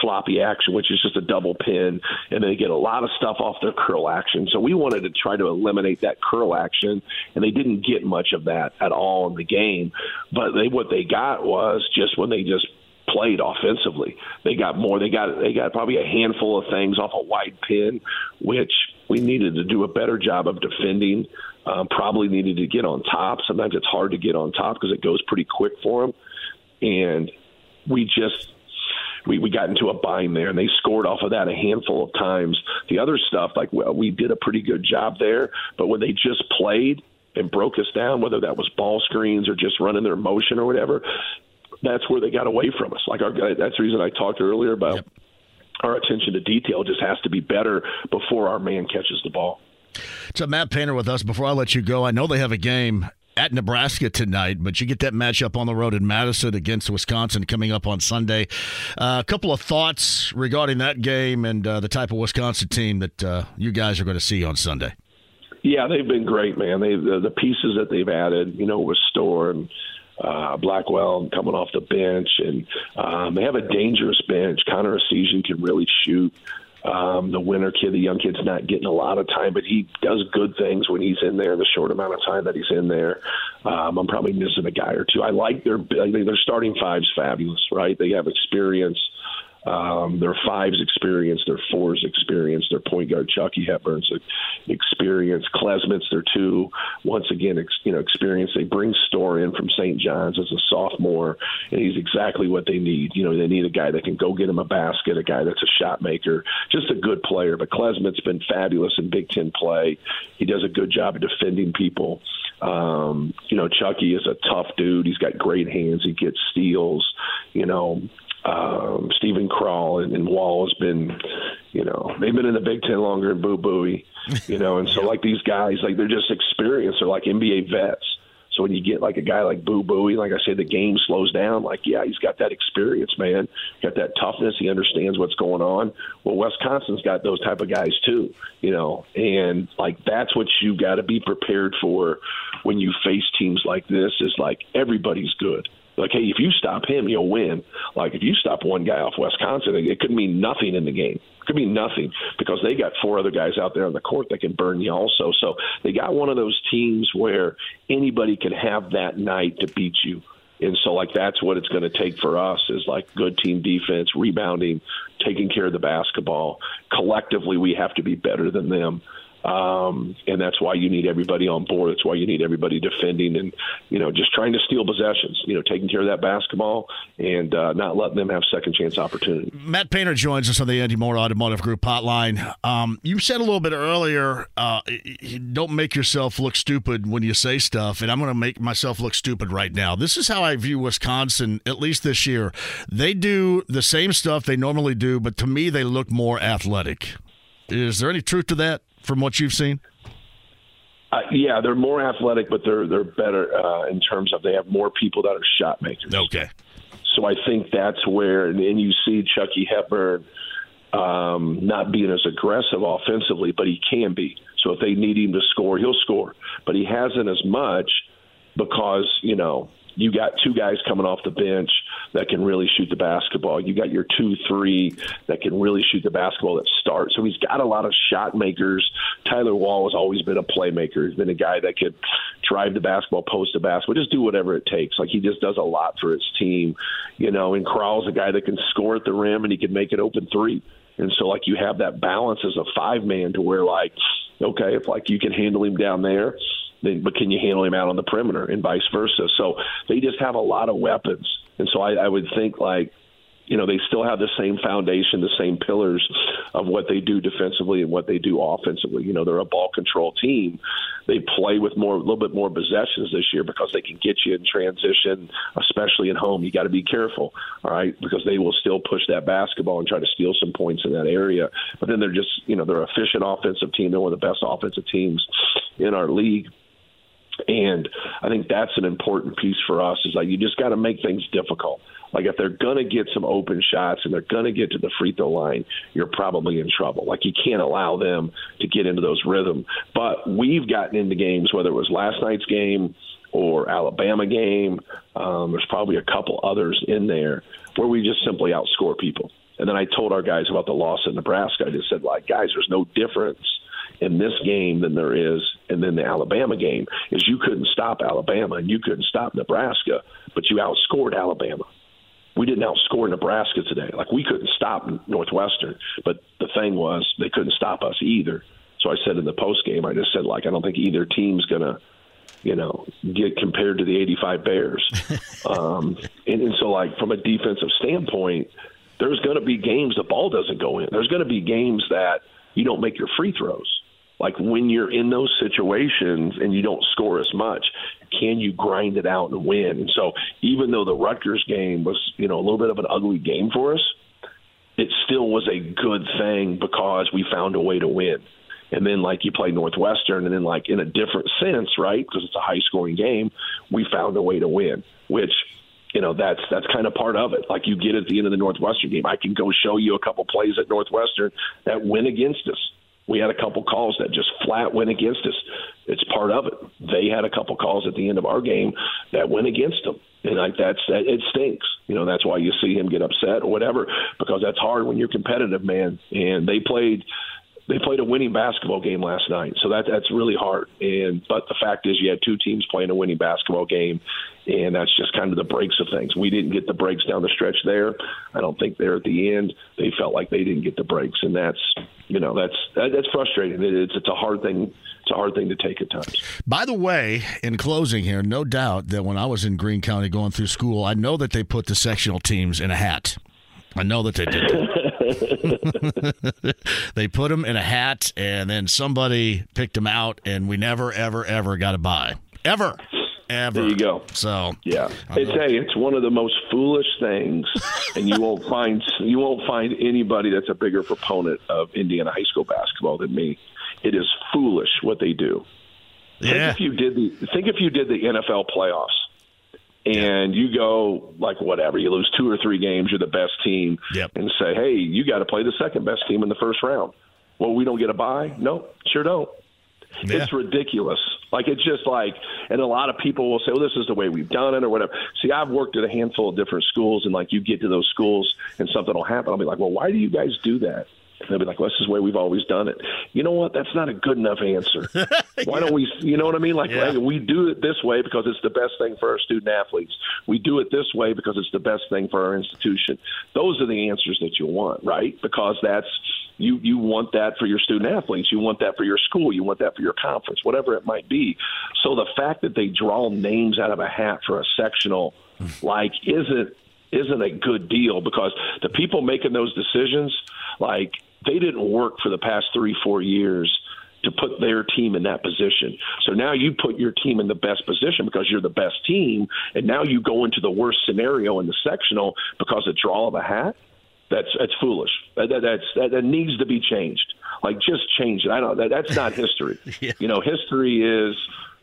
Speaker 14: floppy action, which is just a double pin, and they get a lot of stuff off their curl action. So we wanted to try to eliminate that curl action, and they didn't get much of that at all in the game. But they what they got was just when they just played offensively. They got more. They got they got probably a handful of things off a wide pin, which we needed to do a better job of defending. Um, probably needed to get on top. Sometimes it's hard to get on top because it goes pretty quick for them, and we just we, we got into a bind there, and they scored off of that a handful of times. The other stuff, like well, we did a pretty good job there, but when they just played and broke us down, whether that was ball screens or just running their motion or whatever, that's where they got away from us. Like our that's the reason I talked earlier about yep. our attention to detail just has to be better before our man catches the ball.
Speaker 15: So Matt Painter with us. Before I let you go, I know they have a game at Nebraska tonight, but you get that matchup on the road in Madison against Wisconsin coming up on Sunday. Uh, a couple of thoughts regarding that game and uh, the type of Wisconsin team that uh, you guys are going to see on Sunday.
Speaker 14: Yeah, they've been great, man. They the, the pieces that they've added, you know, with Storr and uh, Blackwell coming off the bench, and um, they have a dangerous bench. Connor Essegian can really shoot. Um, the Winter kid, the young kid's not getting a lot of time, but he does good things when he's in there. The short amount of time that he's in there, um, I'm probably missing a guy or two. I like their their starting five's fabulous, right? They have experience. Um, their fives experience, their fours experience, their point guard Chucky Hepburn's experience, Klesmit's their two. Once again, ex, you know, experience. They bring Storr in from St. John's as a sophomore, and he's exactly what they need. You know, they need a guy that can go get him a basket, a guy that's a shot maker, just a good player. But Klesmit's been fabulous in Big Ten play. He does a good job of defending people. Um, you know, Chucky is a tough dude. He's got great hands. He gets steals. You know, um, Steven Crowl and, and Wahl has been, you know, they've been in the Big Ten longer than Boo Buie, you know, and so like these guys, like they're just experienced. They're like NBA vets. So when you get like a guy like Boo Buie, like I say, the game slows down. Like, yeah, he's got that experience, man. Got that toughness. He understands what's going on. Well, Wisconsin's got those type of guys too, you know, and like that's what you got to be prepared for when you face teams like this. Is like everybody's good like, hey, if you stop him, you'll win. Like, if you stop one guy off Wisconsin, it could mean nothing in the game. It could mean nothing because they got four other guys out there on the court that can burn you also. So they got one of those teams where anybody can have that night to beat you. And so, like, that's what it's going to take for us is like good team defense, rebounding, taking care of the basketball. Collectively, we have to be better than them. Um, and that's why you need everybody on board. That's why you need everybody defending and, you know, just trying to steal possessions, you know, taking care of that basketball and uh, not letting them have second chance opportunity.
Speaker 15: Matt Painter joins us on the Andy Moore Automotive Group hotline. Um, you said a little bit earlier, uh, don't make yourself look stupid when you say stuff, and I'm going to make myself look stupid right now. This is how I view Wisconsin, at least this year. They do the same stuff they normally do, but to me, they look more athletic. Is there any truth to that? From what you've seen?
Speaker 14: Uh, yeah, they're more athletic, but they're they're better uh, in terms of they have more people that are shot makers.
Speaker 15: Okay.
Speaker 14: So I think that's where, and, and you see Chucky Hepburn um, not being as aggressive offensively, but he can be. So if they need him to score, he'll score. But he hasn't as much because you know you got two guys coming off the bench that can really shoot the basketball. You got your two, three that can really shoot the basketball that start. So he's got a lot of shot makers. Tyler Wahl has always been a playmaker. He's been a guy that could drive the basketball, post the basketball, just do whatever it takes. Like he just does a lot for his team, you know. And Crowl's a guy that can score at the rim and he can make it open three. And so like you have that balance as a five man to where like, okay, if like you can handle him down there but can you handle him out on the perimeter and vice versa? So they just have a lot of weapons, and so I, I would think like you know they still have the same foundation, the same pillars of what they do defensively and what they do offensively. You know, they're a ball control team. They play with more, a little bit more possessions this year because they can get you in transition, especially at home. You got to be careful, all right, because they will still push that basketball and try to steal some points in that area. But then they're just, you know, they're an efficient offensive team. They're one of the best offensive teams in our league. And I think that's an important piece for us is like you just got to make things difficult. Like if they're going to get some open shots and they're going to get to the free throw line, you're probably in trouble. Like you can't allow them to get into those rhythm. But we've gotten into games, whether it was last night's game or Alabama game. Um, there's probably a couple others in there where we just simply outscore people. And then I told our guys about the loss in Nebraska. I just said, like, guys, there's no difference in this game than there is and then the Alabama game is you couldn't stop Alabama and you couldn't stop Nebraska, but you outscored Alabama. We didn't outscore Nebraska today. Like we couldn't stop Northwestern, but the thing was they couldn't stop us either. So I said in the post game, I just said like I don't think either team's gonna, you know, get compared to the '85 Bears. um, and, and so like from a defensive standpoint, there's going to be games the ball doesn't go in. There's going to be games that you don't make your free throws like when you're in those situations and you don't score as much, can you grind it out and win? And so even though the Rutgers game was, you know, a little bit of an ugly game for us, it still was a good thing because we found a way to win. And then like you play Northwestern and then like in a different sense, right? Because it's a high scoring game, we found a way to win, which you know that's that's kind of part of it. Like you get at the end of the Northwestern game, I can go show you a couple plays at Northwestern that win against us we had a couple calls that just flat went against us. It's part of it. They had a couple calls at the end of our game that went against them, and like that's that, it stinks. You know that's why you see him get upset or whatever because that's hard when you're competitive, man. And they played they played a winning basketball game last night, so that that's really hard. And but the fact is, you had two teams playing a winning basketball game, and that's just kind of the breaks of things. We didn't get the breaks down the stretch there. I don't think there at the end they felt like they didn't get the breaks, and that's you know that's that, that's frustrating. It's it's a hard thing. It's a hard thing to take at times.
Speaker 15: By the way, in closing here, no doubt that when I was in Greene County going through school, I know that they put the sectional teams in a hat. I know that they did. they put them in a hat, and then somebody picked them out, and we never, ever, ever got a buy. Ever. Ever.
Speaker 14: There you go.
Speaker 15: So
Speaker 14: yeah, it's hey, it's one of the most foolish things, and you won't find you won't find anybody that's a bigger proponent of Indiana high school basketball than me. It is foolish what they do.
Speaker 5: Yeah.
Speaker 14: Think if you did the think if you did the NFL playoffs and you go like whatever, you lose two or three games, you're the best team,
Speaker 5: Yep.
Speaker 14: and say, hey, you got to play the second best team in the first round. Well, we don't get a bye. No, sure don't.
Speaker 5: Yeah.
Speaker 14: It's ridiculous. Like it's just like, and a lot of people will say, "Well, this is the way we've done it," or whatever. See, I've worked at a handful of different schools, and like you get to those schools, and something will happen. I'll be like, "Well, why do you guys do that?" They'll be like, "Well, this is the way we've always done it." You know what? That's not a good enough answer. Why don't we? You know what I mean? Like,
Speaker 5: Yeah.
Speaker 14: like, we do it this way because it's the best thing for our student athletes. We do it this way because it's the best thing for our institution. Those are the answers that you want, right? Because that's you you want that for your student athletes you want that for your school you want that for your conference whatever it might be so the fact that they draw names out of a hat for a sectional hmm. like isn't isn't a good deal because the people making those decisions like they didn't work for the past 3 4 years to put their team in that position. So now you put your team in the best position because you're the best team, and now you go into the worst scenario in the sectional because of draw of a hat. That's that's foolish. That, that, that's that, that needs to be changed. Like just change it. I don't. That, that's not history. You know, history is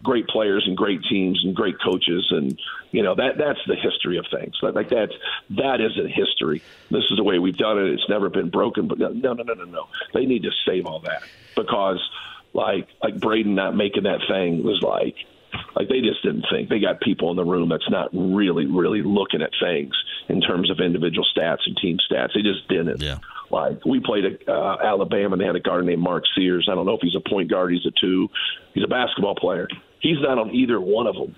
Speaker 14: great players and great teams and great coaches, and you know that that's the history of things. Like, like that's that isn't history. This is the way we've done it. It's never been broken. But no, no, no, no, no. They need to save all that because like like Braden not making that thing was like like they just didn't think they got people in the room that's not really really looking at things in terms of individual stats and team stats they just didn't
Speaker 5: yeah
Speaker 14: like we played at uh, Alabama and they had a guard named Mark Sears I don't know if he's a point guard he's a two he's a basketball player he's not on either one of them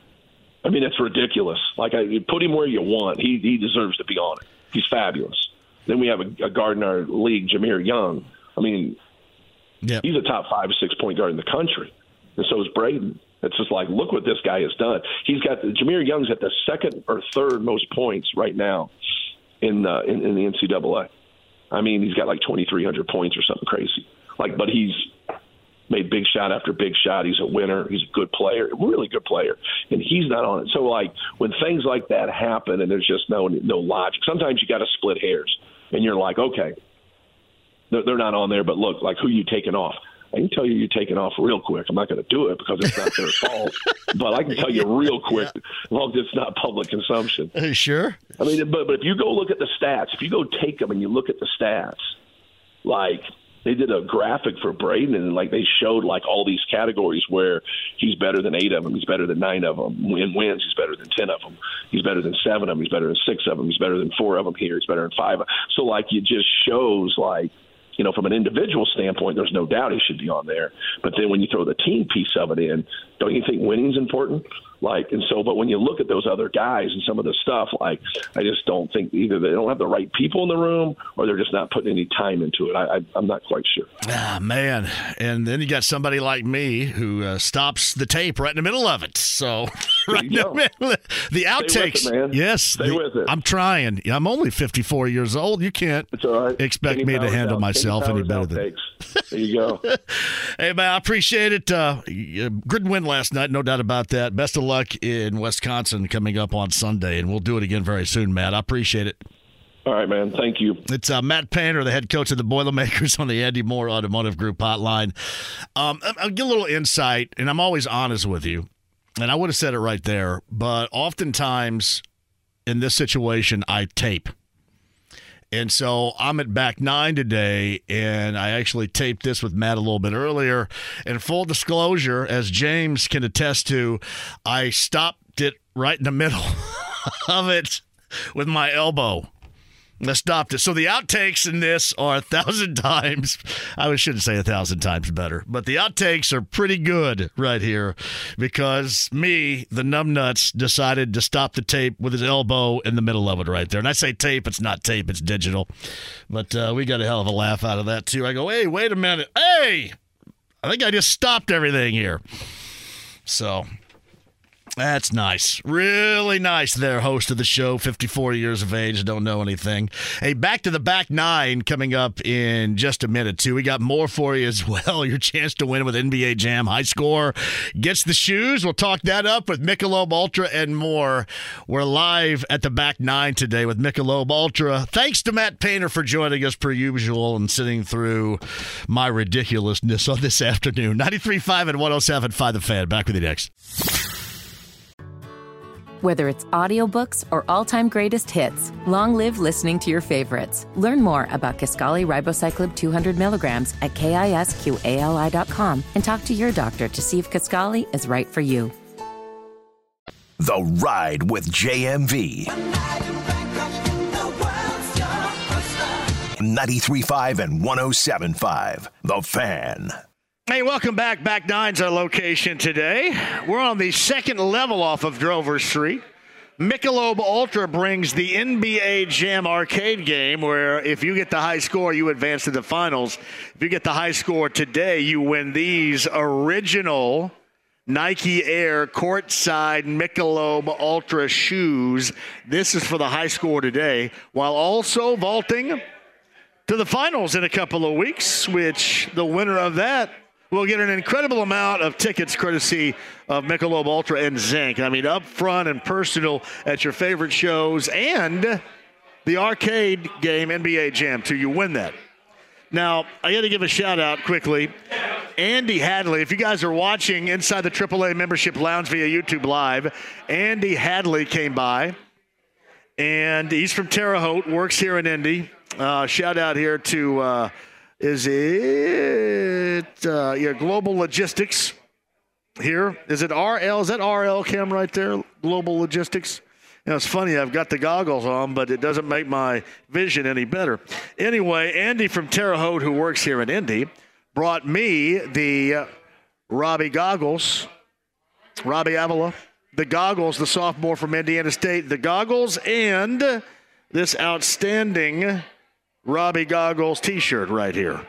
Speaker 14: I mean it's ridiculous like I you put him where you want he he deserves to be on it he's fabulous then we have a, a guard in our league Jahmir Young I mean he's a top five or six point guard in the country, and so is Braden. It's just like, look what this guy has done. He's got Jahmir Young's at the second or third most points right now in uh, in, in the NCAA. I mean, he's got like twenty three hundred points or something crazy. Like, but he's made big shot after big shot. He's a winner. He's a good player, really good player, and he's not on it. So, like, when things like that happen and there's just no no logic, sometimes you got to split hairs, and you're like, okay, they're, they're not on there, but look, like who you taking off? I can tell you you're taking off real quick. I'm not going to do it because it's not their fault, but I can tell you real quick, as long as it's not public consumption.
Speaker 5: sure.
Speaker 14: I mean, but but if you go look at the stats, if you go take them and you look at the stats, like they did a graphic for Braden and like they showed like all these categories where he's better than eight of them, he's better than nine of them. In wins, he's better than ten of them. He's better than seven of them. He's better than six of them. He's better than four of them here. He's better than five. So like it just shows like you know, from an individual standpoint, there's no doubt he should be on there. But then when you throw the team piece of it in, don't you think winning's important? Like, and so, but when you look at those other guys and some of the stuff, like, I just don't think either they don't have the right people in the room or they're just not putting any time into it. I, I, I'm not quite sure.
Speaker 5: Ah, man. And then you got somebody like me who uh, stops the tape right in the middle of it. So, right in the middle. The outtakes.
Speaker 14: It, man.
Speaker 5: Yes.
Speaker 14: Stay
Speaker 5: the-
Speaker 14: with it.
Speaker 5: I'm trying. I'm only 54 ye're old. You can't expect
Speaker 14: Kenny
Speaker 5: me to handle
Speaker 14: out-
Speaker 5: myself
Speaker 14: Kenny
Speaker 5: any better
Speaker 14: Powers
Speaker 5: than.
Speaker 14: outtakes. There you go.
Speaker 5: Hey, man, I appreciate it. Uh, good win last night, no doubt about that. Best of luck in Wisconsin coming up on Sunday, and we'll do it again very soon, Matt. I appreciate it.
Speaker 14: All right, man. Thank you.
Speaker 5: It's uh, Matt Painter, the head coach of the Boilermakers on the Andy Moore Automotive Group hotline. Um, I'll get a little insight, and I'm always honest with you. And I would have said it right there, but oftentimes in this situation, I tape. And so I'm at back nine today, and I actually taped this with Matt a little bit earlier. And full disclosure, as James can attest to, I stopped it right in the middle of it with my elbow. I stopped it. So the outtakes in this are a thousand times. I shouldn't say a thousand times better, but the outtakes are pretty good right here because me, the numbnuts, decided to stop the tape with his elbow in the middle of it right there. And I say tape, it's not tape, it's digital. But uh, we got a hell of a laugh out of that too. I go, hey, wait a minute, hey, I think I just stopped everything here. So
Speaker 15: That's nice. Really nice there, host of the show, 54 years of age, don't know anything. Hey, back to the back nine coming up in just a minute, too. We got more for you as well. Your chance to win with NBA Jam. High score gets the shoes. We'll talk that up with Michelob Ultra and more. We're live at the back nine today with Michelob Ultra. Thanks to Matt Painter for joining us per usual and sitting through my ridiculousness on this afternoon. 93.5 and 107.5 The Fan. Back with you next.
Speaker 10: Whether it's audiobooks or all-time greatest hits, long live listening to your favorites. Learn more about Kisqali Ribociclib 200 milligrams at kisqali.com and talk to your doctor to see if Kisqali is right for you.
Speaker 8: The Ride with JMV. 93.5 and 107.5. The Fan.
Speaker 5: Hey, welcome back. Back Nine's our location today. We're on the second level off of Drover Street. Michelob Ultra brings the NBA Jam arcade game where if you get the high score, you advance to the finals. If you get the high score today, you win these original Nike Air courtside Michelob Ultra shoes. This is for the high score today, while also vaulting to the finals in a couple of weeks, which the winner of that will get an incredible amount of tickets courtesy of Michelob Ultra and Zinc. I mean, up front and personal at your favorite shows and the arcade game NBA Jam too. You win that. Now, I got to give a shout out quickly. Andy Hadley, if you guys are watching inside the AAA membership lounge via YouTube Live, Andy Hadley came by, and he's from Terre Haute, works here in Indy. Uh, shout out here to uh, is it uh, yeah Global Logistics here? Is it RL? Is that RL Cam right there? Global Logistics. You know, it's funny. I've got the goggles on, but it doesn't make my vision any better. Anyway, Andy from Terre Haute, who works here in Indy, brought me the uh, Robbie goggles. Robbie Avila, the goggles, the sophomore from Indiana State, the goggles, and this outstanding Robbie Goggles t shirt right here.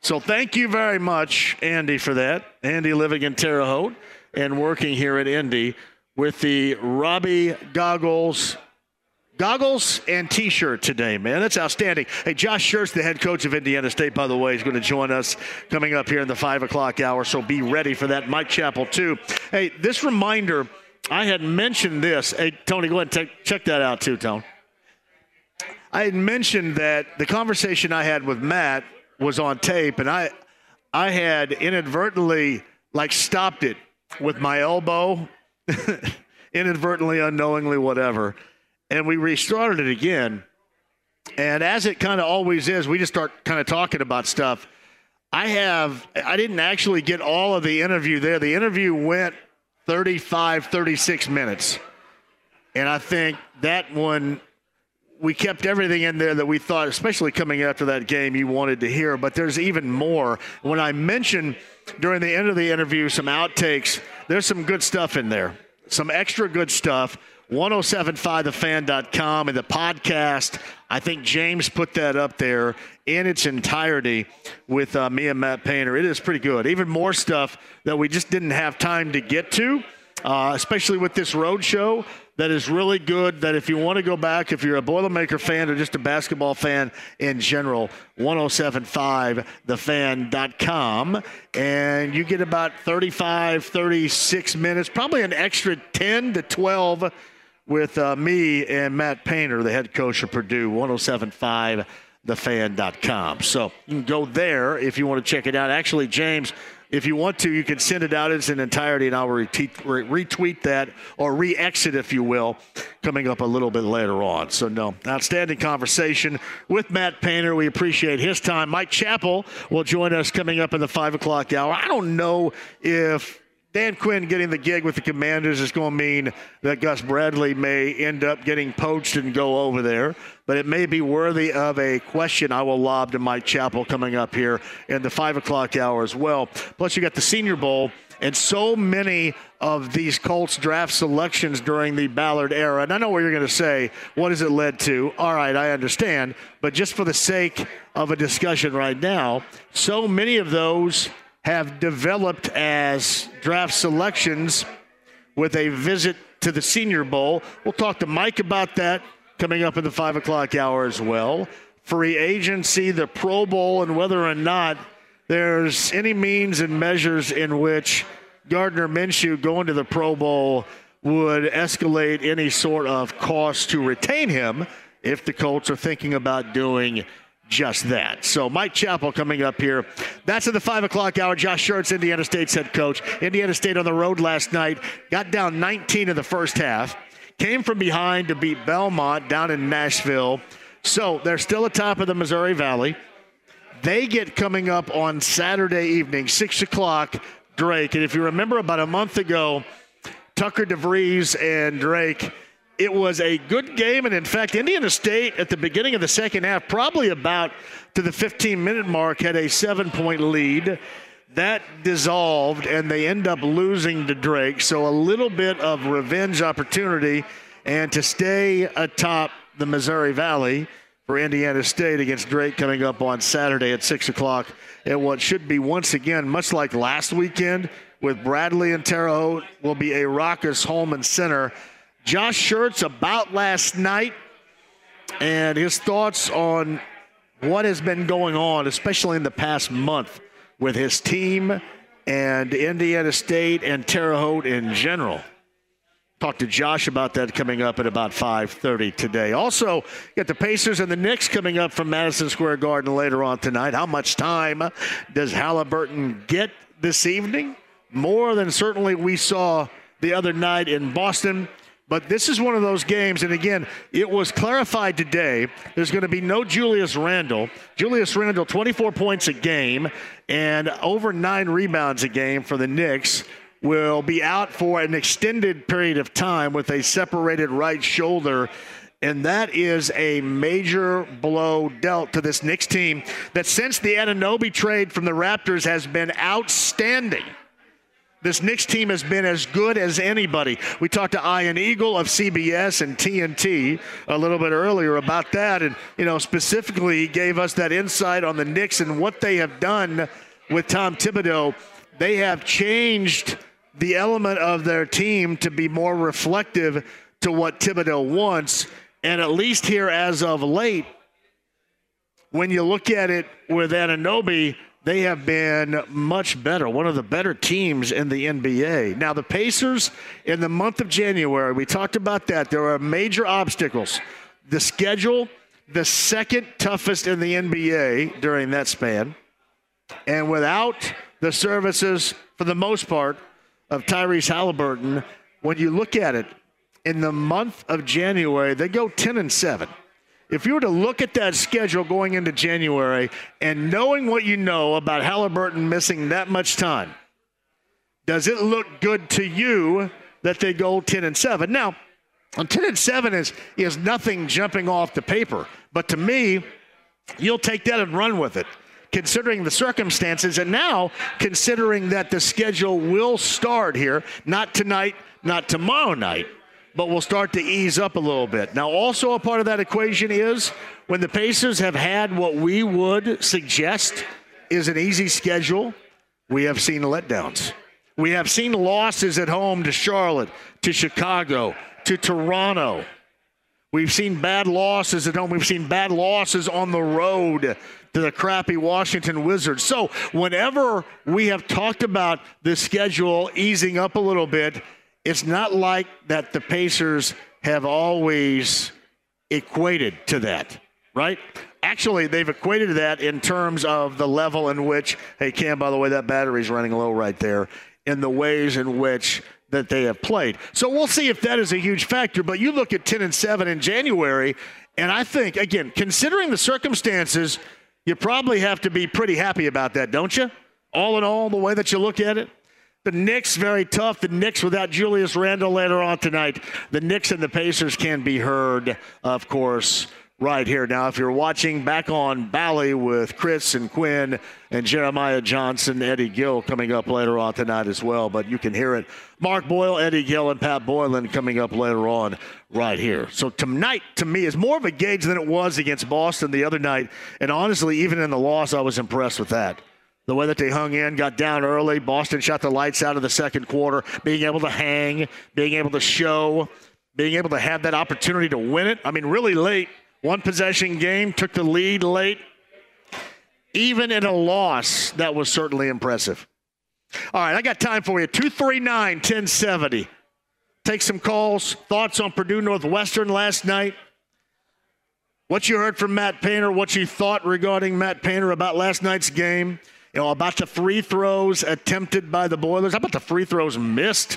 Speaker 5: So thank you very much, Andy, for that. Andy living in Terre Haute and working here at Indy with the Robbie Goggles goggles and t-shirt today, man. That's outstanding. Hey, Josh Schertz, the head coach of Indiana State, by the way, is going to join us coming up here in the 5 o'clock hour, so be ready for that. Mike Chappell, too. Hey, this reminder, I had mentioned this. Hey, Tony, go ahead and check that out, too, Tony. I had mentioned that the conversation I had with Matt was on tape, and I, I had inadvertently like stopped it with my elbow, inadvertently, unknowingly, whatever, and we restarted it again. And as it kind of always is, we just start kind of talking about stuff. I have, I didn't actually get all of the interview there. The interview went 35, 36 minutes. And I think that one we kept everything in there that we thought, especially coming after that game, you wanted to hear. But there's even more. When I mentioned during the end of the interview some outtakes, there's some good stuff in there, some extra good stuff. 1075thefan.com and the podcast. I think James put that up there in its entirety with uh, me and Matt Painter. It is pretty good. Even more stuff that we just didn't have time to get to, uh, especially with this road show that is really good. That if you want to go back, if you're a Boilermaker fan or just a basketball fan in general, 1075thefan.com. And you get about 35, 36 minutes, probably an extra 10 to 12 with uh, me and Matt Painter, the head coach of Purdue, 1075thefan.com. So you can go there if you want to check it out. Actually, James if you want to, you can send it out as an entirety, and I'll retweet that or re exit, if you will, coming up a little bit later on. So, no, outstanding conversation with Matt Painter. We appreciate his time. Mike Chappell will join us coming up in the 5 o'clock hour. I don't know if Dan Quinn getting the gig with the Commanders is going to mean that Gus Bradley may end up getting poached and go over there. But it may be worthy of a question I will lob to Mike Chappell coming up here in the 5 o'clock hour as well. Plus, you got the Senior Bowl and so many of these Colts draft selections during the Ballard era. And I know what you're going to say. What has it led to? All right, I understand. But just for the sake of a discussion right now, so many of those have developed as draft selections with a visit to the Senior Bowl. We'll talk to Mike about that coming up in the 5 o'clock hour as well. Free agency, the Pro Bowl, and whether or not there's any means and measures in which Gardner Minshew going to the Pro Bowl would escalate any sort of cost to retain him if the Colts are thinking about doing just that. So Mike Chappell coming up here. That's in the five o'clock hour. Josh Schertz, Indiana State's head coach. Indiana State on the road last night, got down 19 in the first half, came from behind to beat Belmont down in Nashville. So they're still atop of the Missouri Valley. They get coming up on Saturday evening, six o'clock. Drake, and if you remember about a month ago, Tucker DeVries and Drake it was a good game. And in fact, Indiana State at the beginning of the second half, probably about to the 15 minute mark, had a seven point lead. That dissolved, and they end up losing to Drake. So a little bit of revenge opportunity, and to stay atop the Missouri Valley for Indiana State against Drake coming up on Saturday at 6 o'clock at what should be once again, much like last weekend with Bradley and Terre Haute, will be a raucous Hulman Center Josh Schertz about last night and his thoughts on what has been going on, especially in the past month with his team and Indiana State and Terre Haute in general. Talk to Josh about that coming up at about 5:30 today. Also, get the Pacers and the Knicks coming up from Madison Square Garden later on tonight. How much time does Halliburton get this evening? More than certainly we saw the other night in Boston. But this is one of those games, and again, it was clarified today. There's going to be no Julius Randle. Julius Randle, 24 points a game and over nine rebounds a game for the Knicks, will be out for an extended period of time with a separated right shoulder. And that is a major blow dealt to this Knicks team that since the Anunoby trade from the Raptors has been outstanding. This Knicks team has been as good as anybody. We talked to Ian Eagle of CBS and TNT a little bit earlier about that, and you know specifically gave us that insight on the Knicks and what they have done with Tom Thibodeau. They have changed the element of their team to be more reflective to what Thibodeau wants, and at least here as of late, when you look at it with Anunoby – they have been much better, one of the better teams in the NBA. Now, the Pacers in the month of January, we talked about that. There are major obstacles. The schedule, the second toughest in the NBA during that span. And without the services, for the most part, of Tyrese Halliburton, when you look at it, in the month of January, they go 10 and 7 if you were to look at that schedule going into January and knowing what you know about Halliburton missing that much time, does it look good to you that they go 10 and 7? Now, 10 and 7 is, is nothing jumping off the paper, but to me, you'll take that and run with it. Considering the circumstances, and now considering that the schedule will start here, not tonight, not tomorrow night, but will start to ease up a little bit. Now, also a part of that equation is when the Pacers have had what we would suggest is an easy schedule, we have seen letdowns. We have seen losses at home to Charlotte, to Chicago, to Toronto. We've seen bad losses at home. We've seen bad losses on the road to the crappy Washington Wizards. So, whenever we have talked about the schedule easing up a little bit, it's not like that the Pacers have always equated to that, right? Actually, they've equated to that in terms of the level in which, hey, Cam, by the way, that battery's running low right there, in the ways in which that they have played. So we'll see if that is a huge factor. But you look at 10 and 7 in January, and I think, again, considering the circumstances, you probably have to be pretty happy about that, don't you? All in all, the way that you look at it. The Knicks very tough. The Knicks without Julius Randle later on tonight. The Knicks and the Pacers can be heard, of course, right here. Now, if you're watching back on Bally with Chris and Quinn and Jeremiah Johnson, Eddie Gill coming up later on tonight as well, but you can hear it. Mark Boyle, Eddie Gill, and Pat Boylan coming up later on right here. So tonight, to me, is more of a gauge than it was against Boston the other night. And honestly, even in the loss, I was impressed with that the way that they hung in, got down early. Boston shot the lights out of the second quarter, being able to hang, being able to show, being able to have that opportunity to win it. I mean, really late. One possession game, took the lead late. Even in a loss, that was certainly impressive. All right, I got time for you. 239 1070. Take some calls. Thoughts on Purdue Northwestern last night? What you heard from Matt Painter, what you thought regarding Matt Painter about last night's game, you know, about the free throws attempted by the Boilers, how about the free throws missed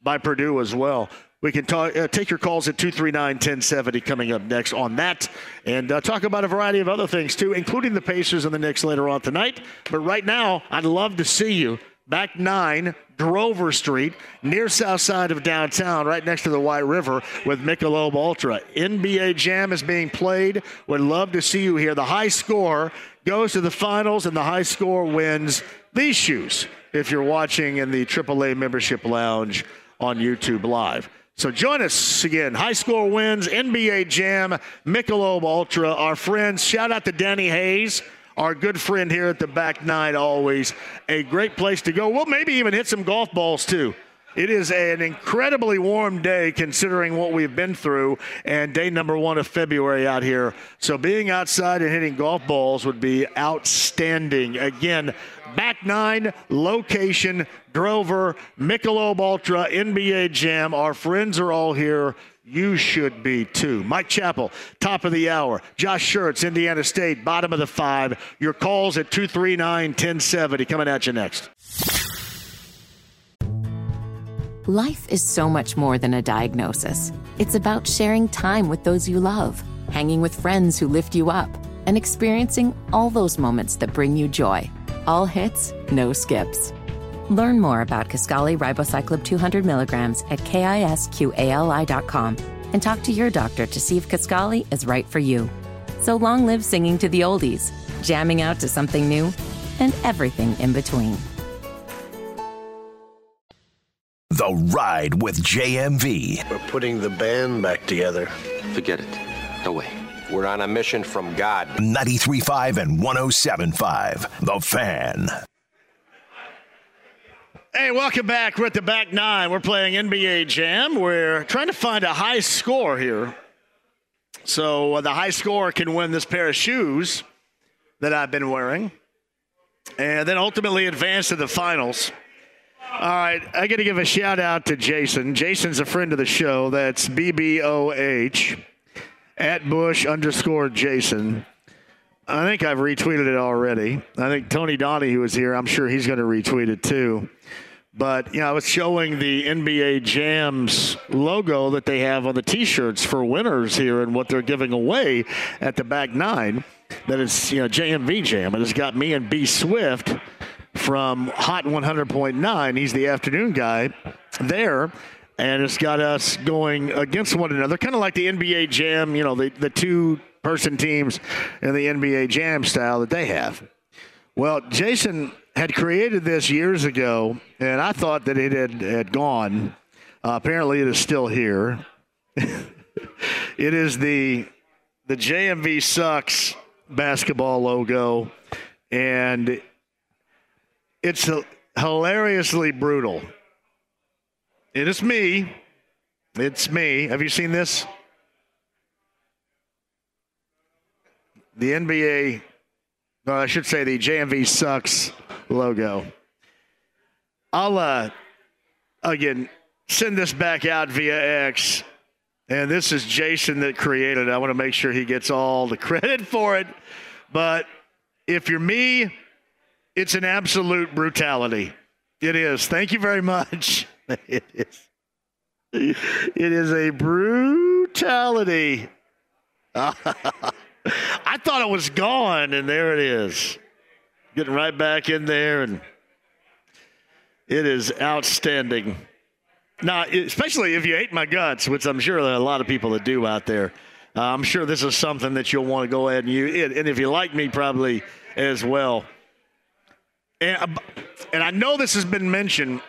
Speaker 5: by Purdue as well? We can talk, uh, take your calls at 239 1070 coming up next on that and uh, talk about a variety of other things too, including the Pacers and the Knicks later on tonight. But right now, I'd love to see you back nine, Drover Street, near south side of downtown, right next to the White River with Michelob Ultra. NBA Jam is being played. Would love to see you here. The high score goes to the finals, and the high score wins these shoes if you're watching in the AAA membership lounge on YouTube Live. So join us again. High score wins, NBA Jam, Michelob Ultra. Our friends, shout out to Danny Hayes our good friend here at the back nine always a great place to go. We'll maybe even hit some golf balls too. It is an incredibly warm day considering what we've been through and day number one of February out here. So being outside and hitting golf balls would be outstanding. Again, back nine, location, Drover, Michelob Ultra, NBA Jam. Our friends are all here you should be too. Mike Chappell, top of the hour. Josh Schertz, Indiana State, bottom of the five. Your calls at 239 1070. Coming at you next.
Speaker 10: Life is so much more than a diagnosis. It's about sharing time with those you love, hanging with friends who lift you up, and experiencing all those moments that bring you joy. All hits, no skips. Learn more about Kisqali Ribociclib 200 milligrams at kisqali.com and talk to your doctor to see if Kisqali is right for you. So long live singing to the oldies, jamming out to something new, and everything in between.
Speaker 8: The Ride with JMV.
Speaker 16: We're putting the band back together.
Speaker 3: Forget it. No way.
Speaker 16: We're on a mission from God.
Speaker 8: 93.5 and 107.5. The Fan.
Speaker 5: Hey, welcome back. We're at the back nine. We're playing NBA Jam. We're trying to find a high score here. So uh, the high score can win this pair of shoes that I've been wearing and then ultimately advance to the finals. All right, I got to give a shout out to Jason. Jason's a friend of the show. That's BBOH at Bush underscore Jason. I think I've retweeted it already. I think Tony who was here, I'm sure he's going to retweet it too. But you know, I was showing the NBA Jams logo that they have on the T-shirts for winners here, and what they're giving away at the back nine. That is, you know, JMV Jam, and it's got me and B Swift from Hot 100.9. He's the afternoon guy there, and it's got us going against one another, kind of like the NBA Jam. You know, the the two person teams in the NBA Jam style that they have. Well, Jason had created this years ago, and I thought that it had, had gone. Uh, apparently, it is still here. it is the the JMV sucks basketball logo, and it's hilariously brutal. It is me. It's me. Have you seen this? The NBA, I should say the JMV sucks logo. I'll uh, again send this back out via X. And this is Jason that created it. I want to make sure he gets all the credit for it. But if you're me, it's an absolute brutality. It is. Thank you very much. It is. It is a brutality. I thought it was gone, and there it is getting right back in there, and it is outstanding. Now, especially if you hate my guts, which I'm sure there are a lot of people that do out there. Uh, I'm sure this is something that you'll want to go ahead and use. And if you like me, probably as well. And, uh, and I know this has been mentioned.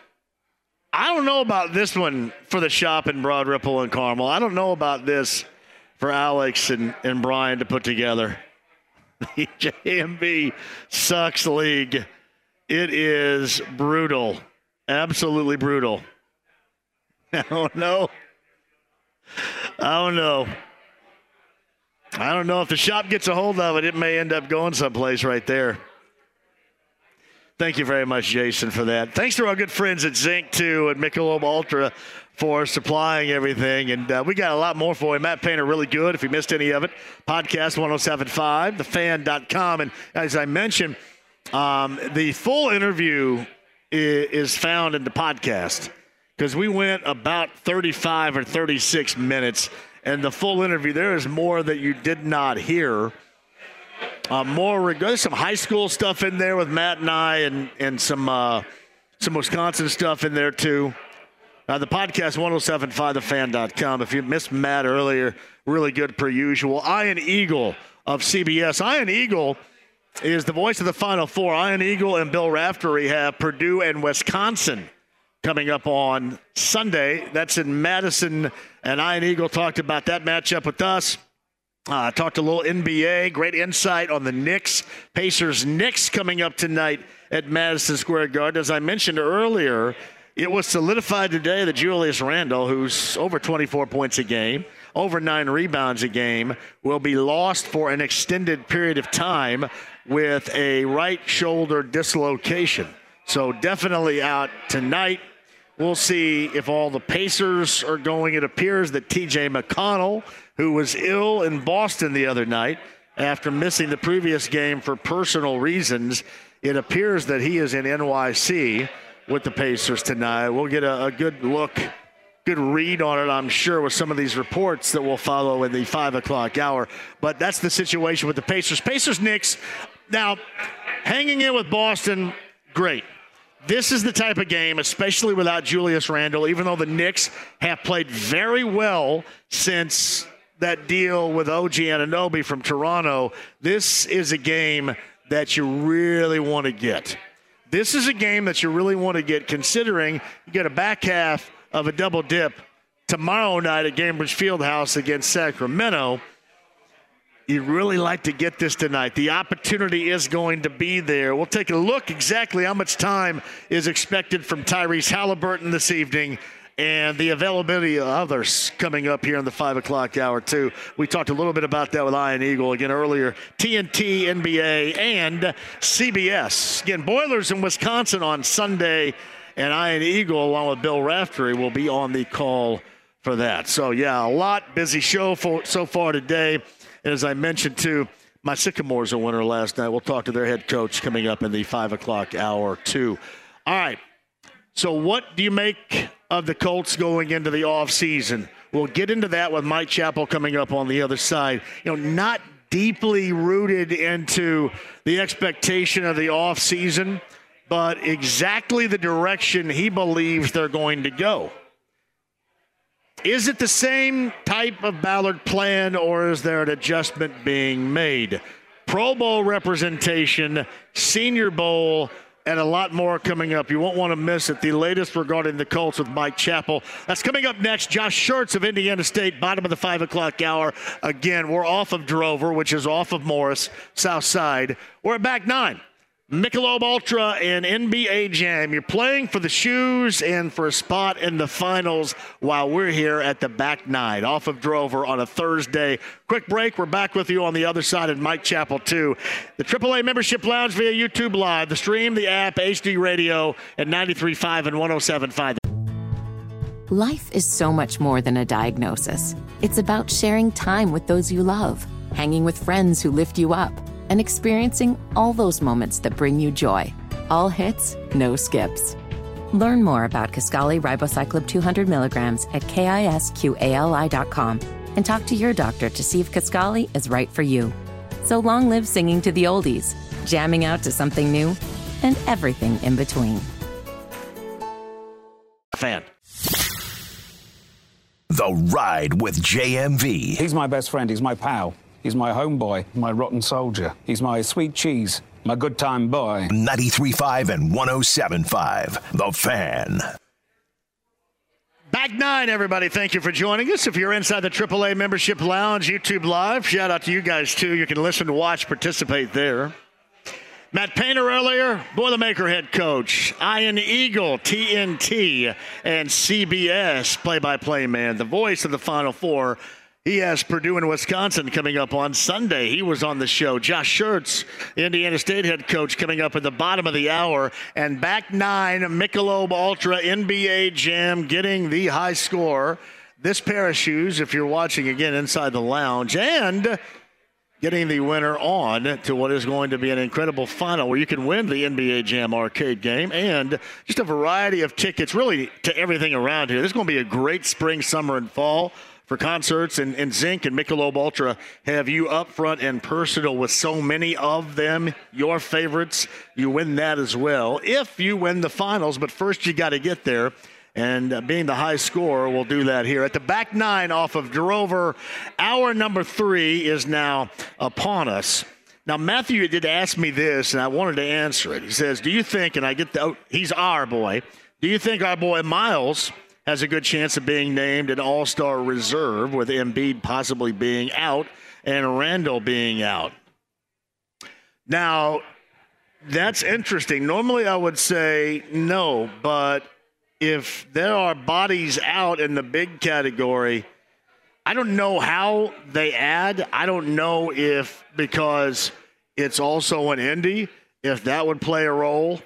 Speaker 5: I don't know about this one for the shop in Broad Ripple and Carmel. I don't know about this for Alex and, and Brian to put together. the JMV Sucks League. It is brutal. Absolutely brutal. I don't know. I don't know. I don't know if the shop gets a hold of it, it may end up going someplace right there. Thank you very much, Jason, for that. Thanks to our good friends at Zink, too, and Michelob Ultra for supplying everything. And uh, we got a lot more for you. Matt Painter, really good. If you missed any of it, podcast 1075, thefan.com. And as I mentioned, um, the full interview is, found in the podcast because we went about 35 or 36 minutes. And the full interview, there is more that you did not hear. Uh, more there's some high school stuff in there with Matt and I, and and some uh, some Wisconsin stuff in there too. Uh, the podcast 1075thefan.com. If you missed Matt earlier, really good per usual. Ian Eagle of CBS. Ian Eagle is the voice of the Final Four. Ian Eagle and Bill Raftery have Purdue and Wisconsin coming up on Sunday. That's in Madison, and Ian Eagle talked about that matchup with us. Uh, talked a little NBA, great insight on the Knicks. Pacers Knicks coming up tonight at Madison Square Garden. As I mentioned earlier, it was solidified today that Julius Randle, who's over 24 points a game, over nine rebounds a game, will be lost for an extended period of time with a right shoulder dislocation. So definitely out tonight. We'll see if all the Pacers are going. It appears that TJ McConnell who was ill in Boston the other night after missing the previous game for personal reasons. It appears that he is in NYC with the Pacers tonight. We'll get a, a good look, good read on it, I'm sure, with some of these reports that will follow in the 5 o'clock hour. But that's the situation with the Pacers. Pacers Knicks. Now, hanging in with Boston, great. This is the type of game, especially without Julius Randle, even though the Knicks have played very well since that deal with OG Anunoby from Toronto, this is a game that you really want to get. This is a game that you really want to get, considering you get a back half of a double dip tomorrow night at Gainbridge Fieldhouse against Sacramento. You'd really like to get this tonight. The opportunity is going to be there. We'll take a look exactly how much time is expected from Tyrese Halliburton this evening and the availability of others coming up here in the five o'clock hour too. We talked a little bit about that with Ian Eagle again earlier. TNT, NBA, and CBS. Again, Boilers in Wisconsin on Sunday, and Ian Eagle along with Bill Raftery will be on the call for that. So yeah, a lot busy show for so far today. And as I mentioned too. My Sycamores a winner last night. We'll talk to their head coach coming up in the five o'clock hour too. All right. So, what do you make of the Colts going into the offseason? We'll get into that with Mike Chappell coming up on the other side. You know, not deeply rooted into the expectation of the offseason, but exactly the direction he believes they're going to go. Is it the same type of Ballard plan, or is there an adjustment being made? Pro Bowl representation, Senior Bowl, and a lot more coming up. You won't want to miss it. The latest regarding the Colts with Mike Chappell. That's coming up next. Josh Schertz of Indiana State, bottom of the five o'clock hour. Again, we're off of Drover, which is off of Morris, South Side. We're at back nine. Michelob Ultra and NBA Jam. You're playing for the shoes and for a spot in the finals while we're here at the back nine off of Drover on a Thursday. Quick break. We're back with you on the other side at Mike Chappell, 2. The AAA Membership Lounge via YouTube Live, the stream, the app, HD Radio at 93.5 and 107.5.
Speaker 10: Life is so much more than a diagnosis. It's about sharing time with those you love, hanging with friends who lift you up and experiencing all those moments that bring you joy. All hits, no skips. Learn more about Kisqali Ribociclib 200 milligrams at kisqali.com and talk to your doctor to see if Kisqali is right for you. So long live singing to the oldies, jamming out to something new, and everything in between.
Speaker 5: Fan.
Speaker 8: The Ride with JMV.
Speaker 17: He's my best friend. He's my pal. He's my homeboy, my rotten soldier. He's my sweet cheese, my good time boy.
Speaker 8: 93.5 and 107.5. The Fan.
Speaker 5: Back nine, everybody. Thank you for joining us. If you're inside the AAA Membership Lounge, YouTube Live, shout out to you guys too. You can listen, watch, participate there. Matt Painter earlier, Boilermaker head coach, Ian Eagle, TNT, and CBS play by play man, the voice of the Final Four. He has Purdue and Wisconsin coming up on Sunday. He was on the show. Josh Schertz, Indiana State head coach, coming up at the bottom of the hour. And back nine, Michelob Ultra NBA Jam getting the high score. This pair of shoes, if you're watching again inside the lounge, and getting the winner on to what is going to be an incredible final where you can win the NBA Jam arcade game and just a variety of tickets, really, to everything around here. This is going to be a great spring, summer, and fall for concerts, and, and Zink and Michelob Ultra have you up front and personal with so many of them. Your favorites, you win that as well if you win the finals. But first, you got to get there. And uh, being the high scorer, we'll do that here. At the back nine off of Drover, hour number three is now upon us. Now, Matthew did ask me this, and I wanted to answer it. He says, Do you think, and I get the, oh, he's our boy, do you think our boy Miles has a good chance of being named an all star reserve, with Embiid possibly being out and Randle being out. Now, that's interesting. Normally, I would say no, but if there are bodies out in the big category, I don't know how they add. I don't know if because it's also an Indy, if that would play a role.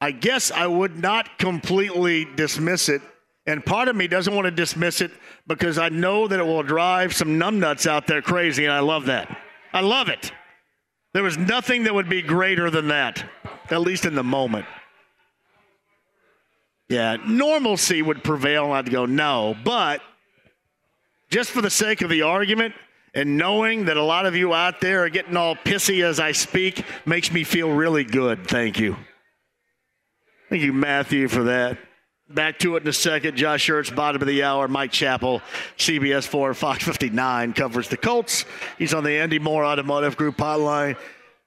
Speaker 5: I guess I would not completely dismiss it and part of me doesn't want to dismiss it because I know that it will drive some numbnuts out there crazy, and I love that. I love it. There was nothing that would be greater than that, at least in the moment. Yeah, normalcy would prevail, and I'd go, no. But just for the sake of the argument, and knowing that a lot of you out there are getting all pissy as I speak makes me feel really good. Thank you. Thank you, Matthew, for that. Back to it in a second. Josh Schertz, bottom of the hour. Mike Chappell, CBS 4, Fox 59, covers the Colts. He's on the Andy Moore Automotive Group hotline.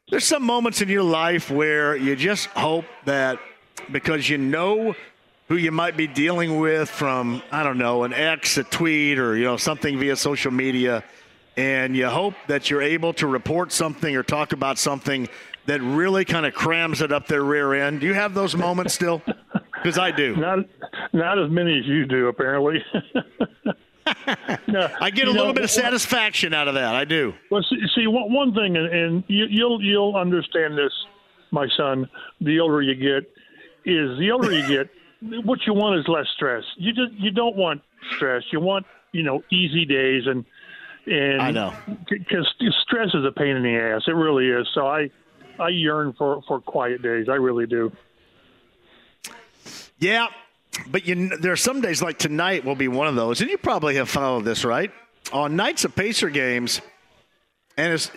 Speaker 5: There's some moments in your life where you just hope that because you know who you might be dealing with from, I don't know, an ex, a tweet, or, you know, something via social media, and you hope that you're able to report something or talk about something that really kind of crams it up their rear end. Do you have those moments still? Because I do.
Speaker 18: Not not as many as you do, apparently.
Speaker 5: no, I get a little know, bit of satisfaction out of that. I do.
Speaker 18: Well, see, see one, one thing, and, and you, you'll you'll understand this, my son. The older you get, is the older you get, what you want is less stress. You just you don't want stress. You want you know easy days and and
Speaker 5: I know
Speaker 18: because stress is a pain in the ass. It really is. So I I yearn for for quiet days. I really do.
Speaker 5: Yeah, but you, there are some days like tonight will be one of those, and you probably have followed this, right? On nights of Pacer games, and it's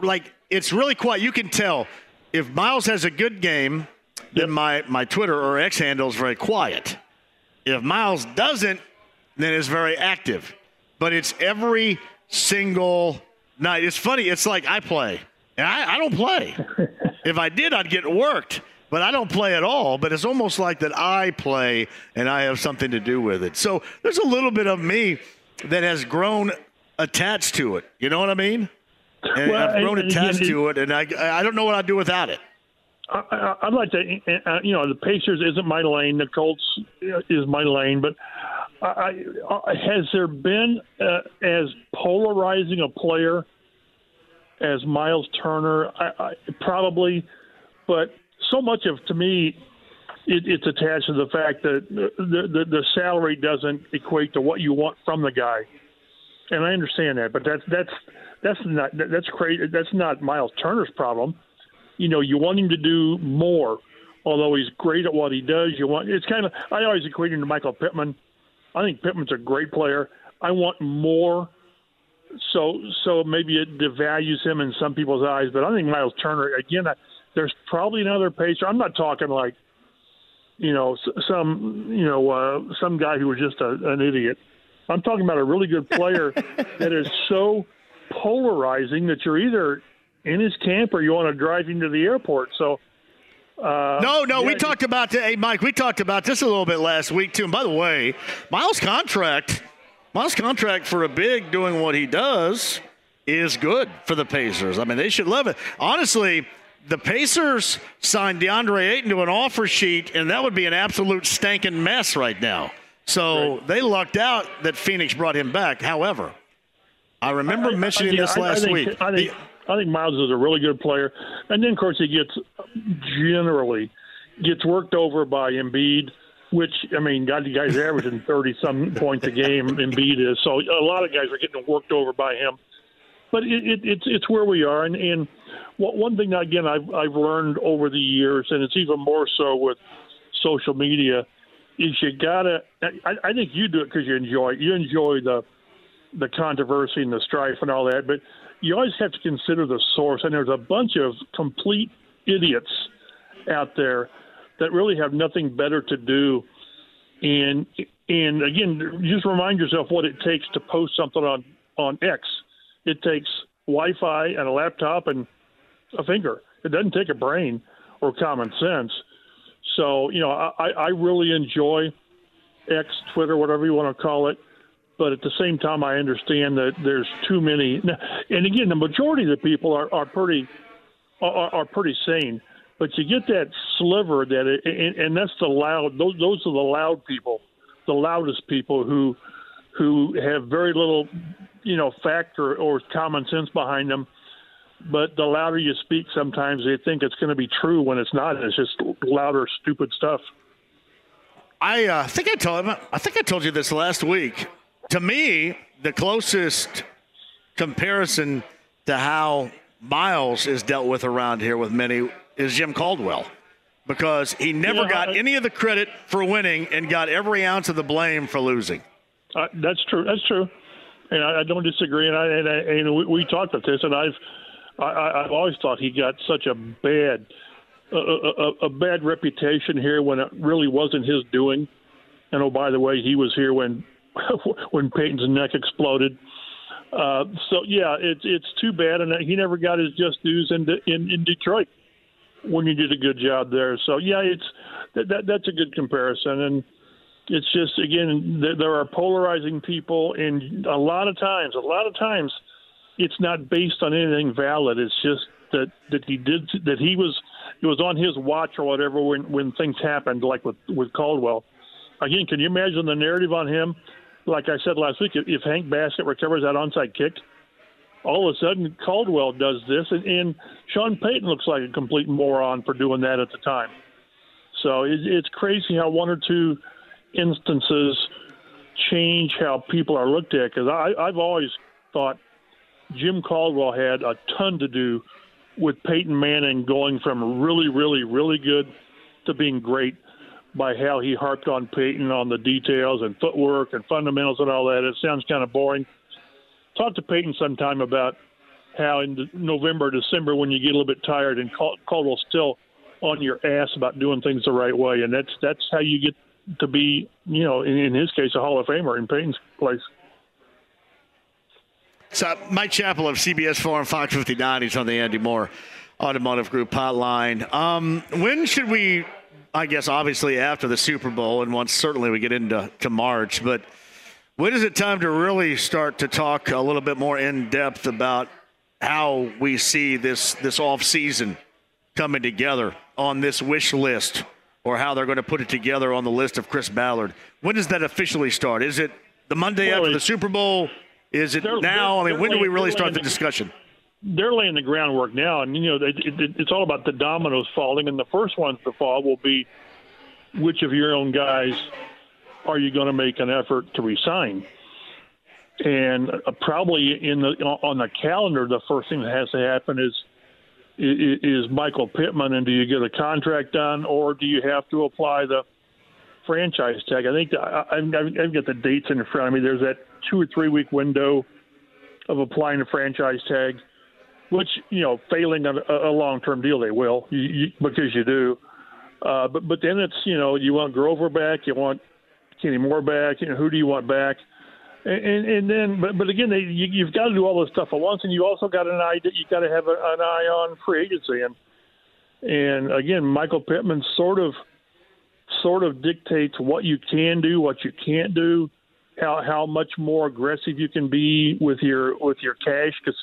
Speaker 5: like it's really quiet. You can tell if Miles has a good game, then my my Twitter or X handle is very quiet. If Miles doesn't, then it's very active. But it's every single night. It's funny. It's like I play, and I, I don't play. if I did, I'd get worked but I don't play at all. But it's almost like that I play and I have something to do with it. So there's a little bit of me that has grown attached to it. You know what I mean? And well, I've grown and, attached again, to it, and I I don't know what I'd do without it.
Speaker 18: I, would like to, uh, you know, the Pacers isn't my lane. The Colts is my lane, but I, I, has there been uh, as polarizing a player as Miles Turner? I, probably, but so much of to me it, it's attached to the fact that the, the the salary doesn't equate to what you want from the guy, and I understand that, but that's that's that's not that's crazy. That's not Miles Turner's problem. You know, you want him to do more, although he's great at what he does. You want it's kind of I always equate him to Michael Pittman. I think Pittman's a great player. I want more. So so maybe it devalues him in some people's eyes, but I think Miles Turner again. I, there's probably another pacer. I'm not talking like, you know, some you know uh, some guy who was just a, an idiot. I'm talking about a really good player that is so polarizing that you're either in his camp or you want to drive him to the airport. So Uh,
Speaker 5: no, no,
Speaker 18: yeah,
Speaker 5: we talked about that. Hey, Mike, we talked about this a little bit last week too. And by the way, Miles' contract, Miles' contract for a big doing what he does is good for the Pacers. I mean, they should love it. Honestly, the Pacers signed DeAndre Ayton to an offer sheet, and that would be an absolute stinking mess right now. So right. they lucked out that Phoenix brought him back. However, I remember
Speaker 18: I,
Speaker 5: mentioning
Speaker 18: I,
Speaker 5: this last
Speaker 18: think,
Speaker 5: week.
Speaker 18: I think, I think Miles is a really good player, and then of course he gets generally gets worked over by Embiid, which I mean, God, the guy's averaging thirty some points a game. Embiid is so a lot of guys are getting worked over by him. But it, it, it's it's where we are, and, and one thing again I've I've learned over the years, and it's even more so with social media, is you gotta. I, I think you do it because you enjoy. You enjoy the the controversy and the strife and all that, but you always have to consider the source. And there's a bunch of complete idiots out there that really have nothing better to do. And and again, just remind yourself what it takes to post something on on X. It takes Wi-Fi and a laptop and a finger. It doesn't take a brain or common sense. So you know, I, I really enjoy X, Twitter, whatever you want to call it but at the same time, I understand that there's too many. And again, the majority of the people are, are pretty are, are pretty sane, but you get that sliver that, it, and, and that's the loud. Those those are the loud people, the loudest people who who have very little, you know, factor or common sense behind them. But the louder you speak, sometimes they think it's going to be true when it's not. It's just louder, stupid stuff.
Speaker 5: I uh, think I told I think I told you this last week to me, the closest comparison to how Miles is dealt with around here with many is Jim Caldwell because he never yeah, got any of the credit for winning and got every ounce of the blame for losing.
Speaker 18: Uh, that's true. That's true, and I, I don't disagree. And I and, I, and we, we, talked about this, and I've I, have always thought he got such a bad a, a, a bad reputation here when it really wasn't his doing. And oh, by the way, he was here when when Peyton's neck exploded. Uh, so yeah, it's it's too bad, and he never got his just dues in in, in Detroit when you did a good job there. So yeah, it's that, that that's a good comparison, and it's just again there, there are polarizing people, and a lot of times, a lot of times, it's not based on anything valid. It's just that that he did that he was it was on his watch or whatever when when things happened, like with with Caldwell. Again, can you imagine the narrative on him? like I said last week, if Hank Baskett recovers that onside kick, all of a sudden Caldwell does this, and, and Sean Payton looks like a complete moron for doing that at the time. So it, it's crazy how one or two instances change how people are looked at. Because I've always thought Jim Caldwell had a ton to do with Peyton Manning going from really, really, really good to being great by how he harped on Peyton on the details and footwork and fundamentals and all that. It sounds kind of boring. Talk to Peyton sometime about how in November, December, when you get a little bit tired and Caldwell's still on your ass about doing things the right way, and that's that's how you get to be, you know, in, in his case, a Hall of Famer in Peyton's place.
Speaker 5: So Mike Chappell of CBS 4 and Fox 59. He's on the Andy Moore Automotive Group hotline. Um, when should we I guess obviously after the Super Bowl, and once certainly we get into to March. But when is it time to really start to talk a little bit more in depth about how we see this this off season coming together on this wish list, or how they're going to put it together on the list of Chris Ballard? When does that officially start? Is it the Monday well, after the Super Bowl? Is it now? I mean, when do we really start the discussion?
Speaker 18: they're laying the groundwork now, and you know it, it, it's all about the dominoes falling, and the first ones to fall will be which of your own guys are you going to make an effort to resign? And uh, probably in the on the calendar, the first thing that has to happen is is Michael Pittman, and do you get a contract done, or do you have to apply the franchise tag? I think the, I, I've got the dates in front of me. There's that two or three week window of applying the franchise tag which you know, failing a, a long-term deal, they will you, you, because you do. Uh, but but then it's you know you want Grover back, you want Kenny Moore back. You know who do you want back? And, and, then but but again, they, you, you've got to do all this stuff at once, and you also got an eye that you got to have a, an eye on free agency and. And again, Michael Pittman sort of sort of dictates what you can do, what you can't do, how how much more aggressive you can be with your with your cash. Because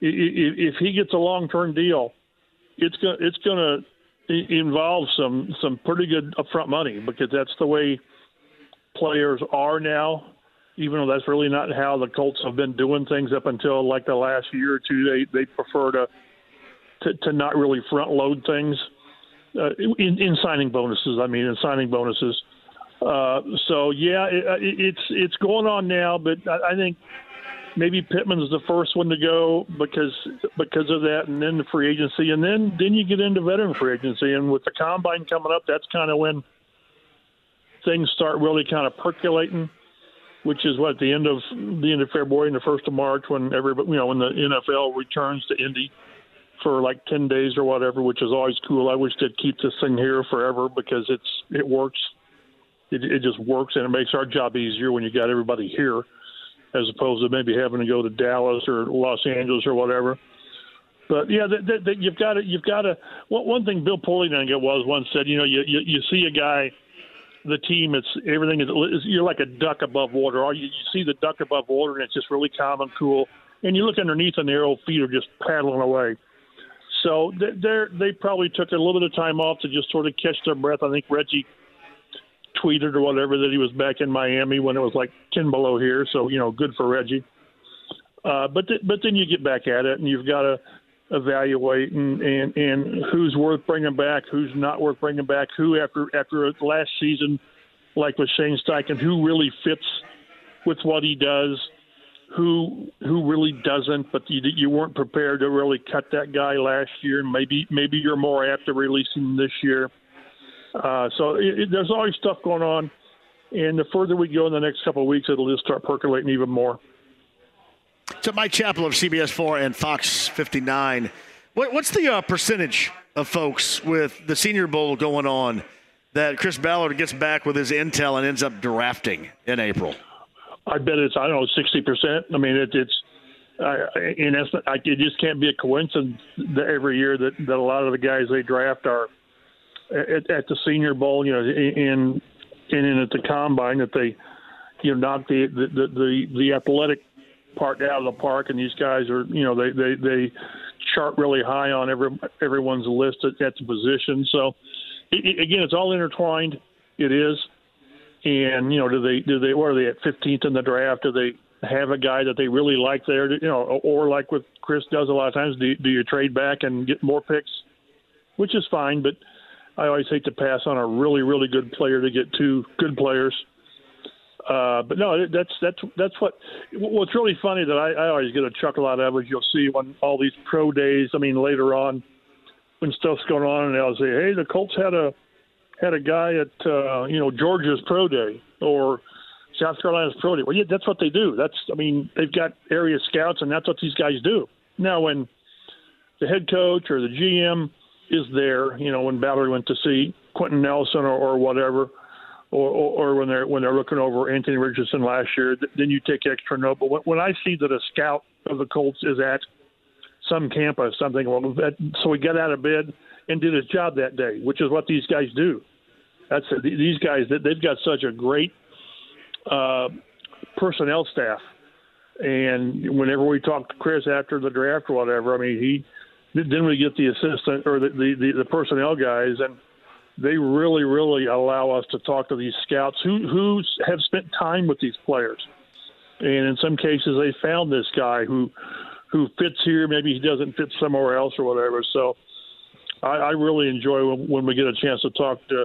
Speaker 18: if he gets a long term deal, it's gonna it's to involve some some pretty good upfront money because that's the way players are now. Even though that's really not how the Colts have been doing things up until like the last year or two, they they prefer to to, to not really front load things uh, in, in signing bonuses. I mean, in signing bonuses. Uh, so yeah, it, it's it's going on now, but I, I think maybe Pittman's the first one to go because because of that, and then the free agency, and then then you get into veteran free agency, and with the combine coming up, that's kind of when things start really kind of percolating, which is what the end of the end of February and the first of March when everybody you know when the NFL returns to Indy for like 10 days or whatever, which is always cool. I wish they'd keep this thing here forever because it's it works. It, it just works and it makes our job easier when you got everybody here, as opposed to maybe having to go to Dallas or Los Angeles or whatever. But yeah, that, that, that you've got to you've got to. One, one thing Bill Polian was once said, you know, you, you you see a guy, the team, it's everything is you're like a duck above water. Or you, you see the duck above water and it's just really calm and cool. And you look underneath and their old feet are just paddling away. So they they probably took a little bit of time off to just sort of catch their breath. I think Reggie tweeted or whatever that he was back in Miami when it was like 10 below here. So, you know, good for Reggie. Uh, but th- but then you get back at it and you've got to evaluate and, and and who's worth bringing back, who's not worth bringing back, who after after last season, like with Shane Steichen, who really fits with what he does who who really doesn't, but you, you weren't prepared to really cut that guy last year. Maybe maybe you're more apt to releasing him this year. Uh, so it, it, there's always stuff going on, and the further we go in the next couple of weeks, it'll just start percolating even more.
Speaker 5: So Mike Chappell of CBS 4 and Fox 59. What, what's the uh, percentage of folks with the Senior Bowl going on that Chris Ballard gets back with his intel and ends up drafting in April?
Speaker 18: I bet it's I don't know sixty percent. I mean, it, it's uh, I, it just can't be a coincidence that every year that that a lot of the guys they draft are at, at the Senior Bowl, you know, in in, in at the combine that they you know knock the the the, the athletic part out of the park, and these guys are you know they they they chart really high on every everyone's list at, at the position. So it, again, it's all intertwined. It is. And you know, do they do they what are they at 15th in the draft? Do they have a guy that they really like there? You know, or like with Chris does a lot of times, do do you trade back and get more picks, which is fine. But I always hate to pass on a really really good player to get two good players. Uh, but no, that's that's that's what. What's really funny that I, I always get a chuckle out of is you'll see when all these pro days. I mean, later on, when stuff's going on, and they'll say, "Hey, the Colts had a had a guy at uh, you know Georgia's pro day or South Carolina's pro day. Well, yeah, that's what they do. That's I mean they've got area scouts, and that's what these guys do. Now, when the head coach or the GM is there, you know, when Ballard went to see Quenton Nelson or, or whatever, or, or, or when they're when they're looking over Anthony Richardson last year, then you take extra note. But when, when I see that a scout of the Colts is at some camp or something, well, that, so he got out of bed and did his job that day, which is what these guys do. That's a, these guys. They've got such a great uh, personnel staff, and whenever we talk to Chris after the draft or whatever, I mean, he then we get the assistant or the, the, the, the personnel guys, and they really, really allow us to talk to these scouts who who have spent time with these players, and in some cases they found this guy who who fits here. Maybe he doesn't fit somewhere else or whatever. So I, I really enjoy when, when we get a chance to talk to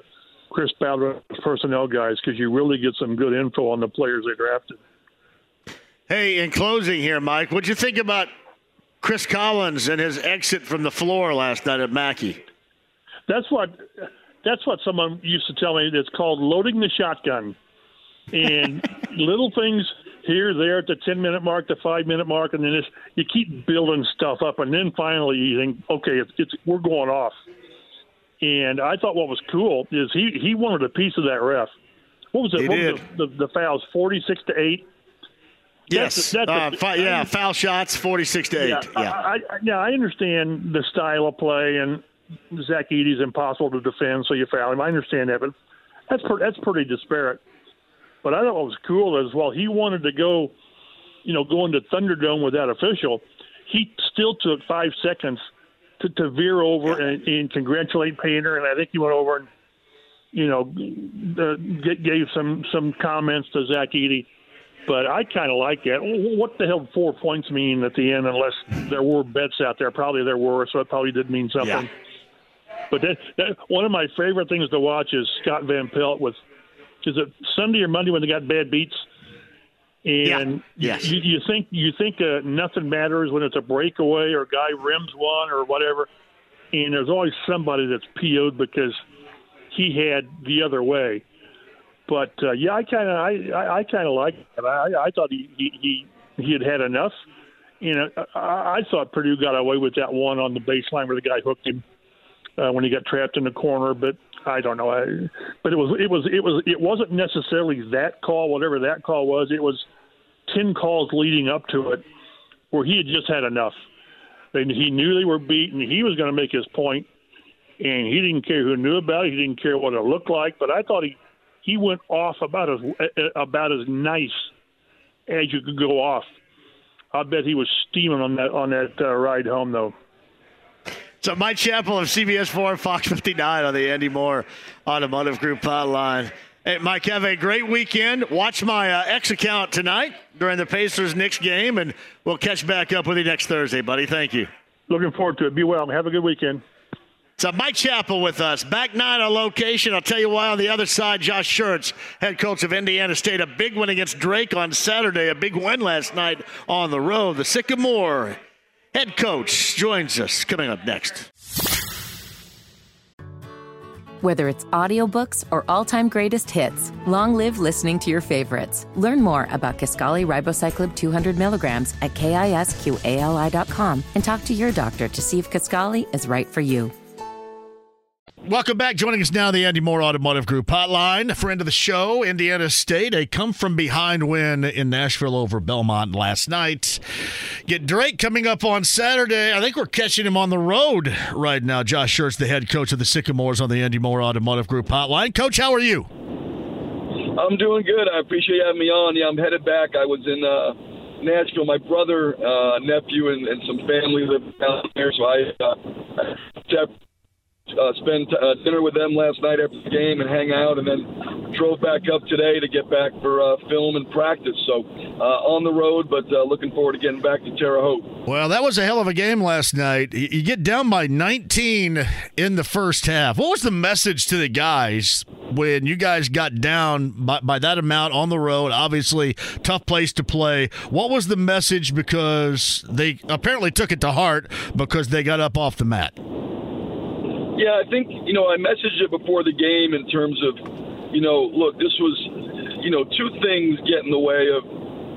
Speaker 18: Chris Ballard personnel guys because you really get some good info on the players they drafted.
Speaker 5: Hey, in closing here, Mike, what'd you think about Chris Collins and his exit from the floor last night at Mackey?
Speaker 18: That's what that's what someone used to tell me. It's called loading the shotgun, and little things here, there at the ten minute mark, the five minute mark, and then you keep building stuff up, and then finally you think, okay, it's, it's we're going off. And I thought what was cool is he he wanted a piece of that ref. What was it?
Speaker 5: He
Speaker 18: what
Speaker 5: did.
Speaker 18: was the, the, the fouls? Forty six to eight.
Speaker 5: Yes.
Speaker 18: That's, that's
Speaker 5: uh,
Speaker 18: a,
Speaker 5: yeah, foul shots, 46 to 8.
Speaker 18: Yeah,
Speaker 5: Yeah.
Speaker 18: I, I, yeah, I understand the style of play, and Zach Edey's impossible to defend, so you foul him. I understand that, but that's per, that's pretty disparate. But I thought what was cool is while he wanted to go, you know, go into Thunderdome with that official, he still took five seconds to, to veer over and, and congratulate Painter, and I think he went over and you know uh, gave some some comments to Zach Edey. But I kind of like that. What the hell four points mean at the end? Unless there were bets out there, probably there were, so it probably did mean something. Yeah. But that, that one of my favorite things to watch is Scott Van Pelt with is it Sunday or Monday when they got bad beats? And
Speaker 5: yeah. yes.
Speaker 18: you, you think you think uh, nothing matters when it's a breakaway or a guy rims one or whatever, and there's always somebody that's PO'd because he had the other way. But uh, yeah, I kind of I, I, kind of like it. I, I thought he, he he he had had enough. You know, I, I thought Purdue got away with that one on the baseline where the guy hooked him uh, when he got trapped in the corner. But I don't know. I, but it was it was it was it wasn't necessarily that call, whatever that call was. It was ten calls leading up to it where he had just had enough. And he knew they were beaten. He was going to make his point, and he didn't care who knew about it. He didn't care what it looked like. But I thought he he went off about as about as nice as you could go off. I bet he was steaming on that on that uh, ride home though.
Speaker 5: So Mike Chappell of CBS 4 Fox 59 on the Andy Moore Automotive Group hotline. Hey, Mike, have a great weekend. Watch my uh, X account tonight during the Pacers Knicks game, and we'll catch back up with you next Thursday, buddy. Thank you.
Speaker 18: Looking forward to it. Be well. Have a good weekend.
Speaker 5: So Mike Chappell with us. Back nine on location. I'll tell you why on the other side, Josh Schertz, head coach of Indiana State. A big win against Drake on Saturday. A big win last night on the road. The Sycamore head coach joins us coming up next.
Speaker 10: Whether it's audiobooks or all-time greatest hits, long live listening to your favorites. Learn more about Kisqali Ribociclib 200 milligrams at kisqali.com and talk to your doctor to see if Kisqali is right for you.
Speaker 15: Welcome back. Joining us now, the Andy Moore Automotive Group hotline. A friend of the show, Indiana State, a come from behind win in Nashville over Belmont last night. Get Drake coming up on Saturday. I think we're catching him on the road right now. Josh Schertz, the head coach of the Sycamores on the Andy Moore Automotive Group hotline. Coach, how are you?
Speaker 19: I'm doing good. I appreciate you having me on. Yeah, I'm headed back. I was in uh, Nashville. My brother, uh, nephew, and, and, some family live down there, so I, uh, uh, spend uh, dinner with them last night after the game and hang out, and then drove back up today to get back for uh, film and practice. So uh, on the road, but uh, looking forward to getting back to Terre Haute.
Speaker 15: Well, that was a hell of a game last night. You get down by 19 in the first half. What was the message to the guys when you guys got down by, by that amount on the road? Obviously, tough place to play. What was the message because they apparently took it to heart because they got up off the mat?
Speaker 19: Yeah, I think you know I messaged it before the game in terms of, you know, look, this was, you know, two things get in the way of,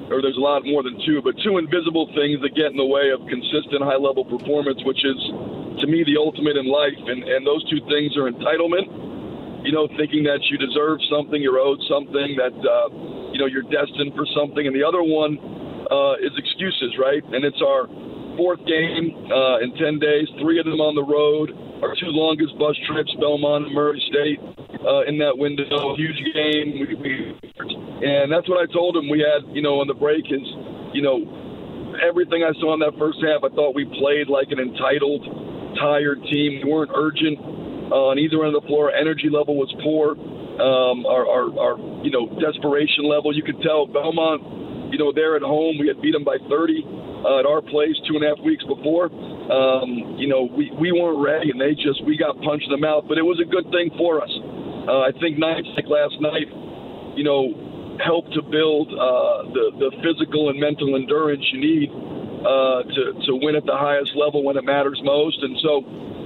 Speaker 19: or there's a lot more than two, but two invisible things that get in the way of consistent high level performance, which is, to me, the ultimate in life, and and those two things are entitlement. You know, thinking that you deserve something, you're owed something, that uh, you know you're destined for something, and the other one uh, is excuses, right? And it's our fourth game uh, in ten days, three of them on the road our two longest bus trips, Belmont and Murray State, uh, in that window. Huge game. We, we, and that's what I told him. We had, you know, on the break is, you know, everything I saw in that first half, I thought we played like an entitled, tired team. We weren't urgent uh, on either end of the floor. Energy level was poor. Um, our, our, our, you know, desperation level. You could tell Belmont, you know, they're at home. We had beat them by 30 uh, at our place two and a half weeks before. Um, you know, we, we weren't ready, and they just we got punched in the mouth. But it was a good thing for us. Uh, I think nights like last night, you know, helped to build uh, the the physical and mental endurance you need uh, to to win at the highest level when it matters most. And so,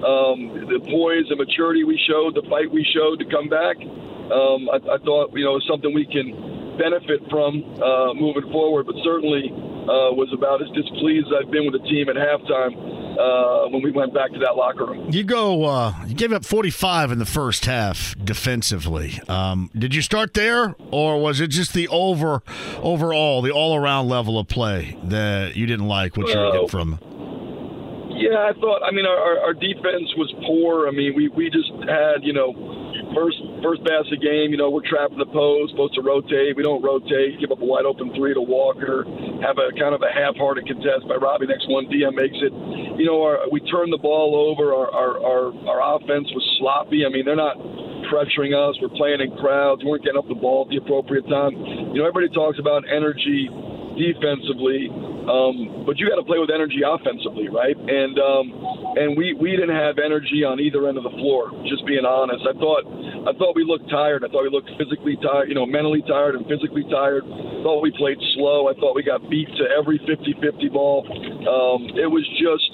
Speaker 19: um, the poise and maturity we showed, the fight we showed to come back, um, I, I thought you know was something we can benefit from uh, moving forward. But certainly uh, was about as displeased as I've been with the team at halftime uh, when we went back to that locker room.
Speaker 15: You go. Uh, you gave up 45 in the first half defensively. Um, did you start there, or was it just the over overall, the all around level of play that you didn't like what you were getting from?
Speaker 19: Yeah, I thought. I mean, our, our, our defense was poor. I mean, we we just had you know first first pass of the game. You know, we're trapping the post, supposed to rotate. We don't rotate. Give up a wide open three to Walker. Have a kind of a half-hearted contest by Robbie. Next one, DM makes it. You know, our, we turned the ball over. Our, our our our offense was sloppy. I mean, they're not pressuring us. We're playing in crowds. We weren't getting up the ball at the appropriate time. You know, everybody talks about energy defensively, um, but you got to play with energy offensively, right? And um, and we we didn't have energy on either end of the floor. Just being honest, I thought I thought we looked tired. I thought we looked physically tired, you know, mentally tired and physically tired. I thought we played slow. I thought we got beat to every 50-50 ball. Um, it was just,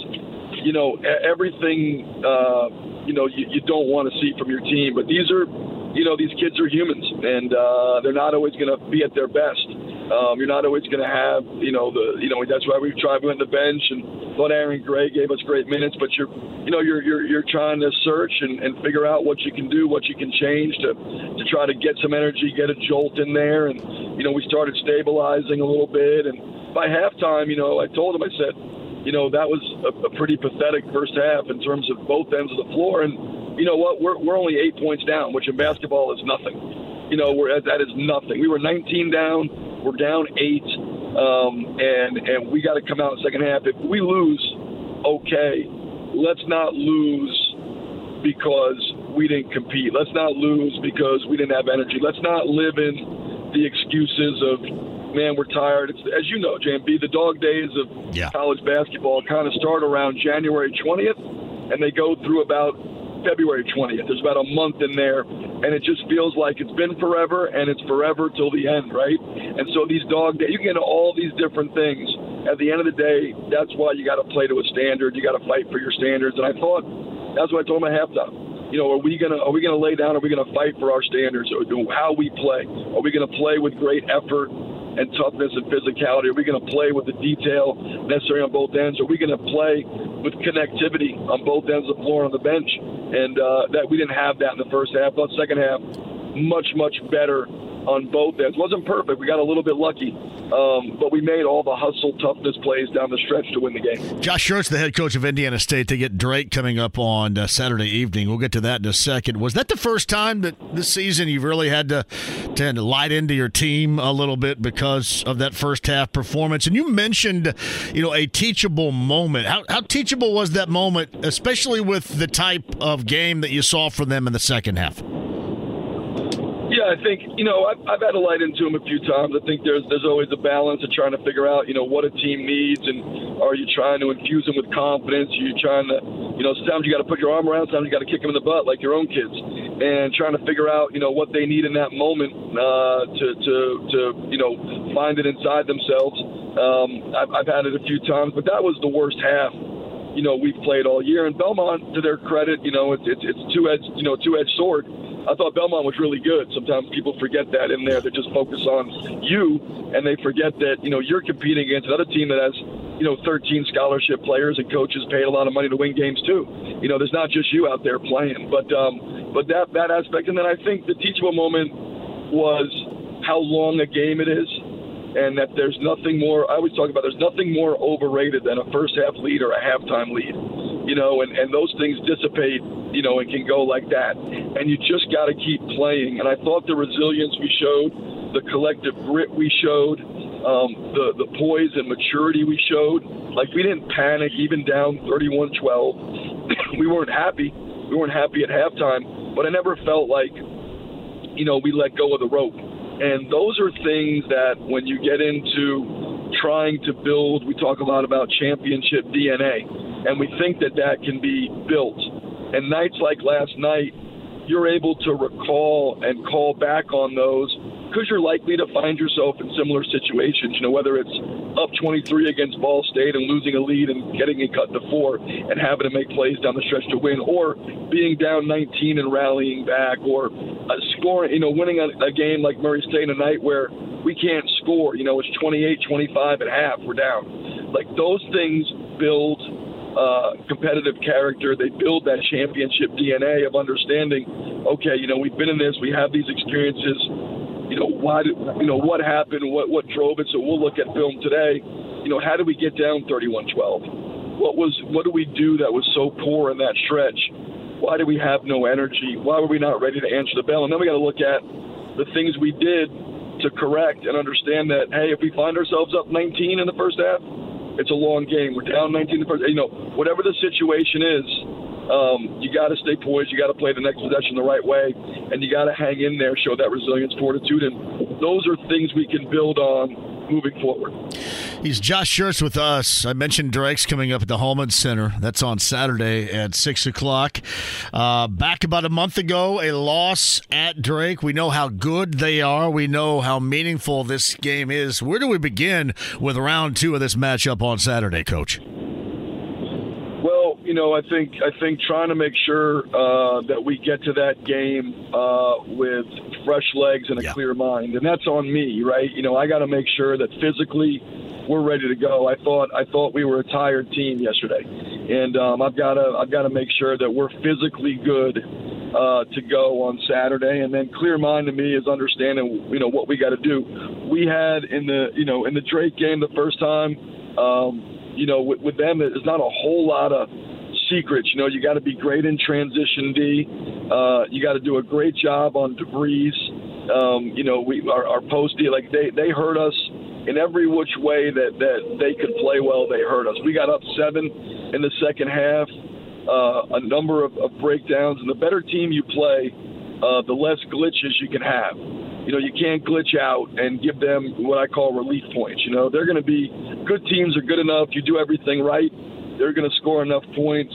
Speaker 19: you know, everything. Uh, you know, you, you don't want to see from your team. But these are, you know, these kids are humans, and uh, they're not always going to be at their best. Um, you're not always going to have, you know, the, you know, that's why we've tried. To the bench and thought Aaron Gray gave us great minutes, but you're, you know, you're you're you're trying to search and, and figure out what you can do, what you can change to to try to get some energy, get a jolt in there, and you know, we started stabilizing a little bit, and by halftime, you know, I told him, I said, you know, that was a, a pretty pathetic first half in terms of both ends of the floor. And you know what? We're, we're only eight points down, which in basketball is nothing. You know, we're, that is nothing. We were 19 down. We're down eight. Um, and, and we got to come out in the second half. If we lose, okay. Let's not lose because we didn't compete. Let's not lose because we didn't have energy. Let's not live in the excuses of man, we're tired. It's, as you know, JMV, the dog days of yeah. college basketball kind of start around January 20th, and they go through about February 20th. There's about a month in there, and it just feels like it's been forever, and it's forever till the end, right? And so these dog days, you can get all these different things. At the end of the day, that's why you got to play to a standard. You got to fight for your standards. And I thought that's what I told at halftime you know, are we gonna are we gonna lay down? Are we gonna fight for our standards? Or how we play? Are we gonna play with great effort? And toughness and physicality? Are we going to play with the detail necessary on both ends? Are we going to play with connectivity on both ends of the floor on the bench? And uh, that we didn't have that in the first half. But second half, much much better on both ends. Wasn't perfect. We got a little bit lucky, um, but we made all the hustle toughness plays down the stretch to win the game.
Speaker 15: Josh Schertz, the head coach of Indiana State, they get Drake coming up on uh, Saturday evening. We'll get to that in a second. Was that the first time that this season you've really had to tend to light into your team a little bit because of that first half performance? And you mentioned, you know, a teachable moment. How, how teachable was that moment, especially with the type of game that you saw from them in the second half?
Speaker 19: Yeah, I think you know I've, I've had to light into him a few times. I think there's there's always a balance of trying to figure out you know what a team needs, and are you trying to infuse them with confidence? Are you trying to you know sometimes you got to put your arm around, sometimes you got to kick them in the butt like your own kids, and trying to figure out you know what they need in that moment uh, to to to you know find it inside themselves. Um, I've, I've had it a few times, but that was the worst half you know we've played all year. And Belmont, to their credit, you know it's it's, it's two edged you know two edged sword I thought Belmont was really good. Sometimes people forget that in there. They just focus on you, and they forget that you know you're competing against another team that has you know 13 scholarship players and coaches paid a lot of money to win games too. You know, there's not just you out there playing, but um, but that that aspect, and then I think the teachable moment was how long a game it is and that there's nothing more. I always talk about there's nothing more overrated than a first half lead or a halftime lead you know, and, and those things dissipate, you know, and can go like that. And you just got to keep playing. And I thought the resilience we showed, the collective grit we showed, um, the, the poise and maturity we showed, like we didn't panic even down 31 12. we weren't happy. We weren't happy at halftime, but I never felt like, you know, we let go of the rope. And those are things that when you get into trying to build, we talk a lot about championship DNA and we think that that can be built. And nights like last night, you're able to recall and call back on those because you're likely to find yourself in similar situations. You know, whether it's up 23 against Ball State and losing a lead and getting it cut to four and having to make plays down the stretch to win, or being down 19 and rallying back, or scoring, you know, winning a, a game like Murray State tonight where we can't score. You know, it's 28 25 at half, we're down. Like those things build uh, competitive character. They build that championship DNA of understanding. Okay, you know, we've been in this. We have these experiences. You know, why? You know, what happened? What what drove it? So we'll look at film today. You know, how did we get down 31-12? what was what do we do that was so poor in that stretch? Why did we have no energy? Why were we not ready to answer the bell? And then we got to look at the things we did to correct and understand that hey, if we find ourselves up 19 in the first half, it's a long game. We're down 19 in the first. You know, whatever the situation is, um, you got to stay poised. You got to play the next possession the right way, and you got to hang in there, show that resilience, fortitude, and those are things we can build on moving forward.
Speaker 15: He's Josh Schertz with us. I mentioned Drake's coming up at the Hulman Center. That's on Saturday at 6 o'clock. Uh, back about a month ago, a loss at Drake. We know how good they are. We know how meaningful this game is. Where do we begin with round two of this matchup on Saturday, Coach?
Speaker 19: Well, you know, I think I think trying to make sure uh, that we get to that game uh, with fresh legs and a yeah. clear mind, and that's on me, right? You know, I got to make sure that physically we're ready to go. I thought I thought we were a tired team yesterday, and um, I've got to I've got to make sure that we're physically good uh, to go on Saturday, and then clear mind to me is understanding you know what we got to do. We had in the you know in the Drake game the first time. Um, you know, with, with them, there's not a whole lot of secrets. You know, you got to be great in transition D. Uh, you got to do a great job on DeVries. Um, you know, we our, our post D, like they they hurt us in every which way that that they could play well. They hurt us. We got up seven in the second half. Uh, a number of, of breakdowns, and the better team you play, uh, the less glitches you can have you know, you can't glitch out and give them what I call relief points. You know, they're going to be good teams are good enough. You do everything right, they're going to score enough points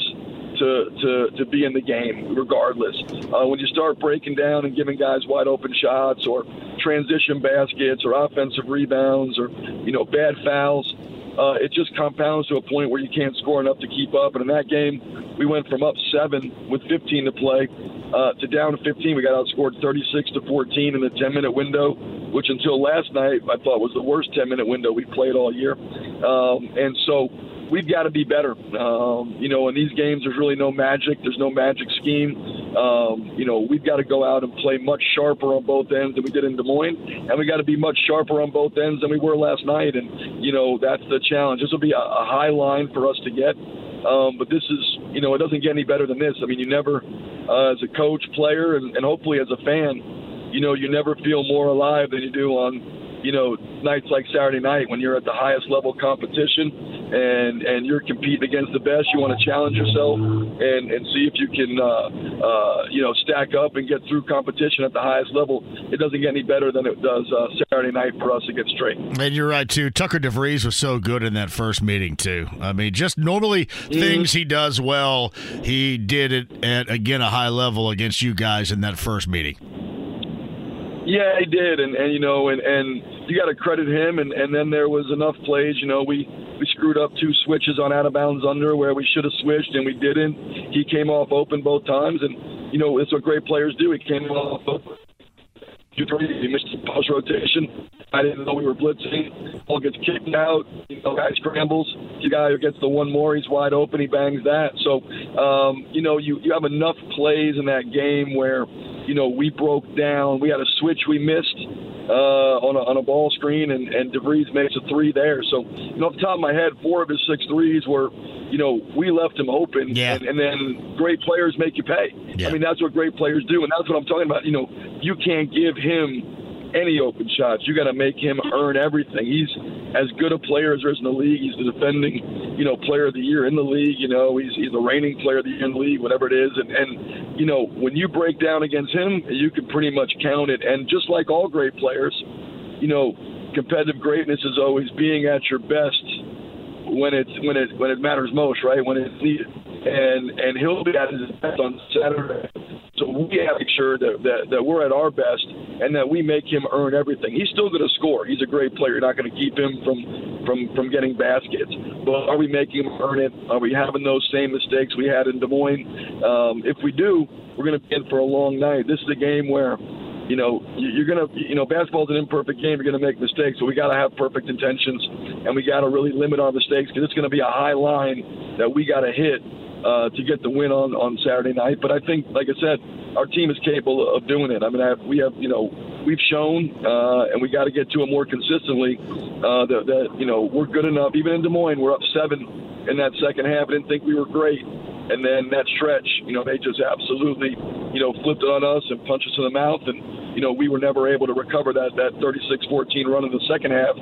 Speaker 19: to, to, to be in the game regardless. Uh, when you start breaking down and giving guys wide open shots or transition baskets or offensive rebounds or, you know, bad fouls, uh, it just compounds to a point where you can't score enough to keep up. And in that game, we went from up seven with 15 to play uh, to down 15. We got outscored 36 to 14 in the 10 minute window, which until last night I thought was the worst 10 minute window we played all year. Um, and so we've got to be better. Um, you know, in these games, there's really no magic. There's no magic scheme. Um, you know, we've got to go out and play much sharper on both ends than we did in Des Moines, and we got to be much sharper on both ends than we were last night. And you know, that's the challenge. This will be a, a high line for us to get. Um, but this is, you know, it doesn't get any better than this. I mean, you never, uh, as a coach, player, and, and hopefully as a fan, you know, you never feel more alive than you do on you know, nights like Saturday night when you're at the highest level competition and and you're competing against the best. You want to challenge yourself and and see if you can, uh, uh, you know, stack up and get through competition at the highest level. It doesn't get any better than it does uh, Saturday night for us against Drake.
Speaker 15: And you're right too. Tucker DeVries was so good in that first meeting too. I mean, just normally mm-hmm. things he does well, he did it at again a high level against you guys in that first meeting.
Speaker 19: Yeah, he did, and and you know, and and you got to credit him. And, and then there was enough plays. You know, we we screwed up two switches on out of bounds under where we should have switched and we didn't. He came off open both times, and you know, it's what great players do. He came off open. Two three, he missed the post rotation. I didn't know we were blitzing. Ball gets kicked out. You know, guy scrambles. The guy who gets the one more, he's wide open. He bangs that. So, um, you know, you you have enough plays in that game where, you know, we broke down. We had a switch we missed uh, on, a, on a ball screen, and, and DeVries makes a three there. So, you know, off the top of my head, four of his six threes were, you know, we left him open,
Speaker 15: yeah.
Speaker 19: and, and then great players make you pay.
Speaker 15: Yeah.
Speaker 19: I mean, that's what great players do, and that's what I'm talking about. You know, you can't give him any open shots. You got to make him earn everything. He's as good a player as there is in the league. He's the defending, you know, player of the year in the league. You know, he's he's the reigning player of the year in the league, whatever it is. And and you know, when you break down against him, you can pretty much count it. And just like all great players, you know, competitive greatness is always being at your best when it's when it when it matters most, right? When it's needed. And and he'll be at his best on Saturday. So we have to make sure that, that, that we're at our best and that we make him earn everything. He's still going to score. He's a great player. You're not going to keep him from, from, from getting baskets. But are we making him earn it? Are we having those same mistakes we had in Des Moines? Um, if we do, we're going to be in for a long night. This is a game where you know, you're gonna, you know, basketball's an imperfect game. You're gonna make mistakes, so we got to have perfect intentions, and we got to really limit our mistakes because it's gonna be a high line that we got to hit uh, to get the win on on Saturday night. But I think, like I said, our team is capable of doing it. I mean, I have, we have, you know, we've shown, uh, and we got to get to it more consistently. Uh, that, that you know we're good enough. Even in Des Moines, we're up seven in that second half. I didn't think we were great. And then that stretch, you know, they just absolutely, you know, flipped on us and punched us in the mouth. And, you know, we were never able to recover that, that 36 14 run in the second half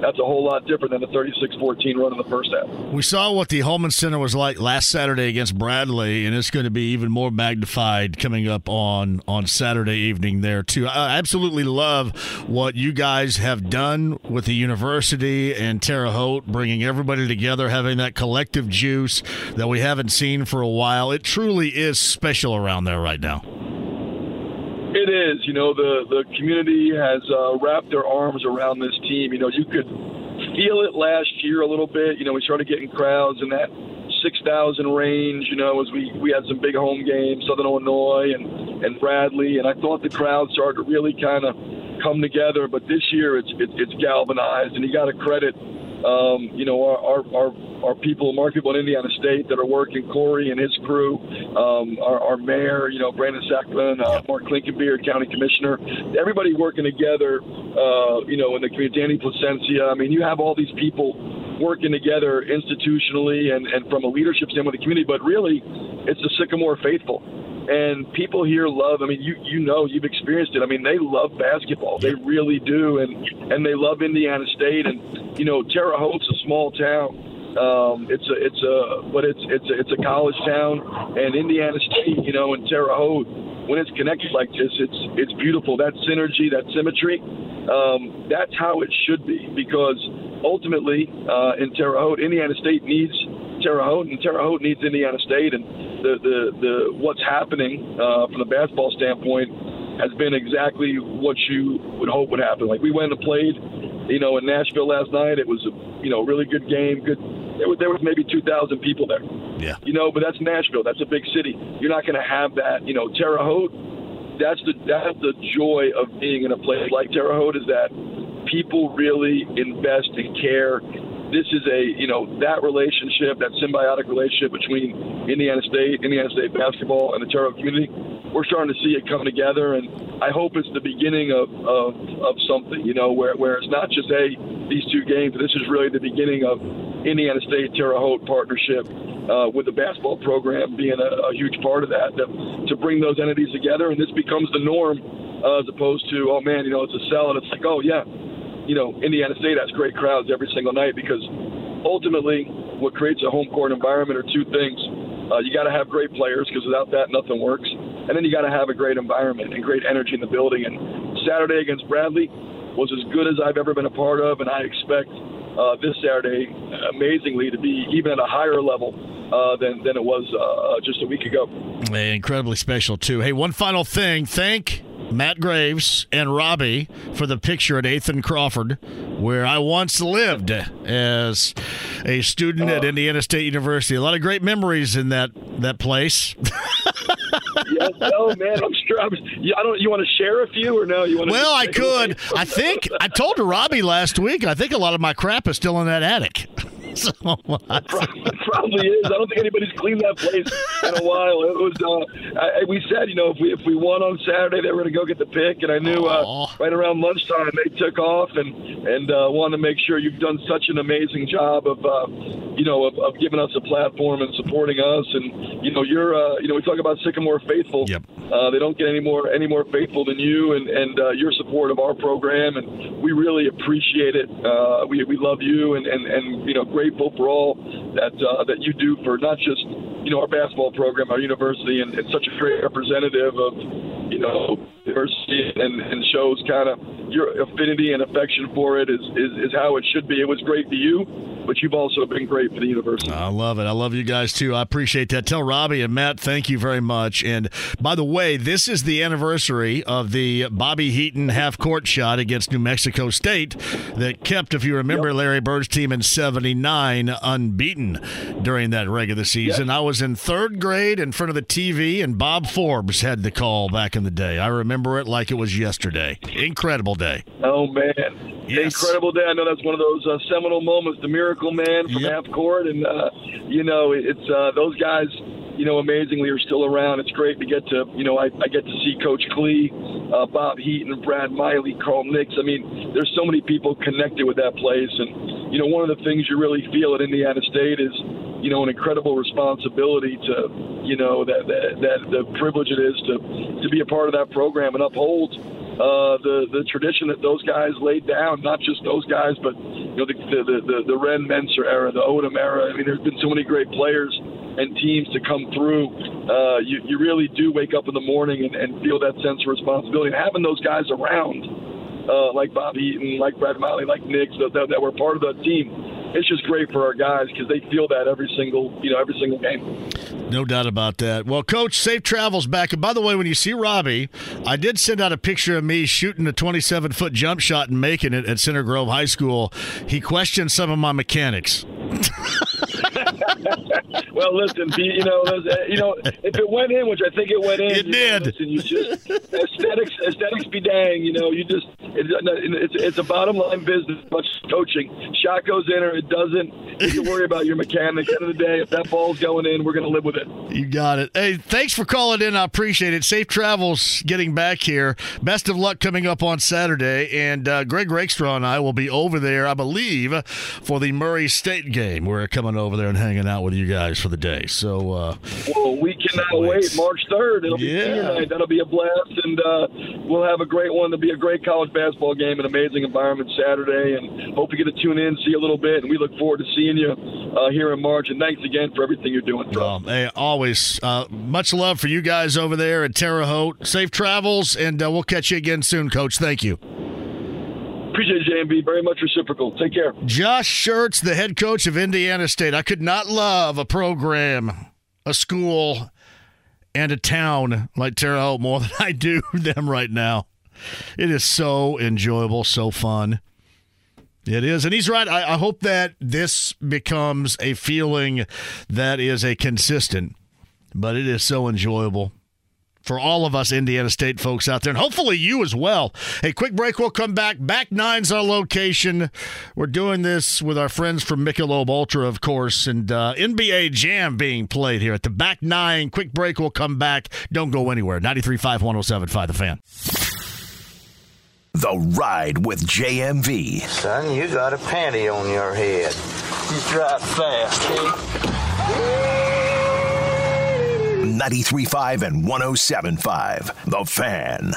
Speaker 19: that's a whole lot different than the 36-14 run in the first half.
Speaker 5: We saw what the Hulman Center was like last Saturday against Bradley, and it's going to be even more magnified coming up on on Saturday evening there too. I absolutely love what you guys have done with the university and Terre Haute, bringing everybody together, having that collective juice that we haven't seen for a while. It truly is special around there right now.
Speaker 19: It is. You know, the the community has uh, wrapped their arms around this team. You know, you could feel it last year a little bit. You know, we started getting crowds in that six thousand range. You know, as we we had some big home games, Southern Illinois and and Bradley, and I thought the crowd started to really kind of come together. But this year, it's it, it's galvanized, and you got to credit um, you know, our, our, our, our people, our people in Indiana State that are working, Corey and his crew, um, our, our mayor, you know, Brandon Sakbun, uh, Mark Clinkenbeard, county commissioner, everybody working together, uh, you know, in the community, Danny Placencia. I mean, you have all these people working together institutionally and, and from a leadership standpoint of the community, but really, it's the Sycamore faithful and people here love. I mean, you you know, you've experienced it. I mean, they love basketball. They really do, and and they love Indiana State. And you know, Terre Haute's a small town. Um, it's a it's a but it's it's a, it's a college town, and Indiana State, you know, and Terre Haute, when it's connected like this, it's it's beautiful. That synergy, that symmetry, um, that's how it should be. Because ultimately, uh, in Terre Haute, Indiana State needs Terre Haute, and Terre Haute needs Indiana State, and the the, the what's happening uh, from the basketball standpoint has been exactly what you would hope would happen. Like we went and played, you know, in Nashville last night. It was a you know really good game. Good. There was, there was maybe 2,000 people there.
Speaker 5: Yeah.
Speaker 19: You know, but that's Nashville. That's a big city. You're not going to have that. You know, Terre Haute. That's the that's the joy of being in a place like Terre Haute is that people really invest and care this is a you know that relationship, that symbiotic relationship between Indiana State, Indiana State basketball, and the Terre Haute community. We're starting to see it come together, and I hope it's the beginning of of, of something. You know, where where it's not just a these two games. This is really the beginning of Indiana State Terre Haute partnership. Uh, with the basketball program being a, a huge part of that, to, to bring those entities together, and this becomes the norm uh, as opposed to, oh man, you know, it's a sell, and it's like, oh yeah, you know, Indiana State has great crowds every single night because ultimately what creates a home court environment are two things. Uh, you got to have great players because without that, nothing works. And then you got to have a great environment and great energy in the building. And Saturday against Bradley was as good as I've ever been a part of, and I expect uh, this Saturday, amazingly, to be even at a higher level uh, than than it was uh, just a week ago.
Speaker 5: Incredibly special too. Hey, one final thing. Thank Matt Graves and Robbie for the picture at 8th and Crawford, where I once lived as a student at Indiana State University. A lot of great memories in that that place.
Speaker 19: yes, oh man, I'm sure. I'm, I don't. You want to share a few or no? You want?
Speaker 5: Well, I could. I think I told to Robbie last week. And I think a lot of my crap is still in that attic.
Speaker 19: so much. probably is. I don't think anybody's cleaned that place in a while. It was. Uh, I, we said, you know, if we if we won on Saturday, they were going to go get the pick, and I knew uh, right around lunchtime they took off and and uh, wanted to make sure you've done such an amazing job of, uh, you know, of, of giving us a platform and supporting us, and you know, you're, uh, you know, we talk about Sycamore faithful.
Speaker 5: Yep.
Speaker 19: Uh, they don't get any more any more faithful than you and and uh, your support of our program, and we really appreciate it. Uh, we we love you, and and and you know grateful for all that uh, that you do for not just you know our basketball program, our university, and, and such a great representative of you know diversity and, and shows kind of your affinity and affection for it is, is is how it should be. It was great to you but you've also been great for the university.
Speaker 5: I love it. I love you guys too. I appreciate that. Tell Robbie and Matt, thank you very much. And by the way, this is the anniversary of the Bobby Heaton half court shot against New Mexico State that kept, if you remember, yep. Larry Bird's team in 79 unbeaten during that regular season. Yep. I was in third grade in front of the TV, and Bob Forbes had the call back in the day. I remember it like it was yesterday. Incredible day.
Speaker 19: Oh man,
Speaker 5: Yes.
Speaker 19: incredible day! I know that's one of those uh, seminal moments, the Miracle Man from half court, and uh, you know it's uh, those guys. You know, amazingly are still around. It's great to get to. You know, I, I get to see Coach Klee, uh, Bob Heaton, Brad Miley, Carl Nicks. I mean, there's so many people connected with that place, and you know, one of the things you really feel at Indiana State is you know, an incredible responsibility to, you know, that that, that the privilege it is to to be a part of that program and uphold uh, the the tradition that those guys laid down. Not just those guys, but you know, the the the, the Ren Menser era, the Odom era. I mean, there's been so many great players and teams to come through. Uh, you you really do wake up in the morning and, and feel that sense of responsibility. And having those guys around. Uh, like Bob Heaton, like Brad Miley, like Nick, that, that, that were part of the team it's just great for our guys because they feel that every single you know every single game.
Speaker 5: No doubt about that. Well, Coach, safe travels back. And by the way, when you see Robbie, I did send out a picture of me shooting a 27 foot jump shot and making it at Center Grove High School. He questioned some of my mechanics.
Speaker 19: well, listen, you know, you know, if it went in, which I think it went in,
Speaker 5: it did.
Speaker 19: Know, listen, you just aesthetics, aesthetics be dang. You know, you just it's it's a bottom line business, much coaching. Shot goes in or it doesn't. You can worry about your mechanic. At the end of the day, if that ball's going in, we're going to live with it.
Speaker 5: You got it. Hey, thanks for calling in. I appreciate it. Safe travels getting back here. Best of luck coming up on Saturday. And uh, Greg Rakestraw and I will be over there, I believe, for the Murray State game. We're coming over there and hanging out with you guys for the day. So, uh,
Speaker 19: well, we cannot wait. March 3rd. It'll be
Speaker 5: Yeah.
Speaker 19: senior night. That'll be a blast. And uh, we'll have a great one. It'll be a great college basketball game, an amazing environment Saturday. And hope you get to tune in, see a little bit. And we look forward to seeing you uh, here in March. And thanks again for everything you're doing.
Speaker 5: Um, hey, always uh, much love for you guys over there at Terre Haute. Safe travels, and uh, we'll catch you again soon, Coach. Thank you.
Speaker 19: Appreciate it, JMV. Very much reciprocal. Take care.
Speaker 5: Josh Schertz, the head coach of Indiana State. I could not love a program, a school, and a town like Terre Haute more than I do them right now. It is so enjoyable, so fun. It is. And he's right. I, I hope that this becomes a feeling that is a consistent, but it is so enjoyable for all of us Indiana State folks out there, and hopefully you as well. A quick break. We'll come back. Back nine's our location. We're doing this with our friends from Michelob Ultra, of course, and uh, NBA Jam being played here at the back nine. Quick break. We'll come back. Don't go anywhere. 93.5, 107.5 The Fan.
Speaker 8: The Ride with JMV.
Speaker 20: Son, you got a panty on your head. You drive fast,
Speaker 8: 93.5 and 107.5 The Fan.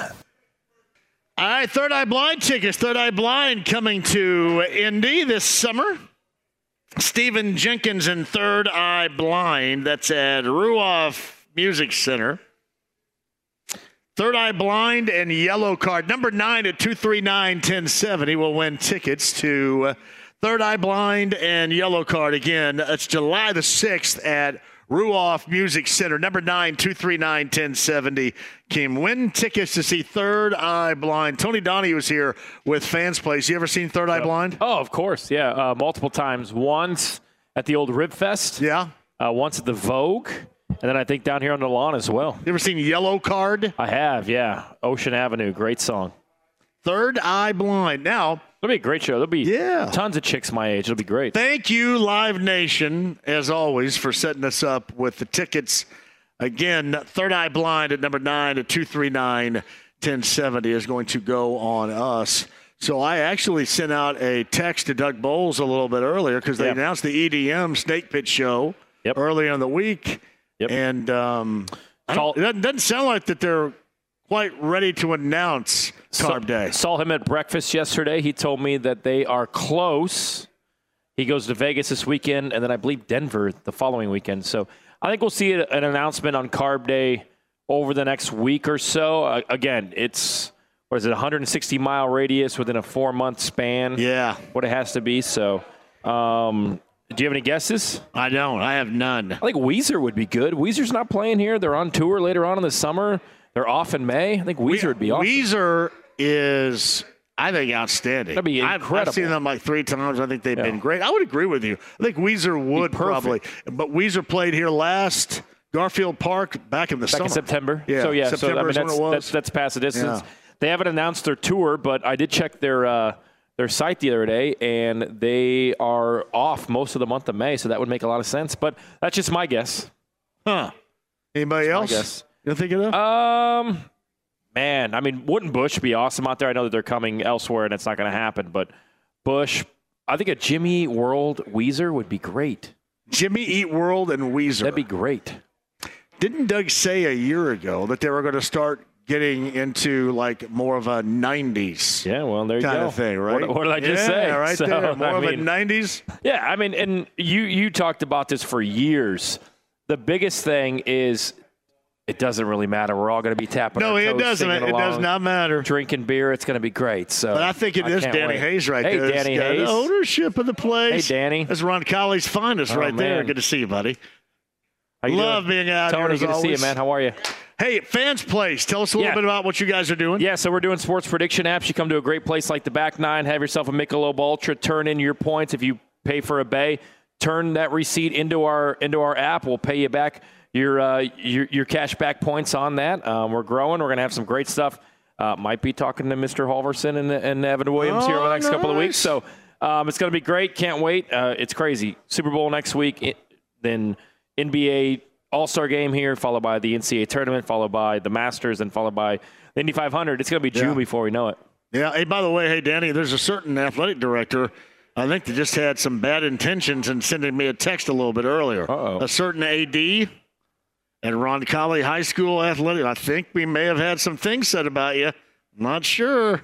Speaker 5: All right, Third Eye Blind tickets. Third Eye Blind coming to Indy this summer. Stephan Jenkins and Third Eye Blind. That's at Ruoff Music Center. Third Eye Blind and Yellowcard. Number nine at 239 1070 will win tickets to uh, Third Eye Blind and Yellowcard. Again, it's July the 6th at Ruoff Music Center. Number nine, 239 1070. Can win tickets to see Third Eye Blind. Tony Donnie was here with Fans Place. You ever seen Third Eye Blind?
Speaker 21: Oh, of course, yeah, uh, multiple times. Once at the old Rib Fest.
Speaker 5: Yeah.
Speaker 21: Uh, once at the Vogue, and then I think down here on the lawn as well.
Speaker 5: You ever seen Yellowcard?
Speaker 21: I have, yeah. Ocean Avenue, great song.
Speaker 5: Third Eye Blind. Now,
Speaker 21: it'll be a great show. There'll be
Speaker 5: yeah.
Speaker 21: tons of chicks my age. It'll be great.
Speaker 5: Thank you, Live Nation, as always, for setting us up with the tickets. Again, Third Eye Blind at number nine at 239 1070 is going to go on us. So I actually sent out a text to Doug Boles a little bit earlier because they
Speaker 21: Yeah.
Speaker 5: announced the EDM Snake Pit show earlier in the week. And um, it doesn't, doesn't sound like that they're quite ready to announce Carb Day.
Speaker 21: Saw him at breakfast yesterday. He told me that they are close. He goes to Vegas this weekend, and then I believe Denver the following weekend. So I think we'll see an announcement on Carb Day over the next week or so. Uh, again, it's what is it, 160 mile radius within a four month span?
Speaker 5: Yeah,
Speaker 21: what it has to be. So, um, do you have any guesses?
Speaker 5: I don't. I have none.
Speaker 21: I think Weezer would be good. Weezer's not playing here. They're on tour later on in the summer. They're off in May. I think Weezer would be awesome.
Speaker 5: Weezer is, I think, outstanding.
Speaker 21: That'd be
Speaker 5: I've- I've, seen them like three times. I think they've been great. I would agree with you. I think Weezer would probably, but Weezer played here last Garfield Park back in the
Speaker 21: back
Speaker 5: summer.
Speaker 21: in September.
Speaker 5: Yeah,
Speaker 21: So yeah,
Speaker 5: September
Speaker 21: so I mean that's, that's that's past the distance.
Speaker 5: Yeah.
Speaker 21: they haven't announced their tour, but I did check their uh, their site the other day, and they are off most of the month of May, so that would make a lot of sense. But that's just my guess.
Speaker 5: Huh? Anybody
Speaker 21: That's my
Speaker 5: else?
Speaker 21: Guess.
Speaker 5: You think of?
Speaker 21: Um, man, I mean, wouldn't Bush be awesome out there? I know that they're coming elsewhere, and it's not going to happen. But Bush, I think a Jimmy Eat World Weezer would be great.
Speaker 5: Jimmy Eat World and Weezer.
Speaker 21: That'd be great.
Speaker 5: Didn't Doug say a year ago that they were going to start getting into like more of a '90s?
Speaker 21: Yeah, well, there you
Speaker 5: kind
Speaker 21: go.
Speaker 5: of thing, right?
Speaker 21: What, what did I just
Speaker 5: Yeah,
Speaker 21: say?
Speaker 5: Right
Speaker 21: So,
Speaker 5: there, more
Speaker 21: I
Speaker 5: of
Speaker 21: mean,
Speaker 5: a '90s.
Speaker 21: Yeah, I mean, and you you talked about this for years. The biggest thing is it doesn't really matter. We're all going to be tapping.
Speaker 5: No, it
Speaker 21: toes,
Speaker 5: doesn't. It does not matter.
Speaker 21: Drinking beer, it's going to be great. So,
Speaker 5: But I think it is
Speaker 21: can't
Speaker 5: Danny
Speaker 21: wait.
Speaker 5: Hayes right
Speaker 21: hey,
Speaker 5: there. That's
Speaker 21: Danny Hayes.
Speaker 5: ownership of the place.
Speaker 21: Hey, Danny.
Speaker 5: That's Roncalli's finest
Speaker 21: Oh,
Speaker 5: right there. Good to see you, buddy.
Speaker 21: How you
Speaker 5: Love
Speaker 21: doing?
Speaker 5: being out
Speaker 21: Tony,
Speaker 5: here. as
Speaker 21: good to see you, man. How are you?
Speaker 5: Hey, Fans Place. Tell us a little
Speaker 21: Yeah.
Speaker 5: bit about what you guys are doing.
Speaker 21: Yeah, so we're doing sports prediction apps. You come to a great place like the Back Nine, have yourself a Michelob Ultra, turn in your points. If you pay for a bay, turn that receipt into our into our app. We'll pay you back your uh, your, your cash back points on that. Um, we're growing. We're gonna have some great stuff. Uh, might be talking to Mr. Halverson and, and Evan Williams here over the next couple of weeks. So um, it's gonna be great. Can't wait. Uh, it's crazy. Super Bowl next week. It, then NBA All Star game here, followed by the NCAA tournament, followed by the Masters, and followed by the Indy 500. It's going to be June
Speaker 5: Yeah.
Speaker 21: before we know it.
Speaker 5: Yeah. Hey, by the way, hey Danny, there's a certain athletic director. I think they just had some bad intentions in sending me a text a little bit earlier.
Speaker 21: Uh-oh.
Speaker 5: A certain AD and Roncalli High School athletic. I think we may have had some things said about you. Not sure.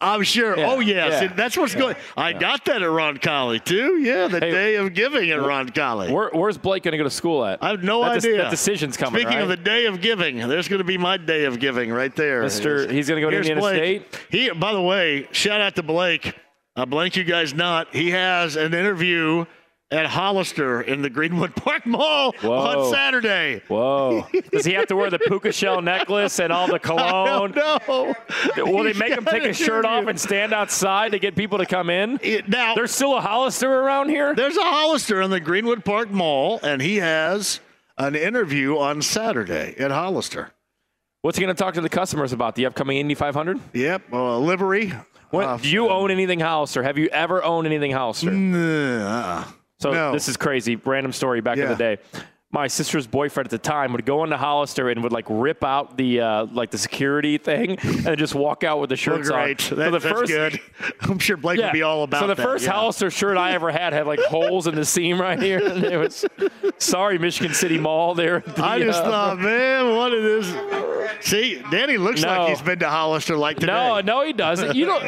Speaker 5: I'm sure.
Speaker 21: Yeah,
Speaker 5: Oh yes,
Speaker 21: yeah,
Speaker 5: that's what's going. I got that at Roncalli too. Yeah, the
Speaker 21: Hey,
Speaker 5: day of giving at Roncalli.
Speaker 21: Where, where's Blake going to go to school at?
Speaker 5: I have no
Speaker 21: that
Speaker 5: idea.
Speaker 21: that decision's coming.
Speaker 5: Speaking
Speaker 21: right?
Speaker 5: of the day of giving, there's going to be my day of giving right there.
Speaker 21: Mister- he's gonna go to Indiana
Speaker 5: Blake. He, by the way, shout out to Blake. Uh, I blank you guys not. He has an interview at Hollister in the Greenwood Park Mall
Speaker 21: Whoa.
Speaker 5: on Saturday.
Speaker 21: Whoa! Does he have to wear the puka shell necklace and all the cologne?
Speaker 5: No.
Speaker 21: Will they make him take his shirt off and stand outside to get people to come in?
Speaker 5: now
Speaker 21: there's still a Hollister around here.
Speaker 5: There's a Hollister in the Greenwood Park Mall, and he has an interview on Saturday at Hollister.
Speaker 21: What's he going to talk to the customers about? The upcoming Indy 500?
Speaker 5: Yep, uh, livery.
Speaker 21: What,
Speaker 5: Uh,
Speaker 21: do you own anything Hollister? Have you ever owned anything Hollister?
Speaker 5: uh-uh.
Speaker 21: So
Speaker 5: No.
Speaker 21: this is crazy. Random story back in the day. My sister's boyfriend at the time would go into Hollister and would like rip out the uh, like the security thing and just walk out with the
Speaker 5: Well,
Speaker 21: shirts
Speaker 5: great.
Speaker 21: on.
Speaker 5: That-
Speaker 21: so the
Speaker 5: that's
Speaker 21: first,
Speaker 5: good. I'm sure Blake
Speaker 21: Yeah.
Speaker 5: would be all about that.
Speaker 21: So the
Speaker 5: that.
Speaker 21: first
Speaker 5: yeah.
Speaker 21: Hollister shirt I ever had had like holes in the seam right here. And it was sorry, Michigan City Mall there. the,
Speaker 5: I just
Speaker 21: uh,
Speaker 5: thought, man, what is it is. See, Danny looks
Speaker 21: No.
Speaker 5: like he's been to Hollister like today.
Speaker 21: No, no, he doesn't. You don't.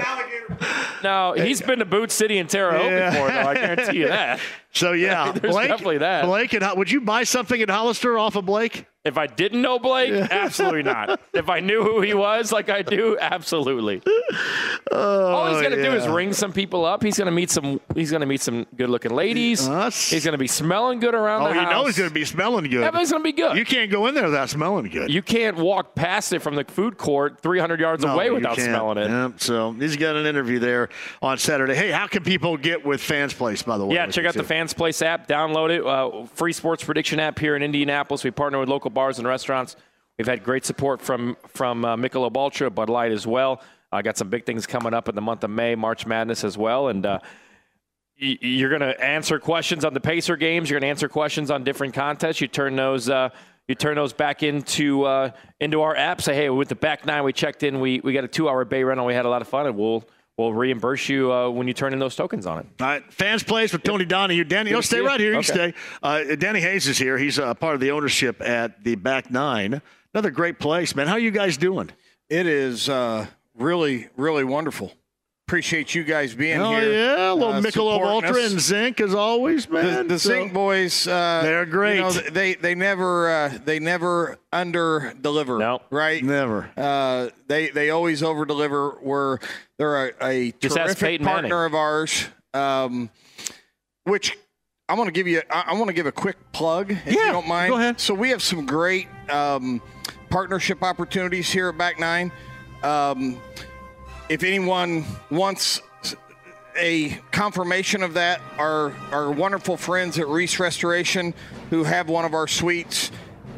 Speaker 21: No, he's been to Boot City and Terre Haute
Speaker 5: Yeah.
Speaker 21: before, though. I guarantee you that.
Speaker 5: So yeah,
Speaker 21: There's
Speaker 5: Blake,
Speaker 21: definitely that.
Speaker 5: Blake, and would you buy something at Hollister off of Blake?
Speaker 21: If I didn't know Blake, absolutely not. If I knew who he was, like I do, absolutely. All he's gonna do is
Speaker 5: Oh,
Speaker 21: ring some people up. He's gonna meet some. He's gonna meet some good-looking ladies. he's gonna be smelling good around
Speaker 5: Oh,
Speaker 21: the
Speaker 5: you
Speaker 21: house.
Speaker 5: know he's going to be smelling good.
Speaker 21: Yeah, but gonna be good.
Speaker 5: You can't go in there without smelling good.
Speaker 21: You can't walk past it from the food court 300 yards
Speaker 5: No,
Speaker 21: away without
Speaker 5: can't.
Speaker 21: smelling it.
Speaker 5: Yep, so he's got an interview there on Saturday. Hey, how can people get with Fans Place, by the way?
Speaker 21: Yeah, check out the Fans Place app. Download it. Uh, free sports prediction app here in Indianapolis. We partner with local bars and restaurants. We've had great support from from uh, Michelob Ultra, Bud Light as well. I got some big things coming up in the month of May, March Madness as well, and. Uh, y- you're going to answer questions on the Pacer games. You're going to answer questions on different contests. You turn those, uh, you turn those back into uh, into our app. Say, hey, with the back nine, we checked in. We we got a two hour bay rental. We had a lot of fun, and we'll we'll reimburse you uh, when you turn in those tokens on it.
Speaker 5: All right, fans plays with Tony Donahue. Danny, you'll stay right here. You
Speaker 21: Okay.
Speaker 5: stay. Uh, Danny Hayes is here. He's uh, part of the ownership at the Back Nine. Another great place, man. How are you guys doing?
Speaker 22: It is uh, really, really wonderful. Appreciate you guys being here.
Speaker 5: Oh
Speaker 22: here.
Speaker 5: yeah, a little
Speaker 22: uh,
Speaker 5: Michelob Ultra
Speaker 22: us.
Speaker 5: and Zink as always,
Speaker 22: The,
Speaker 5: man.
Speaker 22: the
Speaker 5: So-
Speaker 22: Zink boys, uh,
Speaker 5: They're great.
Speaker 22: You know, they they never uh, they never under deliver.
Speaker 21: No,
Speaker 22: right?
Speaker 5: Never.
Speaker 22: Uh, they they always over deliver. We're they're a, a terrific partner
Speaker 21: Manning.
Speaker 22: of ours. Um, which I want to give you. I, I want to give a quick plug, if you don't mind. Go ahead. So we have some great um, partnership opportunities here at Back Nine. Um, if anyone wants a confirmation of that, our our wonderful friends at Reese Restoration, who have one of our suites,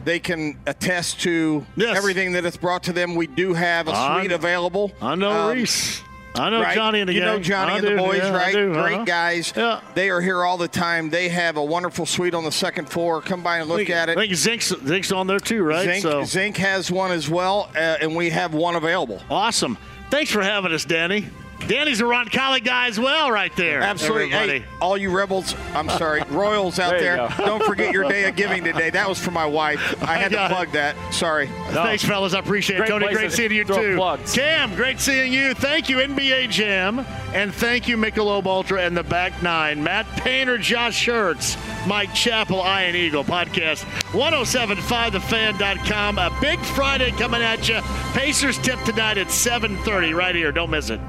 Speaker 22: they can attest to yes. everything that it's brought to them. We do have a suite available.
Speaker 5: I know um, Reese. I know
Speaker 22: right?
Speaker 5: Johnny and the
Speaker 22: You
Speaker 5: gang.
Speaker 22: know Johnny
Speaker 5: I
Speaker 22: and
Speaker 5: do,
Speaker 22: the boys,
Speaker 5: yeah,
Speaker 22: right?
Speaker 5: Uh-huh.
Speaker 22: Great guys.
Speaker 5: Yeah.
Speaker 22: They are here all the time. They have a wonderful suite on the second floor. Come by and look
Speaker 5: think,
Speaker 22: at it.
Speaker 5: I think Zink's, Zink's on there too, right?
Speaker 22: Zink,
Speaker 5: so.
Speaker 22: Zink has one as well, uh, and we have one available.
Speaker 5: Awesome. Thanks for having us, Danny. Danny's a Roncalli guy as well, right there.
Speaker 22: Absolutely. Hey, all you rebels, I'm sorry, Royals out
Speaker 21: There
Speaker 22: there, don't forget your day of giving today. That was for my wife. I had to plug that. Sorry.
Speaker 5: No. Thanks, fellas. I appreciate
Speaker 21: Great
Speaker 5: it. Tony, great
Speaker 21: to
Speaker 5: seeing you too.
Speaker 21: plugs.
Speaker 5: Cam, great seeing you. Thank you, NBA Jam. And thank you, Michelob Ultra and the Back Nine. Matt Painter, Josh Schertz, Mike Chappell, Ian Eagle podcast. 1075thefan.com. A big Friday coming at you. Pacers tip tonight at 7.30 right here. Don't miss it.